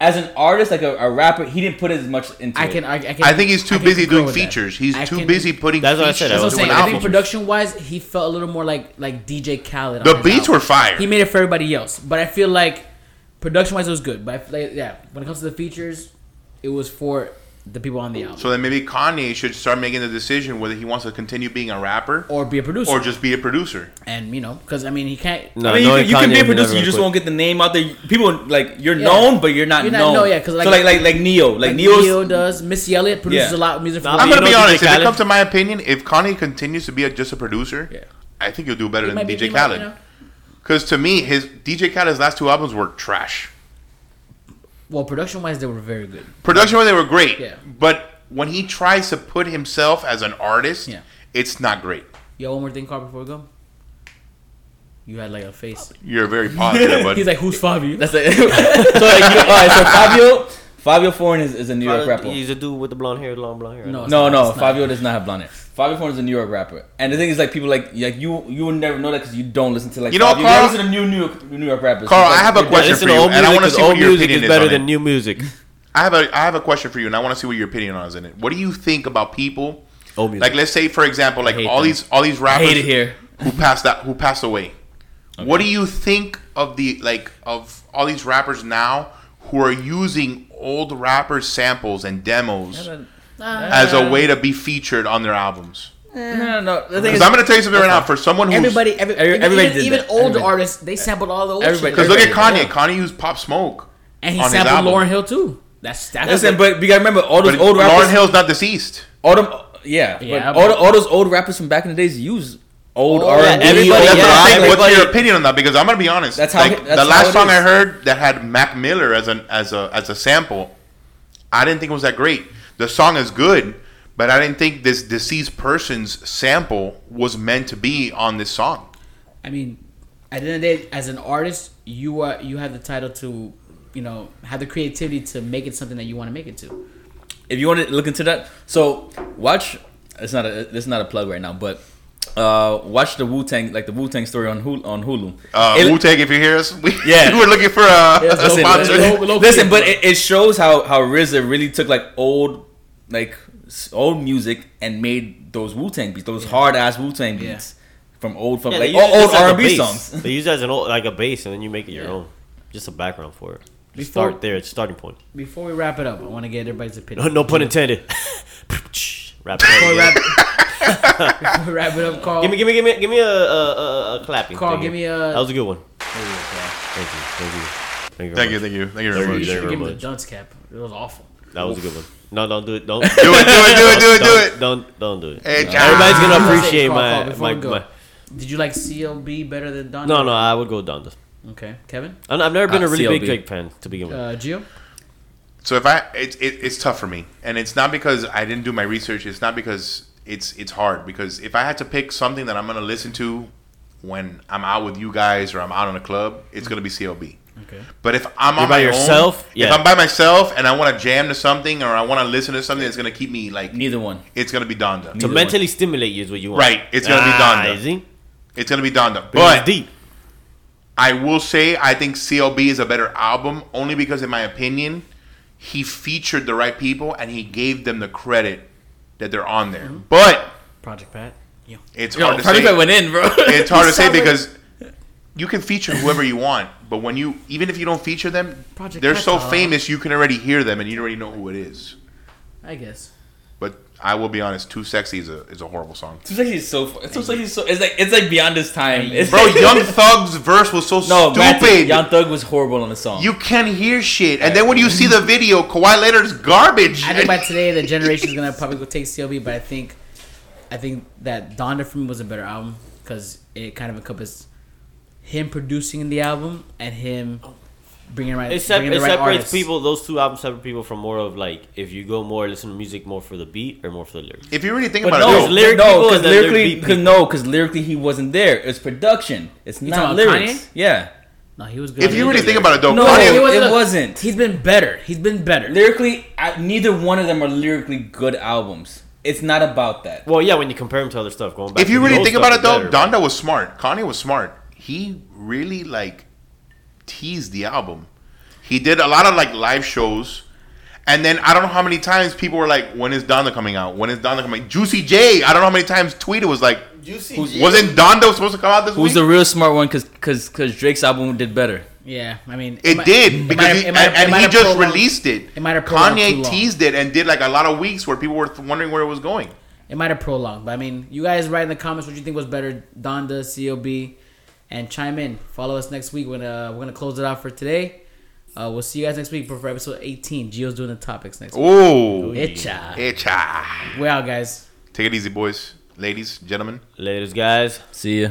Speaker 3: As an artist, like a, a rapper, he didn't put as much into
Speaker 1: I
Speaker 3: it.
Speaker 1: can. I, I can.
Speaker 2: I think he's too
Speaker 1: I can
Speaker 2: busy
Speaker 1: concur
Speaker 2: doing
Speaker 1: with that.
Speaker 2: features. He's
Speaker 1: I
Speaker 2: too
Speaker 1: can-
Speaker 2: busy putting
Speaker 4: That's what I
Speaker 2: features.
Speaker 4: said.
Speaker 1: That's what I'm
Speaker 4: doing
Speaker 1: saying. I think
Speaker 2: albums.
Speaker 1: production wise, he felt a little more like like DJ Khaled. on
Speaker 2: The
Speaker 1: his
Speaker 2: beats
Speaker 1: album.
Speaker 2: were fire.
Speaker 1: He made it for everybody else, but I feel like production wise, it was good. But I feel like, yeah, when it comes to the features, it was for the people on the album
Speaker 2: So then maybe Kanye should start making the decision whether he wants to continue being a rapper
Speaker 1: or be a producer.
Speaker 2: or just be a producer.
Speaker 1: and you know, because I mean, he can't.
Speaker 4: No,
Speaker 3: I mean, you,
Speaker 4: knowing
Speaker 3: can, you can be a producer. You just
Speaker 4: quit.
Speaker 3: won't get the name out there. People like you're
Speaker 1: Yeah.
Speaker 3: known, but you're not
Speaker 1: You're not
Speaker 3: known.
Speaker 1: known, yeah, 'cause, like-
Speaker 3: so like like like Ne-Yo, like,
Speaker 1: Like Ne-Yo does. Missy Elliott produces
Speaker 3: Yeah.
Speaker 1: a lot of music for.
Speaker 2: I'm gonna be honest. If it comes to my opinion, if Kanye continues to be a, just a producer,
Speaker 3: Yeah.
Speaker 2: I think he'll do better
Speaker 1: He
Speaker 2: than
Speaker 1: might be-
Speaker 2: DJ
Speaker 1: he might,
Speaker 2: Khaled.
Speaker 1: you know,
Speaker 2: Because to me, his DJ Khaled's last two albums were trash.
Speaker 1: Well, production wise, they were very good.
Speaker 2: Production wise, they were great.
Speaker 1: Yeah.
Speaker 2: But when he tries to put himself as an artist,
Speaker 1: Yeah.
Speaker 2: it's not great.
Speaker 1: Yo, one more thing, Carl, before we go. You had like a face.
Speaker 2: You're very positive, but
Speaker 1: He's like, "Who's Fabio?"
Speaker 3: That's it. so like, you, all right. So Fabio, Fivio Foreign is, is a New York rapper.
Speaker 4: He's a dude with the blonde hair, long blonde hair.
Speaker 1: No.
Speaker 3: No,
Speaker 1: It's
Speaker 3: no,
Speaker 1: not- not.
Speaker 3: Fabio does not have blonde hair. Fivio Foreign is a New York rapper, and the thing is, like, people like like you, you would never know that because you don't listen to like.
Speaker 2: You know what,
Speaker 3: Fabio.
Speaker 2: Carl?
Speaker 3: You listen to new New York, New York rappers.
Speaker 2: Carl,
Speaker 3: like-
Speaker 2: I have a question
Speaker 4: listen
Speaker 2: for
Speaker 4: to
Speaker 2: you,
Speaker 4: old
Speaker 2: and I
Speaker 4: music
Speaker 2: wanna
Speaker 4: 'cause
Speaker 2: see what
Speaker 4: old
Speaker 2: your
Speaker 4: music
Speaker 2: opinion
Speaker 4: is
Speaker 2: is
Speaker 4: better than new music.
Speaker 2: I have a I have a question for you, and I want to see what your opinion on is in it. What do you think about people?
Speaker 4: Old music.
Speaker 2: Like, let's say, for example, like all
Speaker 3: them.
Speaker 2: these all these
Speaker 3: I
Speaker 2: rappers
Speaker 3: hate it here.
Speaker 2: who passed that who passed away. What do you think of the like of all these rappers now who are using old rappers samples and demos as a way to be featured on their albums?
Speaker 3: Eh. No, no, no.
Speaker 2: Because I'm gonna tell you something right now. For someone who's
Speaker 1: Everybody, every,
Speaker 3: Every-
Speaker 1: even,
Speaker 3: everybody
Speaker 1: even,
Speaker 3: did
Speaker 1: even
Speaker 3: that.
Speaker 1: old
Speaker 3: Everybody.
Speaker 1: artists, they sampled all the old
Speaker 3: Everybody-
Speaker 1: shit.
Speaker 2: because look at Kanye.
Speaker 3: Everybody,
Speaker 2: Kanye used Pop Smoke.
Speaker 1: and he
Speaker 2: on his
Speaker 1: sampled
Speaker 2: album.
Speaker 1: Lauryn Hill too. That's that's
Speaker 3: listen, but you gotta remember all those
Speaker 2: But
Speaker 3: old rappers.
Speaker 2: Lauryn Hill's not deceased.
Speaker 3: all them, yeah,
Speaker 1: Yeah,
Speaker 3: but all,
Speaker 1: but-
Speaker 3: all those old rappers from back in the days use old
Speaker 1: Oh,
Speaker 3: R and B.
Speaker 4: everybody-
Speaker 2: That's
Speaker 4: yeah,
Speaker 2: what I'm. What's
Speaker 4: everybody-
Speaker 2: your opinion on that? Because I'm gonna be honest.
Speaker 3: That's how
Speaker 2: like,
Speaker 3: it- that's
Speaker 2: the last
Speaker 3: it
Speaker 2: song I heard that had Mac Miller as an as a as a sample, I didn't think it was that great. The song is good, but I didn't think this deceased person's sample was meant to be on this song.
Speaker 1: I mean, at the end of the day, as an artist, you are you have the title to, you know, have the creativity to make it something that you want to make it to.
Speaker 3: if you want to look into that, so watch. It's not a. This is not a plug right now, but uh, watch the Wu Tang, like the Wu Tang story on Hulu. On Hulu.
Speaker 2: Uh,
Speaker 3: It-
Speaker 2: Wu Tang, if you hear us, we,
Speaker 3: Yeah.
Speaker 2: we're looking for a,
Speaker 1: Yes,
Speaker 2: a
Speaker 1: listen,
Speaker 2: sponsor.
Speaker 1: low- low-
Speaker 3: listen, but it, it shows how how RZA really took like old, like old music and made those Wu Tang beats, those hard ass Wu Tang
Speaker 1: Yeah.
Speaker 3: beats from old from
Speaker 4: Yeah,
Speaker 3: like old,
Speaker 4: it
Speaker 3: old
Speaker 4: as a
Speaker 3: R and B songs.
Speaker 4: They use it as an old, like a bass, and then you make it your
Speaker 1: Yeah.
Speaker 4: own. Just a background for it. Just
Speaker 1: Before-
Speaker 4: start there. It's starting point.
Speaker 1: Before we wrap it up, I want to get everybody's opinion.
Speaker 4: no pun intended. Wrap it up.
Speaker 1: Wrap, before we wrap it up, Carl.
Speaker 4: Give me, give me, give me, give me a, a, a, a clapping.
Speaker 1: Carl,
Speaker 4: thing
Speaker 1: give me
Speaker 4: here.
Speaker 1: a-
Speaker 4: That was a good one.
Speaker 1: There you.
Speaker 4: Thank you, thank you, thank you.
Speaker 2: Thank you, thank you, thank you
Speaker 4: Thank
Speaker 2: very
Speaker 4: you.
Speaker 2: much.
Speaker 1: You should
Speaker 4: very
Speaker 1: give him the dunce cap. It was awful.
Speaker 4: That was a good one. No, don't do it. Don't
Speaker 2: Do it, do it, do it, do it, do
Speaker 4: don't,
Speaker 2: it.
Speaker 4: Don't, don't do it.
Speaker 2: Hey,
Speaker 4: No.
Speaker 2: John.
Speaker 4: Everybody's gonna appreciate
Speaker 1: Carl,
Speaker 4: my,
Speaker 1: Carl, before
Speaker 4: my,
Speaker 1: go.
Speaker 4: my.
Speaker 1: Did you like CLB better than Don?
Speaker 4: No, no, I would go Donda.
Speaker 1: Okay, Kevin.
Speaker 4: I'm- I've never been
Speaker 3: Uh,
Speaker 4: a really big
Speaker 3: CLB.
Speaker 4: Drake fan to begin with.
Speaker 1: Uh, Gio.
Speaker 2: So if I, it's it, it's tough for me, and it's not because I didn't do my research. It's not because it's it's hard. Because if I had to pick something that I'm gonna listen to when I'm out with you guys or I'm out in a club, it's gonna be CLB.
Speaker 1: Okay.
Speaker 2: But if I'm
Speaker 4: You're
Speaker 2: on
Speaker 4: by
Speaker 2: my
Speaker 4: yourself?
Speaker 2: own,
Speaker 4: Yeah.
Speaker 2: if I'm by myself and I want to jam to something or I want to listen to something that's gonna keep me like,
Speaker 3: Neither one.
Speaker 2: it's gonna be Donda.
Speaker 4: to
Speaker 3: Neither
Speaker 4: mentally stimulate you is what you want.
Speaker 2: Right, it's gonna be
Speaker 4: Ah,
Speaker 2: Donda.
Speaker 4: see?
Speaker 2: It's gonna be Donda.
Speaker 4: But
Speaker 2: But
Speaker 4: deep.
Speaker 2: I will say I think CLB is a better album only because, in my opinion, he featured the right people and he gave them the credit that they're on there. But
Speaker 1: Project Pat. Yo.
Speaker 2: it's
Speaker 3: Yo,
Speaker 2: hard to
Speaker 3: Project
Speaker 2: say.
Speaker 3: Pat went in, bro.
Speaker 2: It's hard to say because you can feature whoever you want, but when you even if you don't feature them,
Speaker 1: Project
Speaker 2: they're so
Speaker 1: Pat,
Speaker 2: famous you can already hear them and you already know who it is.
Speaker 1: I guess.
Speaker 2: But I will be honest, "Too Sexy" is a is a horrible song.
Speaker 3: Too Sexy is so. fu- Too Sexy is so. It's like it's like beyond this time. It's
Speaker 2: Bro, Young Thug's verse was so
Speaker 3: no, Matt,
Speaker 2: stupid.
Speaker 3: Young Thug was horrible on the song.
Speaker 2: you can't hear shit, and then when you see the video, Kawhi Leonard's garbage.
Speaker 1: I think by today the generation is gonna probably go take CLB, but I think, I think that Donda for me was a better album because it kind of encompassed him producing the album and him oh, bringing right,
Speaker 4: It, sep-
Speaker 1: bringing
Speaker 4: it
Speaker 1: right
Speaker 4: separates
Speaker 1: artists.
Speaker 4: people. Those two albums separate people from more of like if you go more listen to music more for the beat or more for the lyrics.
Speaker 2: if you really think
Speaker 3: But
Speaker 2: about
Speaker 3: no,
Speaker 2: it,
Speaker 4: There's
Speaker 2: though,
Speaker 4: lyric
Speaker 3: no, because
Speaker 4: and
Speaker 3: lyrically, because no, because lyrically he wasn't there. It's production. It's
Speaker 1: You
Speaker 3: not lyrics.
Speaker 1: Kanye?
Speaker 3: Yeah,
Speaker 1: No, he was good.
Speaker 2: if you really think about it, though,
Speaker 3: No,
Speaker 2: Kanye,
Speaker 3: it
Speaker 1: wasn't a-
Speaker 3: wasn't.
Speaker 1: He's been better. He's been better.
Speaker 3: lyrically, I, neither one of them are lyrically good albums. It's not about that.
Speaker 4: Well, yeah, when you compare them to other stuff, going back.
Speaker 2: if you
Speaker 4: to
Speaker 2: really think about it, though,
Speaker 4: better,
Speaker 2: Donda was smart. Kanye was smart. He really like teased the album. He did a lot of like live shows. And then I don't know how many times people were like, "When is Donda coming out? When is Donda coming?" Juicy J, I don't know how many times tweeted was like,
Speaker 5: Juicy J.
Speaker 2: "Wasn't Donda supposed to come out this
Speaker 3: Who's
Speaker 2: week?"
Speaker 3: the real smart one? Because because because Drake's album did better.
Speaker 1: yeah, I mean,
Speaker 2: it
Speaker 1: might-
Speaker 2: did
Speaker 1: it
Speaker 2: because
Speaker 1: might have-
Speaker 2: he,
Speaker 1: it might
Speaker 2: and,
Speaker 1: it
Speaker 2: and he just
Speaker 1: prolonged-
Speaker 2: released it.
Speaker 1: it might have prolonged too
Speaker 2: Kanye teased it and did like a lot of weeks where people were wondering where it was going.
Speaker 1: It might have prolonged, but I mean, you guys write in the comments what you think was better, Donda, CLB, and chime in. Follow us next week when uh, we're gonna close it out for today. Uh, we'll see you guys next week for, for episode 18. Gio's doing the topics next week.
Speaker 2: Ooh,
Speaker 1: Itcha.
Speaker 2: itcha.
Speaker 1: We're out, guys.
Speaker 2: Take it easy, boys, ladies, gentlemen.
Speaker 4: Ladies, guys.
Speaker 3: See ya.